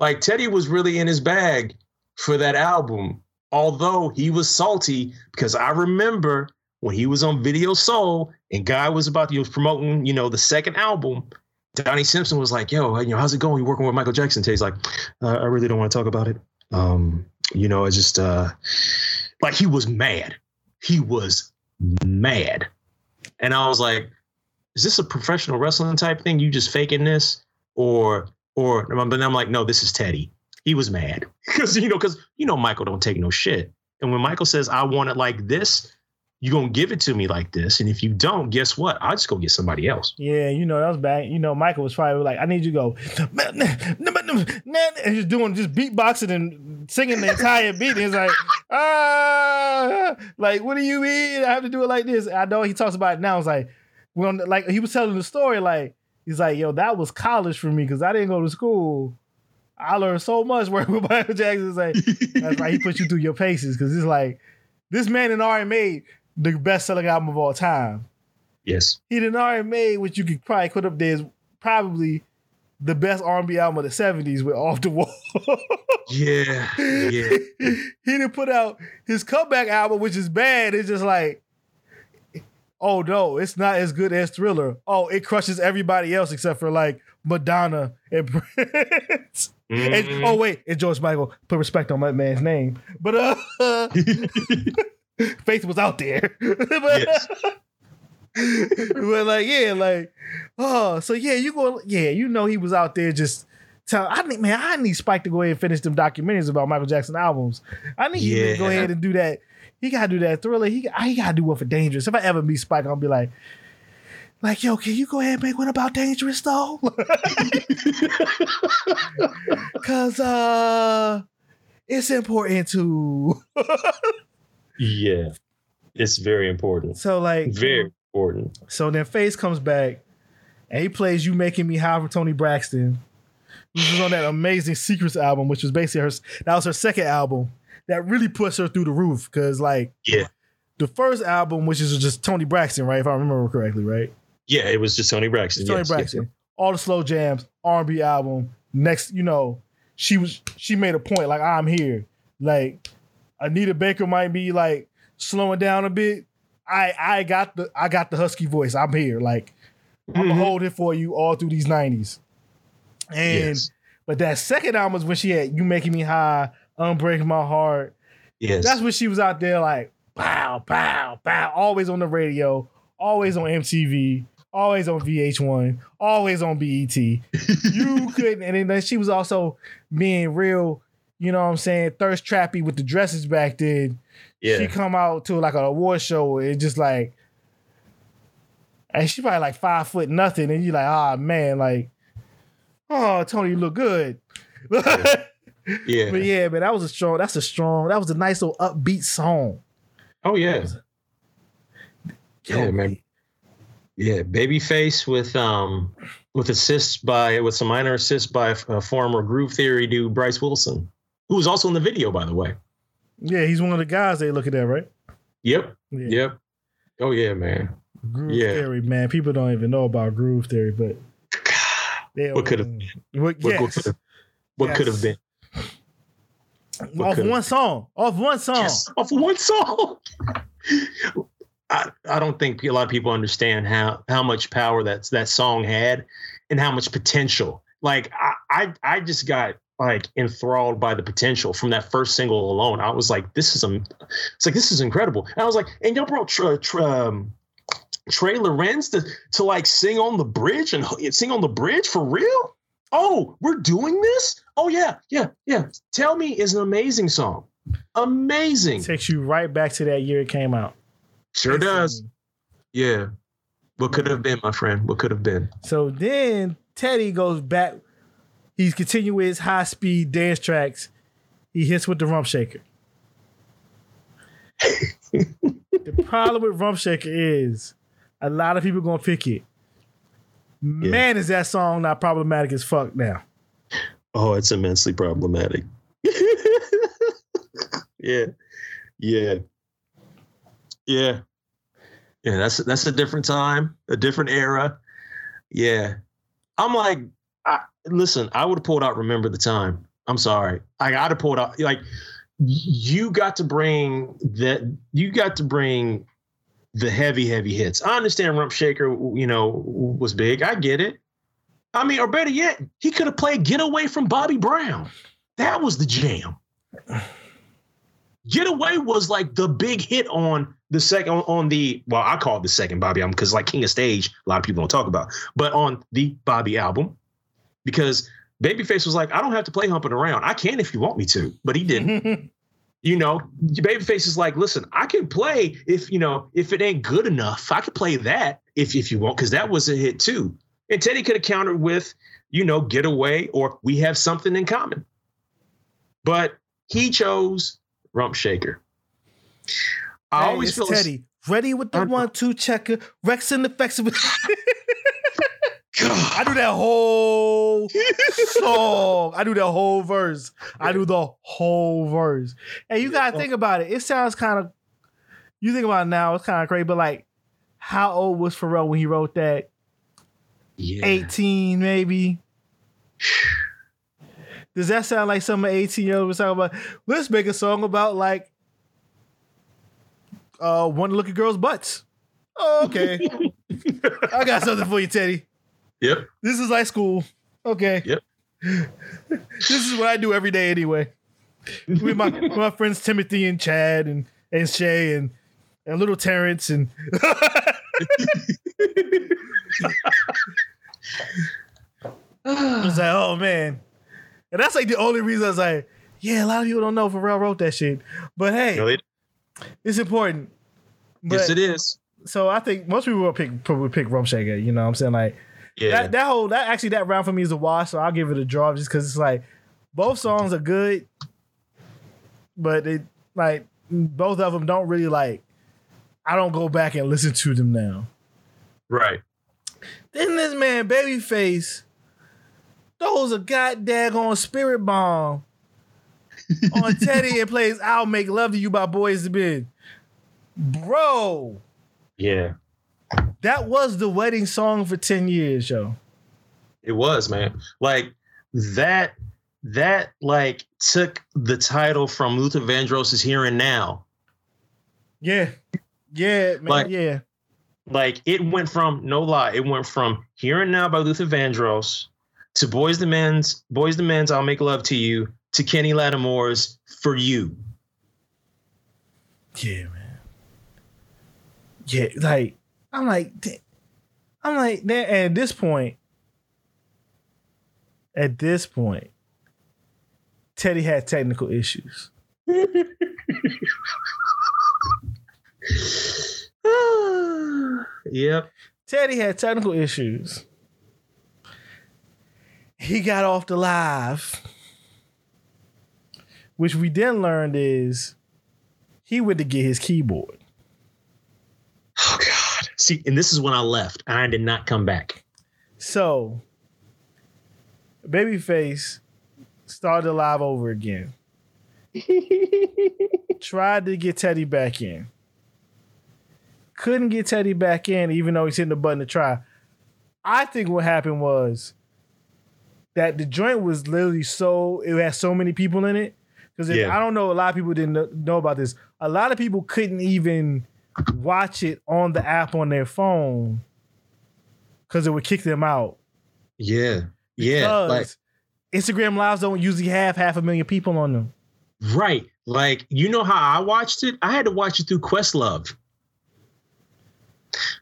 [SPEAKER 2] Like Teddy was really in his bag for that album, although he was salty because I remember when he was on Video Soul and Guy was about he was promoting, you know, the second album. Donnie Simpson was like, "Yo, you know, how's it going? You working with Michael Jackson?" Teddy's like, uh, "I really don't want to talk about it. Um, you know, I just uh, like he was mad. He was mad, and I was like, "Is this a professional wrestling type thing? You just faking this, or or?" But then I'm like, "No, this is Teddy. He was mad because you know, because you know, Michael don't take no shit. And when Michael says, "I want it like this," you gonna give it to me like this, and if you don't, guess what? I'll just go get somebody else.
[SPEAKER 3] yeah, you know that was bad. You know, Michael was probably like, "I need you to go," and just doing just beatboxing and singing the entire beat. And he's like, "Ah, like what do you mean? I have to do it like this." I know he talks about it now. It's like, when like he was telling the story, like he's like, "Yo, that was college for me because I didn't go to school." I learned so much working with Michael Jackson. Like that's why he put you through your paces because it's like this man had already made the best selling album of all time.
[SPEAKER 2] Yes.
[SPEAKER 3] He done already made what you could probably put up there as probably the best R&B album of the 70s with Off the Wall.
[SPEAKER 2] Yeah. Yeah.
[SPEAKER 3] he didn't put out his comeback album, which is bad. It's just like oh no, it's not as good as Thriller. Oh, it crushes everybody else except for like Madonna and Prince. And,
[SPEAKER 2] Mhm.
[SPEAKER 3] oh wait, and George Michael. Put respect on my man's name. But uh Faith was out there. but,
[SPEAKER 2] Yes.
[SPEAKER 3] but like, yeah, like, oh, so yeah, you go, yeah, you know he was out there just tell I think, man, I need Spike to go ahead and finish them documentaries about Michael Jackson albums. I need him to go ahead and do that. He gotta do that thriller. He, he gotta do one for dangerous. If I ever meet Spike, I'll be like, like, yo, can you go ahead and make one about dangerous though? Cause uh it's important to
[SPEAKER 2] yeah. It's very important.
[SPEAKER 3] so like
[SPEAKER 2] Very important.
[SPEAKER 3] So then Face comes back and he plays You Making Me High for Toni Braxton. This is on that amazing Secrets album, which was basically her that was her second album that really pushed her through the roof. Cause like
[SPEAKER 2] Yeah.
[SPEAKER 3] the first album, which is just Toni Braxton, right? If I remember correctly, right?
[SPEAKER 2] Yeah, it was just Toni Braxton.
[SPEAKER 3] Toni
[SPEAKER 2] yes,
[SPEAKER 3] Braxton. All the slow jams, R&B album. Next, you know, she was she made a point like I'm here. Like Anita Baker might be like slowing down a bit. I I got the I got the husky voice. I'm here. Like I'm
[SPEAKER 2] Mhm.
[SPEAKER 3] gonna hold it for you all through these 90s. And
[SPEAKER 2] Yes.
[SPEAKER 3] but that second album was when she had You Making Me High, Unbreaking My Heart.
[SPEAKER 2] Yes.
[SPEAKER 3] That's when she was out there like pow, pow, pow, always on the radio, always on MTV, always on VH1, always on BET. You couldn't, and then she was also being real, you know what I'm saying, thirst trappy with the dresses back then.
[SPEAKER 2] yeah.
[SPEAKER 3] She come out to like an award show and just like, and she probably like five foot nothing, and you're like, ah man, like, oh Toni, you look good.
[SPEAKER 2] yeah.
[SPEAKER 3] But yeah, man, that was a strong. That's a strong. That was a nice little upbeat song.
[SPEAKER 2] Oh yeah. Yeah, man. Yeah, Babyface with um with assists by with some minor assists by a former Groove Theory dude Bryce Wilson, who was also in the video by the way.
[SPEAKER 3] Yeah, he's one of the guys they looking at, that, right?
[SPEAKER 2] Yep.
[SPEAKER 3] Yeah.
[SPEAKER 2] Yep. Oh yeah, man.
[SPEAKER 3] Groove
[SPEAKER 2] Yeah.
[SPEAKER 3] Theory, man. People don't even know about Groove Theory, but they
[SPEAKER 2] What could've
[SPEAKER 3] What,
[SPEAKER 2] What,
[SPEAKER 3] yes.
[SPEAKER 2] what could have what could have
[SPEAKER 3] Yes.
[SPEAKER 2] been?
[SPEAKER 3] off
[SPEAKER 2] could've-
[SPEAKER 3] one song. Off one song.
[SPEAKER 2] Yes, off one song. I, I don't think a lot of people understand how how much power that that song had and how much potential. Like I I, I just got like enthralled by the potential from that first single alone. I was like, this is um, it's like this is incredible. And I was like, and y'all brought tra- tra- um, Trey Lorenz to to like sing on the bridge and sing on the bridge for real. Oh, we're doing this. Oh yeah, yeah, yeah. Tell me is an amazing song. Amazing.
[SPEAKER 3] Takes you right back to that year it came out.
[SPEAKER 2] Sure does. Yeah. What could have been, my friend? What could have been?
[SPEAKER 3] So then Teddy goes back. He's continuing his high speed dance tracks. He hits with the rump shaker. the problem with rump shaker is a lot of people gonna pick it. Man, is that song not problematic as fuck now?
[SPEAKER 2] Oh, it's immensely problematic. yeah. Yeah. Yeah. Yeah, that's that's a different time, a different era. Yeah. I'm like, I, listen, I would have pulled out Remember the Time. I'm sorry. I got to pull it out. Like, you got to bring that, you got to bring the heavy, heavy hits. I understand Rump Shaker, you know, was big. I get it. I mean, or better yet, he could have played Get Away from Bobby Brown. That was the jam. Get Away was like the big hit on the second on the well, I call it the second Bobby album because like King of Stage, a lot of people don't talk about, but on the Bobby album, because Babyface was like, I don't have to play humping around. I can if you want me to, but he didn't. you know, Babyface is like, listen, I can play if you know if it ain't good enough. I could play that if if you want, because that was a hit too. And Teddy could have countered with, you know, get away or we have something in common. But he chose Rump Shaker. I
[SPEAKER 3] Hey,
[SPEAKER 2] always feel
[SPEAKER 3] Teddy. Ready with the one two checker. Rex and the Fex.
[SPEAKER 2] God.
[SPEAKER 3] I do that whole song. I do the whole verse. I do the whole verse. And you gotta think about it. It sounds kind of. You think about it now, it's kind of crazy. But like, how old was Pharrell when he wrote that?
[SPEAKER 2] Yeah.
[SPEAKER 3] 18 maybe. Does that sound like some 18 year old was talking about? Let's make a song about like uh one look at girls' butts. Oh, okay. I got something for you, Teddy.
[SPEAKER 2] Yep.
[SPEAKER 3] This is like school. Okay.
[SPEAKER 2] Yep.
[SPEAKER 3] this is what I do every day anyway. With my with my friends Timothy and Chad and, and Shay and, and little Terrence and I was like, oh man. And that's like the only reason I was like, yeah, a lot of people don't know Pharrell wrote that shit. But hey,
[SPEAKER 2] Really?
[SPEAKER 3] it's important. But,
[SPEAKER 2] yes, it is.
[SPEAKER 3] So I think most people will pick probably pick Rump Shaker. You know what I'm saying? Like
[SPEAKER 2] Yeah.
[SPEAKER 3] that, that whole that actually that round for me is a wash, so I'll give it a draw just because it's like both songs are good, but it like both of them don't really like. I don't go back and listen to them now.
[SPEAKER 2] right.
[SPEAKER 3] Then this man, Babyface, throws a goddamn on Spirit Bomb on Teddy and plays "I'll Make Love to You" by Boyz II Men. Bro,
[SPEAKER 2] Yeah.
[SPEAKER 3] that was the wedding song for ten years, yo.
[SPEAKER 2] It was, man. Like that that like took the title from Luther Vandross's Here and Now.
[SPEAKER 3] Yeah, yeah, man,
[SPEAKER 2] Like-
[SPEAKER 3] yeah.
[SPEAKER 2] Like it went from no lie, it went from Here and Now by Luther Vandross to Boyz II Men's Boyz II Men's I'll Make Love to You to Kenny Lattimore's For You.
[SPEAKER 3] Yeah, man. Yeah, like I'm like, I'm like, at this point, at this point, Teddy had technical issues.
[SPEAKER 2] yep.
[SPEAKER 3] Teddy had technical issues. He got off the live, which we then learned is he went to get his keyboard.
[SPEAKER 2] Oh God. See, and this is when I left. I did not come back.
[SPEAKER 3] So, Babyface started the live over again. Tried to get Teddy back in. Couldn't get Teddy back in, even though he's hitting the button to try. I think what happened was that the joint was literally so it had so many people in it. Because
[SPEAKER 2] Yeah.
[SPEAKER 3] I don't know, a lot of people didn't know- about this. A lot of people couldn't even watch it on the app on their phone because it would kick them out.
[SPEAKER 2] Yeah. Yeah. Like
[SPEAKER 3] Instagram lives don't usually have half a million people on them.
[SPEAKER 2] Right. Like, you know how I watched it? I had to watch it through Questlove.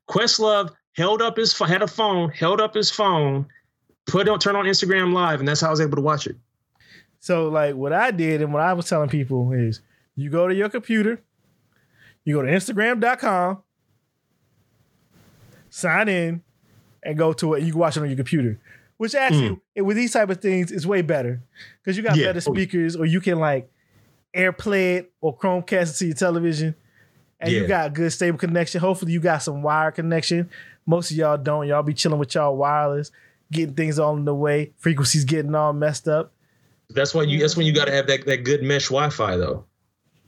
[SPEAKER 2] Questlove held up his had a phone, held up his phone, put on turn on Instagram live, and that's how I was able to watch it.
[SPEAKER 3] So like what I did and what I was telling people is you go to your computer, you go to Instagram.com, sign in, and go to it. You can watch it on your computer. Which actually, hmm. it- with these type of things, is way better because you got
[SPEAKER 2] Yeah.
[SPEAKER 3] better speakers, or you can like AirPlay it or Chromecast it to your television, and you got good stable connection. Hopefully, you got some wire connection. Most of y'all don't. Y'all be chilling with y'all wireless, getting things all in the way. Frequencies getting all messed up.
[SPEAKER 2] That's why you that's when you gotta have that, that good mesh Wi-Fi though.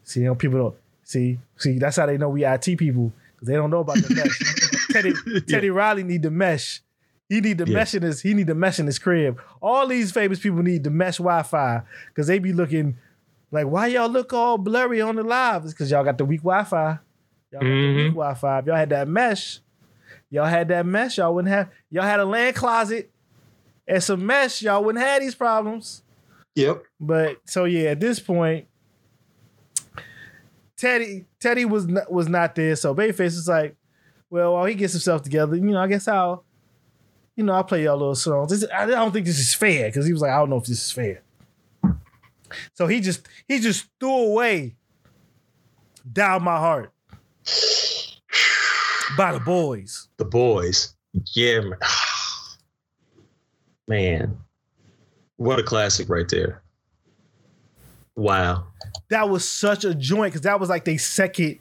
[SPEAKER 3] See, you know, people don't see. See, that's how they know we IT people because they don't know about the mesh. Teddy Teddy Riley need the mesh. He need the
[SPEAKER 2] Yeah.
[SPEAKER 3] mesh in his. He need the mesh in his crib. All these famous people need the mesh Wi-Fi because they be looking like, why y'all look all blurry on the live? It's because y'all got the weak Wi-Fi. Y'all got the weak mm-hmm. Wi-Fi. If y'all had that mesh, y'all had that mesh. Y'all wouldn't have. Y'all had a land closet and a mess. Y'all wouldn't have these problems.
[SPEAKER 2] Yep.
[SPEAKER 3] But so yeah, at this point, Teddy Teddy was not, was not there. So Babyface is like, well, while he gets himself together, you know, I guess I'll, you know, I'll play y'all little songs. This- I don't think this is fair because he was like, I don't know if this is fair. So he just he just threw away down my heart by the boys.
[SPEAKER 2] The boys. Yeah, man. Man. What a classic right there. Wow.
[SPEAKER 3] that was such a joint because that was like their second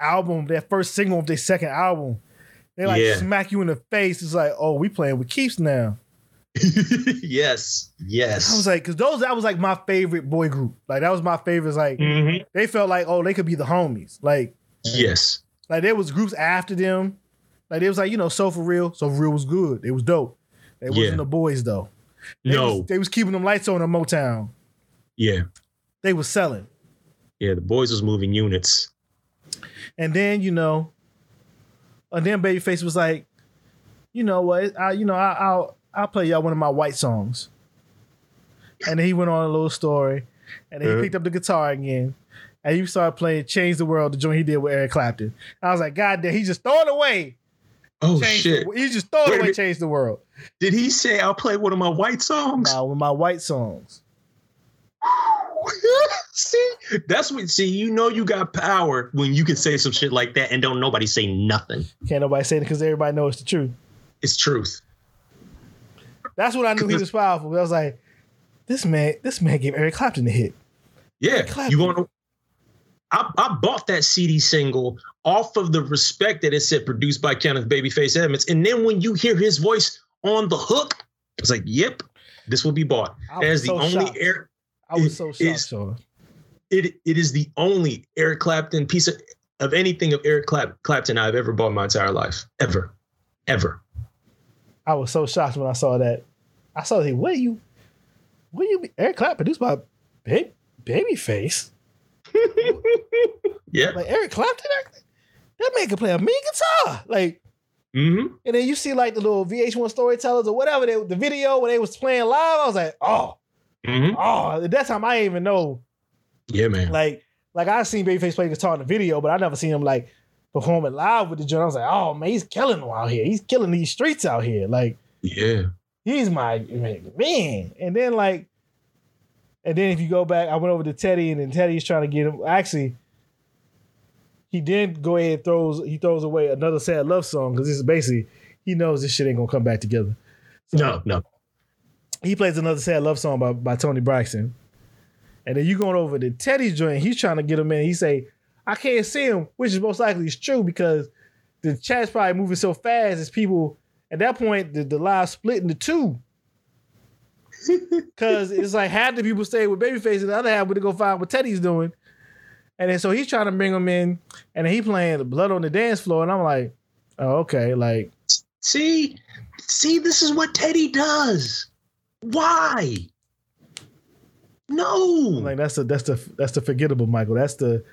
[SPEAKER 3] album, their first single of their second album. They like
[SPEAKER 2] Yeah.
[SPEAKER 3] smack you in the face. It's like, oh, we playing with Keeps now.
[SPEAKER 2] yes. Yes.
[SPEAKER 3] I was like, because those that was like my favorite boy group. Like that was my favorite. Like
[SPEAKER 2] Mhm.
[SPEAKER 3] they felt like, oh, they could be the homies. Like
[SPEAKER 2] Yes.
[SPEAKER 3] like there was groups after them. Like it was like you know, Soul for Real, Soul for Real was good. It was dope. They wasn't
[SPEAKER 2] Yeah.
[SPEAKER 3] the boys though. They
[SPEAKER 2] No.
[SPEAKER 3] was, they was keeping them lights on in Motown.
[SPEAKER 2] Yeah.
[SPEAKER 3] They was selling.
[SPEAKER 2] Yeah. The boys was moving units.
[SPEAKER 3] And then, you know, And then Babyface was like, you know what? I, you know, I, I'll I'll play y'all one of my white songs. And then he went on a little story, and then he
[SPEAKER 2] Uh-huh.
[SPEAKER 3] picked up the guitar again, and he started playing "Change the World," the joint he did with Eric Clapton. I was like, God damn, he just throwing away.
[SPEAKER 2] Oh
[SPEAKER 3] Change
[SPEAKER 2] shit!
[SPEAKER 3] The, he just throwing
[SPEAKER 2] Wait a
[SPEAKER 3] away, change the world.
[SPEAKER 2] Did he say I'll play one of my white songs?
[SPEAKER 3] Nah, with my white songs.
[SPEAKER 2] see, that's what. See, you know you got power when you can say some shit like that and don't nobody say nothing.
[SPEAKER 3] Can't nobody say it because everybody knows the truth.
[SPEAKER 2] It's truth.
[SPEAKER 3] That's when I knew he was powerful. I was like, this man, this man gave Eric Clapton a hit.
[SPEAKER 2] Yeah,
[SPEAKER 3] Clapton.
[SPEAKER 2] you want to? I, I bought that CD single off of the respect that it said produced by Kenneth Babyface Edmonds, and then when you hear his voice on the hook, it's like, yep, this will be bought. As the
[SPEAKER 3] so
[SPEAKER 2] only
[SPEAKER 3] shocked.
[SPEAKER 2] Eric,
[SPEAKER 3] I was so shocked,
[SPEAKER 2] is- it it is the only Eric Clapton piece of, of anything of Eric Clap, Clapton I've ever bought in my entire life, ever, ever.
[SPEAKER 3] I was so shocked when I saw that. I saw that. What you? What you? Eric Clapton produced by Baby Babyface.
[SPEAKER 2] Yeah.
[SPEAKER 3] Like Eric Clapton. That man can play a mean guitar. Like,
[SPEAKER 2] Mm-hmm.
[SPEAKER 3] and then you see like the little VH1 storytellers or whatever they, the video when they was playing live. I was like, oh,
[SPEAKER 2] Mm-hmm.
[SPEAKER 3] oh. At that time, I didn't even know.
[SPEAKER 2] Yeah, man.
[SPEAKER 3] Like, like I seen Babyface play guitar in the video, but I never seen him like perform it live with the joint. I was like, oh man, he's killing them out here. He's killing these streets out here. Like.
[SPEAKER 2] Yeah.
[SPEAKER 3] he's my man. And then like, and then if you go back, I went over to Teddy, and then Teddy's trying to get him. Actually, he then go ahead and throws he throws away another sad love song because this is basically he knows this shit ain't gonna come back together. So
[SPEAKER 2] No, no.
[SPEAKER 3] he plays another sad love song by, by Toni Braxton. And then you going over to Teddy's joint, he's trying to get him in. He say, I can't see him, which is most likely is true because the chat's probably moving so fast as people at that point the, the live split into two. Cause it's like half the people stay with Babyface and the other half would go find what Teddy's doing. And then so he's trying to bring him in and he playing the blood on the dance floor. And I'm like, oh, okay, like
[SPEAKER 2] See, see, this is what Teddy does. Why? No.
[SPEAKER 3] Like that's the that's the that's the forgettable Michael. That's the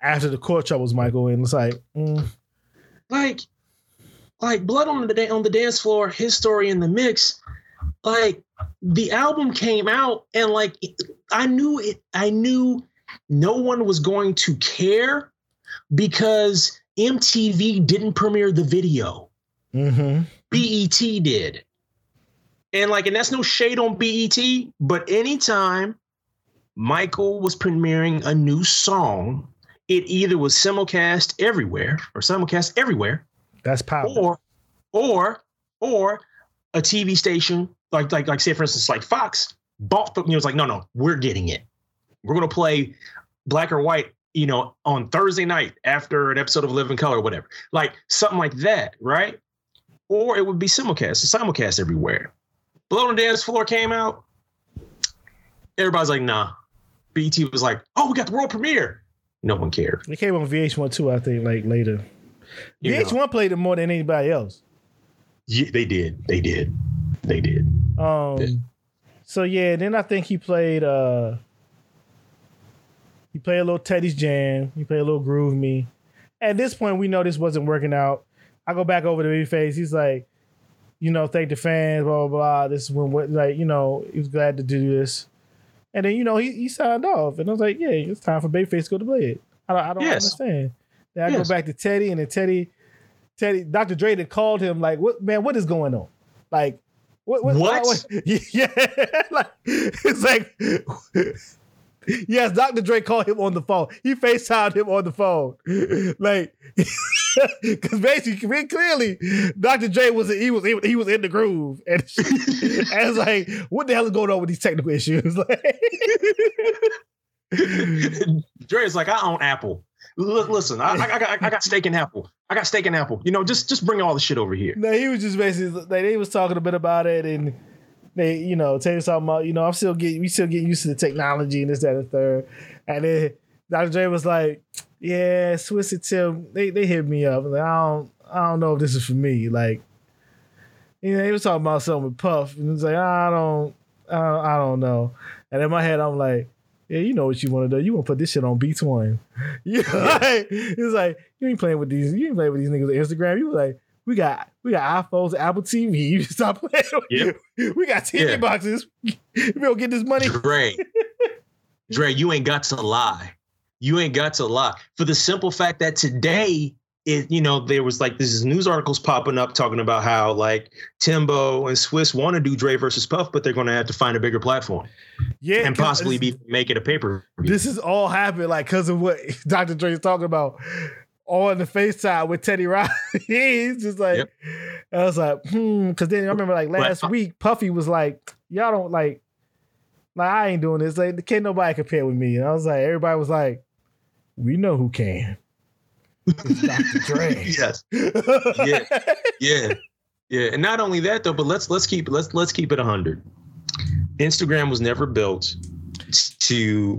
[SPEAKER 3] after the court troubles Michael, and it's like mm,
[SPEAKER 2] like like blood on the da- on the dance floor his story in the mix like the album came out and like i knew it i knew no one was going to care because mtv didn't premiere the video
[SPEAKER 3] mm-hmm.
[SPEAKER 2] bet did and like and that's no shade on bet but anytime michael was premiering a new song it either was simulcast everywhere or simulcast everywhere
[SPEAKER 3] that's power.
[SPEAKER 2] or or or a TV station like like like say for instance like Fox bought the you know it's like no no we're getting it we're gonna play black or white you know on Thursday night after an episode of Living Color or whatever. Like something like that right? Or it would be simulcast. A simulcast everywhere. Blood on the Dance Floor came out. Everybody's like nah. BET was like oh we got the world premiere. No one cared.
[SPEAKER 3] It came on VH1 too, I think, like later.
[SPEAKER 2] You.
[SPEAKER 3] VH1 played it more than anybody else.
[SPEAKER 2] Yeah, they did. They did. They did.
[SPEAKER 3] Um
[SPEAKER 2] Yeah.
[SPEAKER 3] so yeah, then I think he played uh he played a little Teddy's Jam, he played a little Groove Me. At this point, we know this wasn't working out. I go back over to Babyface, he's like, you know, thank the fans, blah blah blah. This is when what like, you know, he was glad to do this. And then, you know, he, he signed off. And I was like, yeah, it's time for Babyface to go to bed. I don't, I don't
[SPEAKER 2] Yes.
[SPEAKER 3] understand. Then I
[SPEAKER 2] Yes.
[SPEAKER 3] go back to Teddy, and then Teddy, Teddy, Dr. Dre then called him like, "What man? What is going on? Like, what? What?
[SPEAKER 2] What?
[SPEAKER 3] Yeah, like it's like, yes, Dr. Dre called him on the phone. He Facetimed him on the phone, like, because basically, very clearly, Dr. Dre was he was he was in the groove, and, and it's like, what the hell is going on with these technical issues? Like,
[SPEAKER 2] Dre's like, I own Apple. L- listen, I, I, got, I got stake and apple. I got stake and apple. You know, just just bring all the shit over here.
[SPEAKER 3] No, he was just basically like they was talking a bit about it, and they, you know, Taylor talking about, you know, I'm still getting, we still getting used to the technology and this, that, and the third. And then Dr. Dre was like, "Yeah, Swizz and Tim, they they hit me up. Like, I don't, I don't know if this is for me. Like, you know, he was talking about something with Puff, and it's like, I don't, I don't, I don't know. And in my head, I'm like, Yeah, you know what you want to do. You want to put this shit on Beats One. Yeah, like, it's like you ain't playing with these. You ain't playing with these niggas on Instagram. You like, we got we got iPhones, Apple TV. You stop playing.
[SPEAKER 2] Yep.
[SPEAKER 3] We got TV
[SPEAKER 2] Yeah.
[SPEAKER 3] boxes. We don't get this money.
[SPEAKER 2] Dre, Dre, you ain't got to lie. You ain't got to lie for the simple fact that today, it you know there was like this news articles popping up talking about how like Timbo and Swizz want to do Dre versus Puff, but they're going to have to find a bigger platform
[SPEAKER 3] Yeah,
[SPEAKER 2] and possibly be make it a paper.
[SPEAKER 3] This is all happened like because of what Dr. Dre is talking about on the FaceTime with Teddy Riley. He's just like,
[SPEAKER 2] Yep.
[SPEAKER 3] I was like, hmm. Because then I remember like last week, Puffy was like, y'all don't like, like I ain't doing this. Like, can't nobody compare with me. And I was like, everybody was like, we know who can. It's Dr. Dre.
[SPEAKER 2] yes, yeah, yeah, and not only that though, but let's let's keep let's let's keep it hundred. Instagram was never built to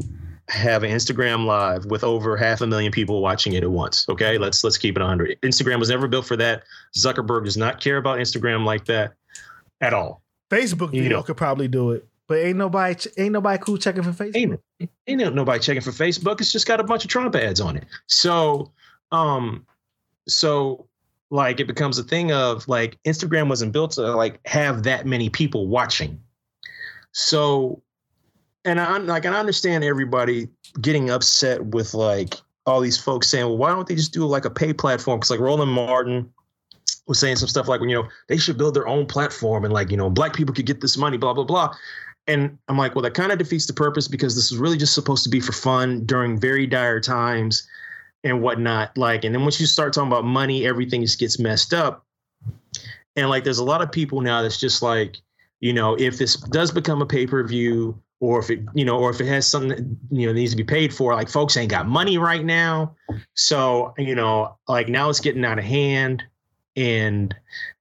[SPEAKER 2] have an Instagram live with over half a million people watching it at once. Okay, let's let's keep it 100. Instagram was never built for that. Zuckerberg does not care about Instagram like that at all.
[SPEAKER 3] Facebook
[SPEAKER 2] You
[SPEAKER 3] video
[SPEAKER 2] know.
[SPEAKER 3] could probably do it. But ain't nobody ain't nobody cool checking for Facebook.
[SPEAKER 2] Ain't ain't nobody checking for Facebook. It's just got a bunch of Trump ads on it. So, um, so like it becomes a thing of like Instagram wasn't built to like have that many people watching. So, and I'm like and I understand everybody getting upset with like all these folks saying, well, why don't they just do like a pay platform? Because like Roland Martin was saying some stuff like, you know, they should build their own platform and like, you know, black people could get this money, blah, blah, blah. And I'm like, well, that kind of defeats the purpose because this is really just supposed to be for fun during very dire times and whatnot. Like, and then once you start talking about money, everything just gets messed up. And like, there's a lot of people now that's just like, you know, if this does become a pay per view, or if it, you know, or if it has something that, you know needs to be paid for, like folks ain't got money right now. So you know, like now it's getting out of hand, and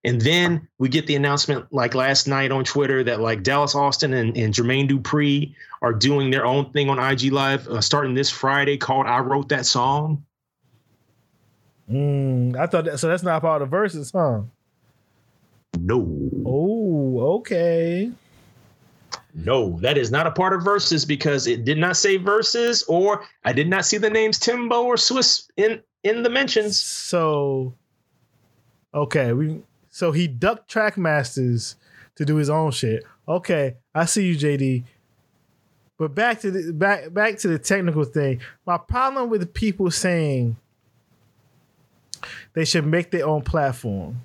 [SPEAKER 2] and then we get the announcement like last night on Twitter that like Dallas Austin and, and Jermaine Dupri are doing their own thing on IG Live uh, starting this Friday called I Wrote That Song.
[SPEAKER 3] Mm, I thought that, so. That's not part of the Versuz, huh?
[SPEAKER 2] No,
[SPEAKER 3] Oh, okay.
[SPEAKER 2] No, that is not a part of Versuz because it did not say Versuz or I did not see the names Timbo or Swizz in in the mentions.
[SPEAKER 3] So, okay, we so he ducked Trackmasters to do his own shit. Okay, I see you, JD. But back to the back back to the technical thing. My problem with people saying they should make their own platform,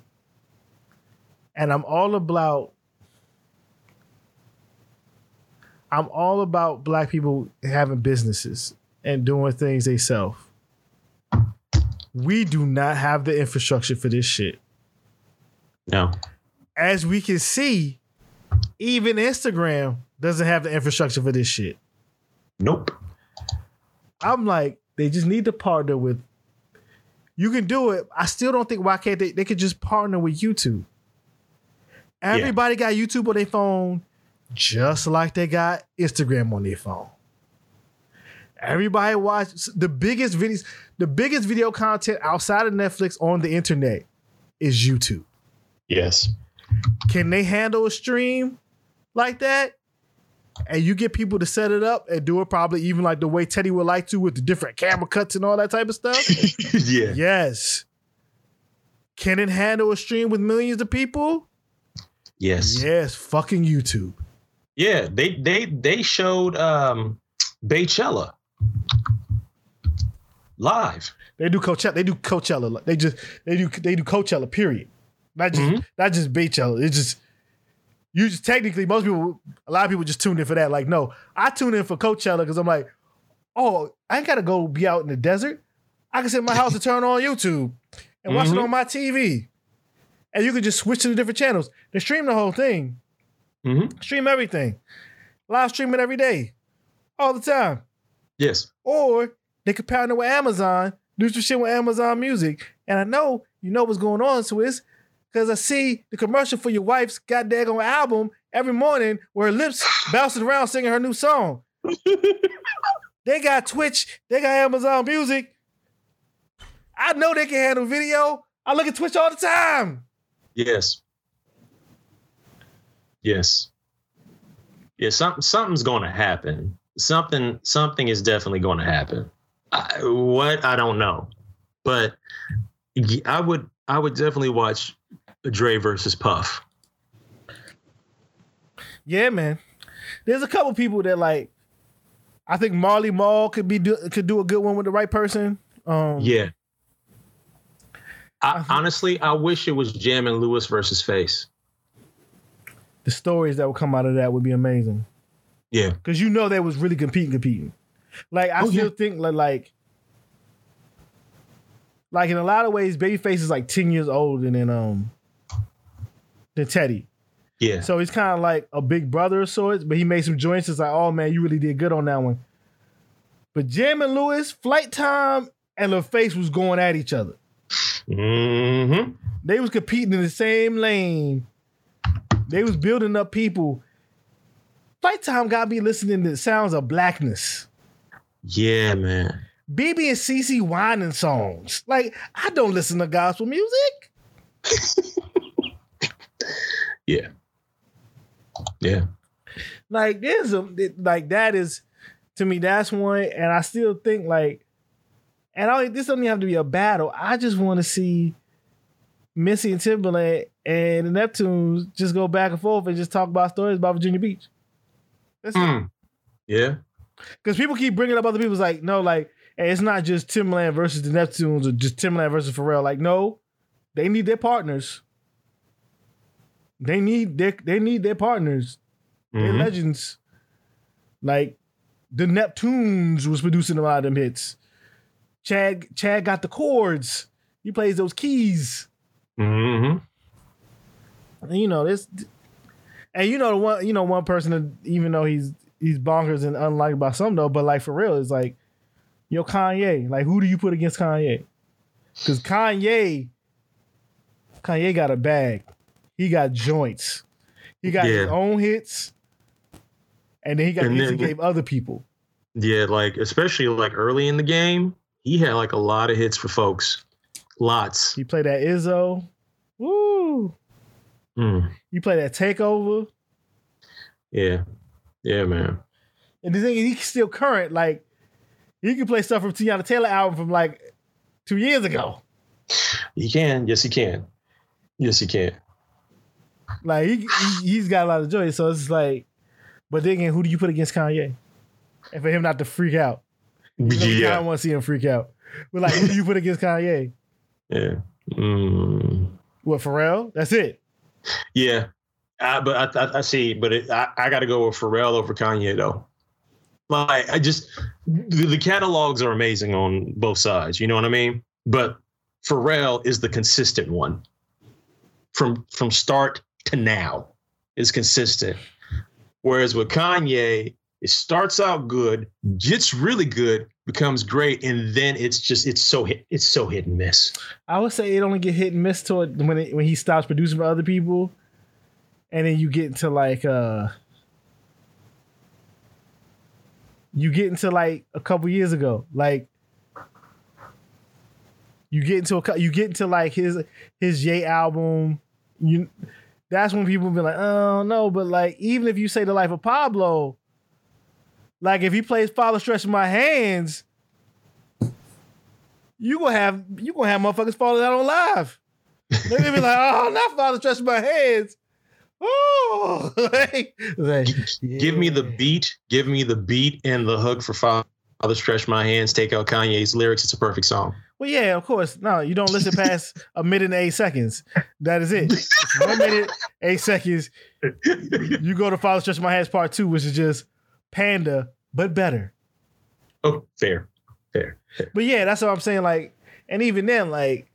[SPEAKER 3] and I'm all about. I'm all about black people having businesses and doing things they self we do not have the infrastructure for this shit.
[SPEAKER 2] No.
[SPEAKER 3] As we can see, even Instagram doesn't have the infrastructure for this shit.
[SPEAKER 2] Nope.
[SPEAKER 3] I'm like, they just need to partner with. You can do it. I still don't think why can't they? They could just partner with YouTube. Everybody got YouTube on their phone, just like they got Instagram on their phone. Everybody watch the biggest videos, the biggest video content outside of Netflix on the internet is YouTube.
[SPEAKER 2] Yes.
[SPEAKER 3] Can they handle a stream like that? And you get people to set it up and do it probably even like the way Teddy would like to with the different camera cuts and all that type of stuff?
[SPEAKER 2] yeah.
[SPEAKER 3] yes. Can it handle a stream with millions of people?
[SPEAKER 2] Yes.
[SPEAKER 3] Yes, fucking YouTube.
[SPEAKER 2] Yeah, they they they showed um Beychella live.
[SPEAKER 3] They do Coachella. They do Coachella. They just they do they do Coachella. Period. Not just
[SPEAKER 2] Mhm.
[SPEAKER 3] not just Beychella. It's just you just technically most people a lot of people just tune in for that. Like no, I tune in for Coachella because I'm like, oh, I ain't gotta go be out in the desert. I can sit in my house and turn on YouTube and watch it
[SPEAKER 2] Mhm.
[SPEAKER 3] on my TV, and you can just switch to the different channels. They stream the whole thing.
[SPEAKER 2] Mhm.
[SPEAKER 3] Stream everything. Live streaming every day, all the time.
[SPEAKER 2] Yes.
[SPEAKER 3] Or they could partner with Amazon, do some shit with Amazon Music. And I know you know what's going on, Swizz, because I see the commercial for your wife's goddamn album every morning where her lips bouncing around singing her new song. they got Twitch, they got Amazon Music. I know they can handle video. I look at Twitch all the time.
[SPEAKER 2] Yes. Yes. Yeah, something something's gonna happen. something something is definitely going to happen. I, what I don't know, but I would I would definitely watch Dre versus Puff.
[SPEAKER 3] Yeah, man. There's a couple people that like. I think Marley Marl could be do, could do a good one with the right person. Um,
[SPEAKER 2] Yeah. I, honestly, I wish it was Jam and Lewis versus Face.
[SPEAKER 3] The stories that would come out of that would be amazing
[SPEAKER 2] Yeah.
[SPEAKER 3] because you know they was really competing, competing. Like I
[SPEAKER 2] Oh,
[SPEAKER 3] still
[SPEAKER 2] yeah.
[SPEAKER 3] think like like like in a lot of ways, Babyface is like ten years older than um than Teddy.
[SPEAKER 2] Yeah.
[SPEAKER 3] So he's kind of like a big brother of sorts, but he made some joints. It's like, oh man, you really did good on that one. But Jam and Lewis, Flyte Tyme, and LaFace was going at each other.
[SPEAKER 2] Mm-hmm.
[SPEAKER 3] They was competing in the same lane. They was building up people. Flyte Tyme got me listening to sounds of blackness.
[SPEAKER 2] Yeah, man.
[SPEAKER 3] BeBe and CeCe Winans songs. Like, I don't listen to gospel music.
[SPEAKER 2] Yeah. Yeah.
[SPEAKER 3] Like, there's a like that is to me, that's one. And I still think like, and I this doesn't even have to be a battle. I just want to see Missy and Timbaland and the Neptunes just go back and forth and just talk about stories about Virginia Beach. That's it.
[SPEAKER 2] Mm. Yeah.
[SPEAKER 3] Because people keep bringing up other people's like, no, like, hey, it's not just Timbaland versus the Neptunes or just Timbaland versus Pharrell. Like, no, they need their partners. They need their they need their partners. They're
[SPEAKER 2] Mhm.
[SPEAKER 3] legends. Like the Neptunes was producing a lot of them hits. Chad Chad got the chords. He plays those keys.
[SPEAKER 2] Mhm.
[SPEAKER 3] You know this, and you know the one you know one person that even though he's he's bonkers and unliked by some though, but like for real, it's like yo Kanye. Like who do you put against Kanye? Because Kanye, Kanye got a bag. He got joints. He got his own hits, and then he got
[SPEAKER 2] And
[SPEAKER 3] hits he gave other people.
[SPEAKER 2] Yeah, like especially like early in the game, he had like a lot of hits for folks. Lots.
[SPEAKER 3] You played that Izzo. Woo!
[SPEAKER 2] Mm.
[SPEAKER 3] He played that Takeover.
[SPEAKER 2] Yeah. Yeah, man.
[SPEAKER 3] And the thing is, he's still current. Like he can play stuff from Teyana Taylor album from like two years ago.
[SPEAKER 2] You can. Yes, you can. Yes, you can.
[SPEAKER 3] Like he, he he's got a lot of joy. So it's like, but then again, who do you put against Kanye? And for him not to freak out, you know, you
[SPEAKER 2] yeah.
[SPEAKER 3] kind of want to see him freak out. But like, who do you put against Kanye?
[SPEAKER 2] Yeah. Mm.
[SPEAKER 3] What Pharrell? That's it.
[SPEAKER 2] Yeah. I, but I, I, I see, but it, I, I got to go with Pharrell over Kanye though. Like I just the, the catalogs are amazing on both sides. You know what I mean? But Pharrell is the consistent one from from start to now is consistent. Whereas with Kanye, it starts out good, gets really good, becomes great, and then it's just it's so hit it's so hit and miss.
[SPEAKER 3] I would say it only get hit and miss to it when it, when he stops producing for other people, and then you get into like uh, you get into like a couple years ago, like you get into a you get into like his his Ye album, you that's when people be like, oh no, but like even if you say the life of Pablo, like if he plays Father Stretching My Hands you gonna have you gonna have motherfuckers falling out on live. They're gonna be like, oh, not father stretching my hands. Oh, like, like,
[SPEAKER 2] Give me the beat, give me the beat and the hook for Father Stretch My Hands, take out Kanye's lyrics. It's a perfect song.
[SPEAKER 3] Well, yeah, of course. No, you don't listen past a minute and eight seconds. That is it. One minute, eight seconds. You go to Father Stretch My Hands Part Two, which is just Panda, but better.
[SPEAKER 2] oh, fair, fair. fair.
[SPEAKER 3] But yeah, that's what I'm saying. Like, and even then, like,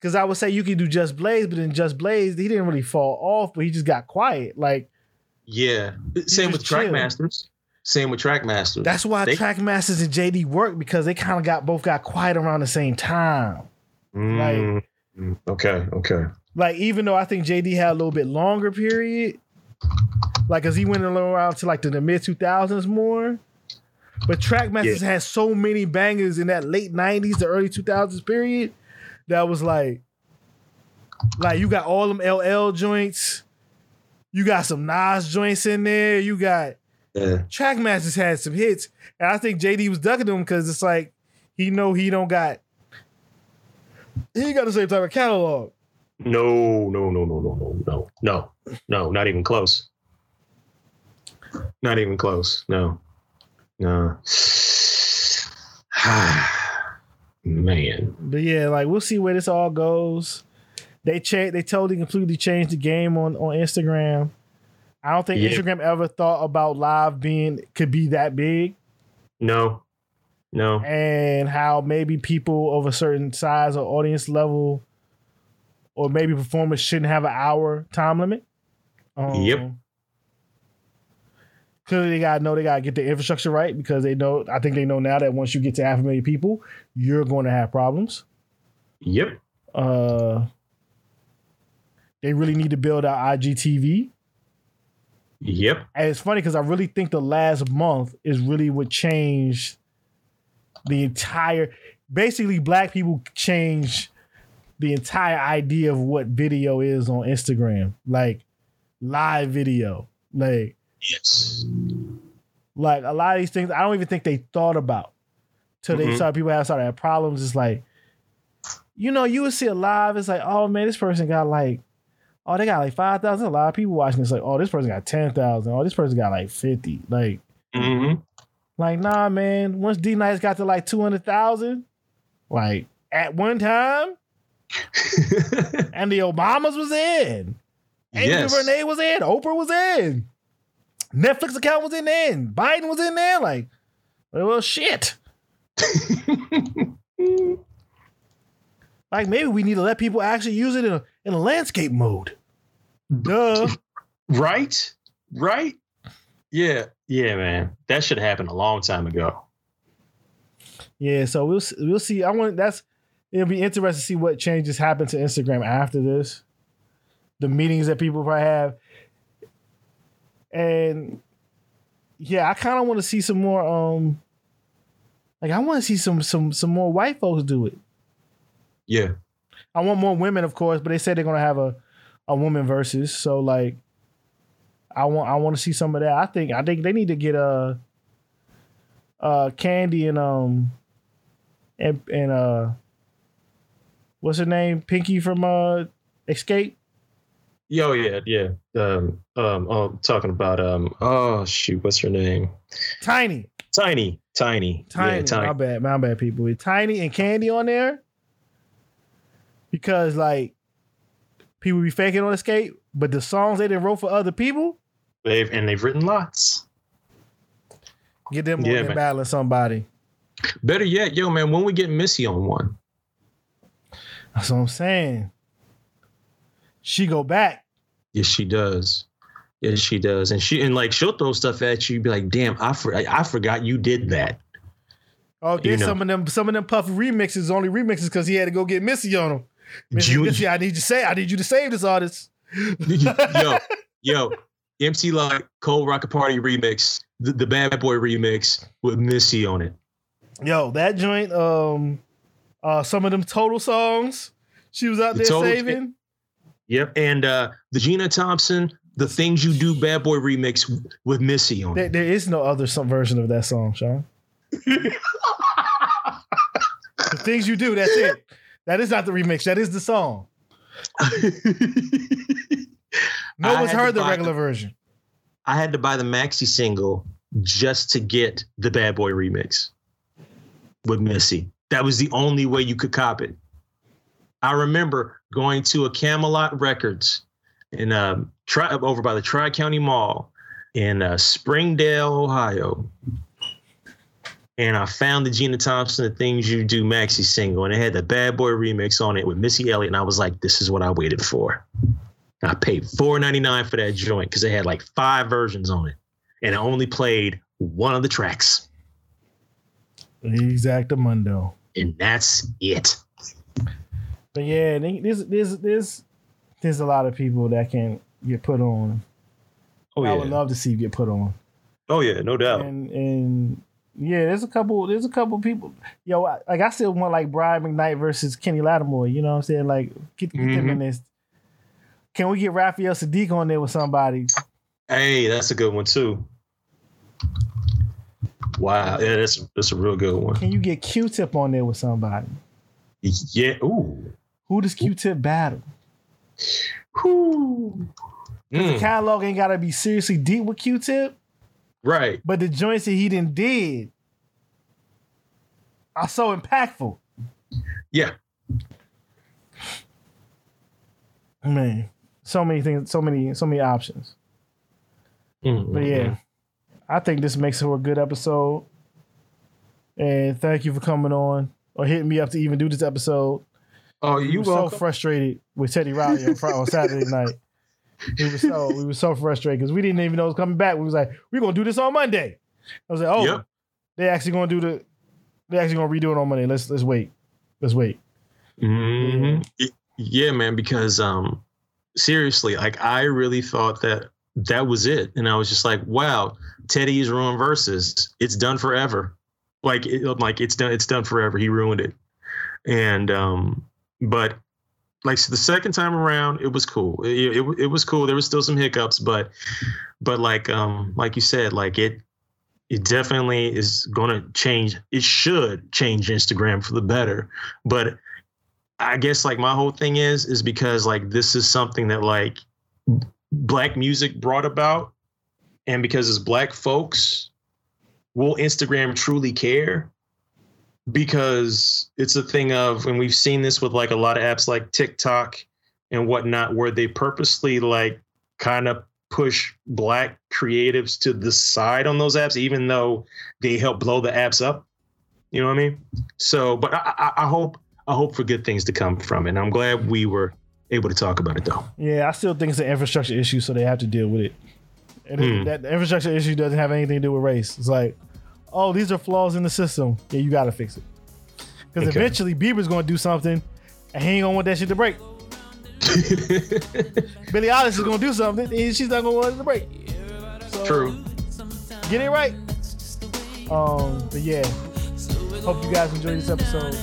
[SPEAKER 3] because I would say you could do Just Blaze, but in Just Blaze, he didn't really fall off, but he just got quiet. Like,
[SPEAKER 2] Yeah. Same with. Trackmasters. Same with Trackmasters.
[SPEAKER 3] that's why
[SPEAKER 2] They-
[SPEAKER 3] Trackmasters and JD work because they kind of got both got quiet around the same time.
[SPEAKER 2] Mm, okay, okay.
[SPEAKER 3] Like, even though I think JD had a little bit longer period, like, cause he went a little around to like the, the mid 2000s more. But Trackmasters had so many bangers in that late 90s, the early 2000s period that was like, like you got all them LL joints, you got some Nas joints in there, you got Trackmasters had some hits, and I think JD was ducking them because it's like he know he don't got he got the same type of catalog.
[SPEAKER 2] No, no, no, no, no, no, no, no, no, not even close. Not even close. No, no. Man,
[SPEAKER 3] But yeah, like we'll see where this all goes. They cha- they totally completely changed the game on on Instagram. I don't think
[SPEAKER 2] Yeah.
[SPEAKER 3] Instagram ever thought about live being could be that big,
[SPEAKER 2] no, no.
[SPEAKER 3] and how maybe people of a certain size or audience level, or maybe performers shouldn't have an hour time limit. Um,
[SPEAKER 2] Yep.
[SPEAKER 3] Clearly, they gotta know they gotta get the infrastructure right because they know. I think they know now that once you get to half a million people, you're going to have problems.
[SPEAKER 2] Yep.
[SPEAKER 3] Uh, they really need to build out IGTV.
[SPEAKER 2] Yep.
[SPEAKER 3] And it's funny because I really think the last month is really what changed the entire. Basically, black people changed the entire idea of what video is on Instagram, like live video, like
[SPEAKER 2] Yes.
[SPEAKER 3] like a lot of these things. I don't even think they thought about till they
[SPEAKER 2] Mhm.
[SPEAKER 3] started. People have started have problems. It's like, you know, you would see a live. It's like, oh man, this person got like, oh they got like five thousand. A lot of people watching. It's like, oh this person got ten thousand. Oh this person got like fifty. Like,
[SPEAKER 2] Mm-hmm.
[SPEAKER 3] like nah, man. Once D Nice got to like two hundred thousand, like at one time, and the Obamas was in,
[SPEAKER 2] Yes.
[SPEAKER 3] DuVernay was in, Oprah was in, Netflix account was in there, Biden was in there. Like, well, shit. Like maybe we need to let people actually use it in a in a landscape mode. Duh.
[SPEAKER 2] right. Right. Yeah. Yeah, man. That should have happened a long time ago.
[SPEAKER 3] Yeah, so we'll we'll see. I want that's it'll be interesting to see what changes happen to Instagram after this. The meetings that people probably have. And yeah, I kind of want to see some more um like I want to see some some some more white folks do it.
[SPEAKER 2] Yeah.
[SPEAKER 3] I want more women, of course, but they said they're gonna have a a woman versus. So like, I want I want to see some of that. I think I think they need to get a uh Kandi and um and and uh what's her name Pinky from uh Xscape.
[SPEAKER 2] Yo, yeah, yeah. Um, um, oh, talking about um, oh shoot, what's her name?
[SPEAKER 3] Tiny,
[SPEAKER 2] Tiny, tiny,
[SPEAKER 3] tiny.
[SPEAKER 2] yeah, tiny.
[SPEAKER 3] My bad, my bad, people. With Tiny and Kandi on there, because like people be faking on Xscape, but the songs they didn't wrote for other people.
[SPEAKER 2] They've and they've written lots.
[SPEAKER 3] Get them
[SPEAKER 2] Yeah,
[SPEAKER 3] on battling somebody.
[SPEAKER 2] Better yet, yo, man, when we get Missy on one,
[SPEAKER 3] That's what I'm saying. She go back.
[SPEAKER 2] yes, she does. Yes, she does, and she and like she'll throw stuff at you. Be like, damn, I for, I, forgot you did that.
[SPEAKER 3] Oh,
[SPEAKER 2] You know.
[SPEAKER 3] some of them. Some of them Puff remixes only remixes because he had to go get Missy on them. Missy,
[SPEAKER 2] You-
[SPEAKER 3] Missy, I need you to say. I need you to save this artist.
[SPEAKER 2] yo, yo, MC like Cold Rock a Party remix, the, the Bad Boy remix with Missy on it.
[SPEAKER 3] Yo, that joint. Um, uh, some of them total songs she was out
[SPEAKER 2] The
[SPEAKER 3] there
[SPEAKER 2] Total-
[SPEAKER 3] saving.
[SPEAKER 2] Yep, and uh the Gina Thompson, the Things You Do Bad Boy remix with Missy on
[SPEAKER 3] There,
[SPEAKER 2] it.
[SPEAKER 3] there is no other version of that song, Sean. The things you do. That's it. That is not the remix. That is the song. No one's heard the regular version.
[SPEAKER 2] I had to buy the maxi single just to get the Bad Boy remix with Missy. That was the only way you could cop it. I remember going to a Camelot Records in um, tri- over by the Tri County Mall in uh, Springdale, Ohio. And I found the Gina Thompson, the Things You Do maxi single, and it had the Bad Boy remix on it with Missy Elliott. And I was like, this is what I waited for. I paid $4.99 for that joint because they had like five versions on it. And I only played one of the tracks.
[SPEAKER 3] Exactamundo.
[SPEAKER 2] And that's it.
[SPEAKER 3] But yeah, there's there's there's there's a lot of people that can get put on.
[SPEAKER 2] Oh, yeah.
[SPEAKER 3] I would love to see get put on.
[SPEAKER 2] oh, yeah, no doubt.
[SPEAKER 3] And and yeah, there's a couple there's a couple people. Yo, I- like I still want like Brian McKnight versus Kenny Lattimore. You know what I'm saying? Like get, get them
[SPEAKER 2] Mhm.
[SPEAKER 3] in this. Can we get Raphael Saadiq on there with somebody?
[SPEAKER 2] Hey, that's a good one, too. Wow, yeah, that's that's a real good one.
[SPEAKER 3] Can you get Q-Tip on there with somebody?
[SPEAKER 2] Yeah. Ooh.
[SPEAKER 3] Who does Q-Tip battle?
[SPEAKER 2] Whew.
[SPEAKER 3] The
[SPEAKER 2] Mm,
[SPEAKER 3] catalog ain't gotta be seriously deep with Q-Tip,
[SPEAKER 2] right.
[SPEAKER 3] but the joints that he done did are so impactful.
[SPEAKER 2] Yeah.
[SPEAKER 3] Man, so many things, so many, so many options.
[SPEAKER 2] Mm,
[SPEAKER 3] But yeah, I think this makes for a good episode. And thank you for coming on or hitting me up to even do this episode.
[SPEAKER 2] Oh,
[SPEAKER 3] We
[SPEAKER 2] you
[SPEAKER 3] were so frustrated with Teddy Riley on, Saturday night. We were so we were so frustrated because we didn't even know it was coming back. We was like, we're gonna do this on Monday. I was like, oh,
[SPEAKER 2] Yep.
[SPEAKER 3] they actually gonna do the they actually gonna redo it on Monday. Let's let's wait. Let's wait.
[SPEAKER 2] Mhm. Y- Yeah, man. Because um, seriously, like I really thought that that was it, and I was just like, wow, Teddy's ruined Versuz. It's done forever. Like, it, like it's done. It's done forever. He ruined it. And um, but like so the second time around, it was cool. It, it it was cool. There was still some hiccups, but but like um like you said, like it it definitely is going to change. It should change Instagram for the better. But I guess like my whole thing is is because like this is something that like black music brought about, and because it's black folks, will Instagram truly care? Because it's a thing of, and we've seen this with like a lot of apps like TikTok and whatnot, where they purposely like kind of push black creatives to the side on those apps, even though they help blow the apps up. You know what I mean? So, but I, I, I hope I hope for good things to come from it. And I'm glad we were able to talk about it though.
[SPEAKER 3] Yeah, I still think it's an infrastructure issue, so they have to deal with it. And it-
[SPEAKER 2] Hmm.
[SPEAKER 3] that infrastructure issue doesn't have anything to do with race. It's like, oh, these are flaws in the system. Yeah, you got to fix it. Because
[SPEAKER 2] Okay.
[SPEAKER 3] eventually Bieber's going to do something, and he ain't going to want that shit to break. Billie Eilish is going to do something, and she's not going to want it to break. So,
[SPEAKER 2] True.
[SPEAKER 3] Get it right. Um, but yeah, hope you guys enjoyed this episode.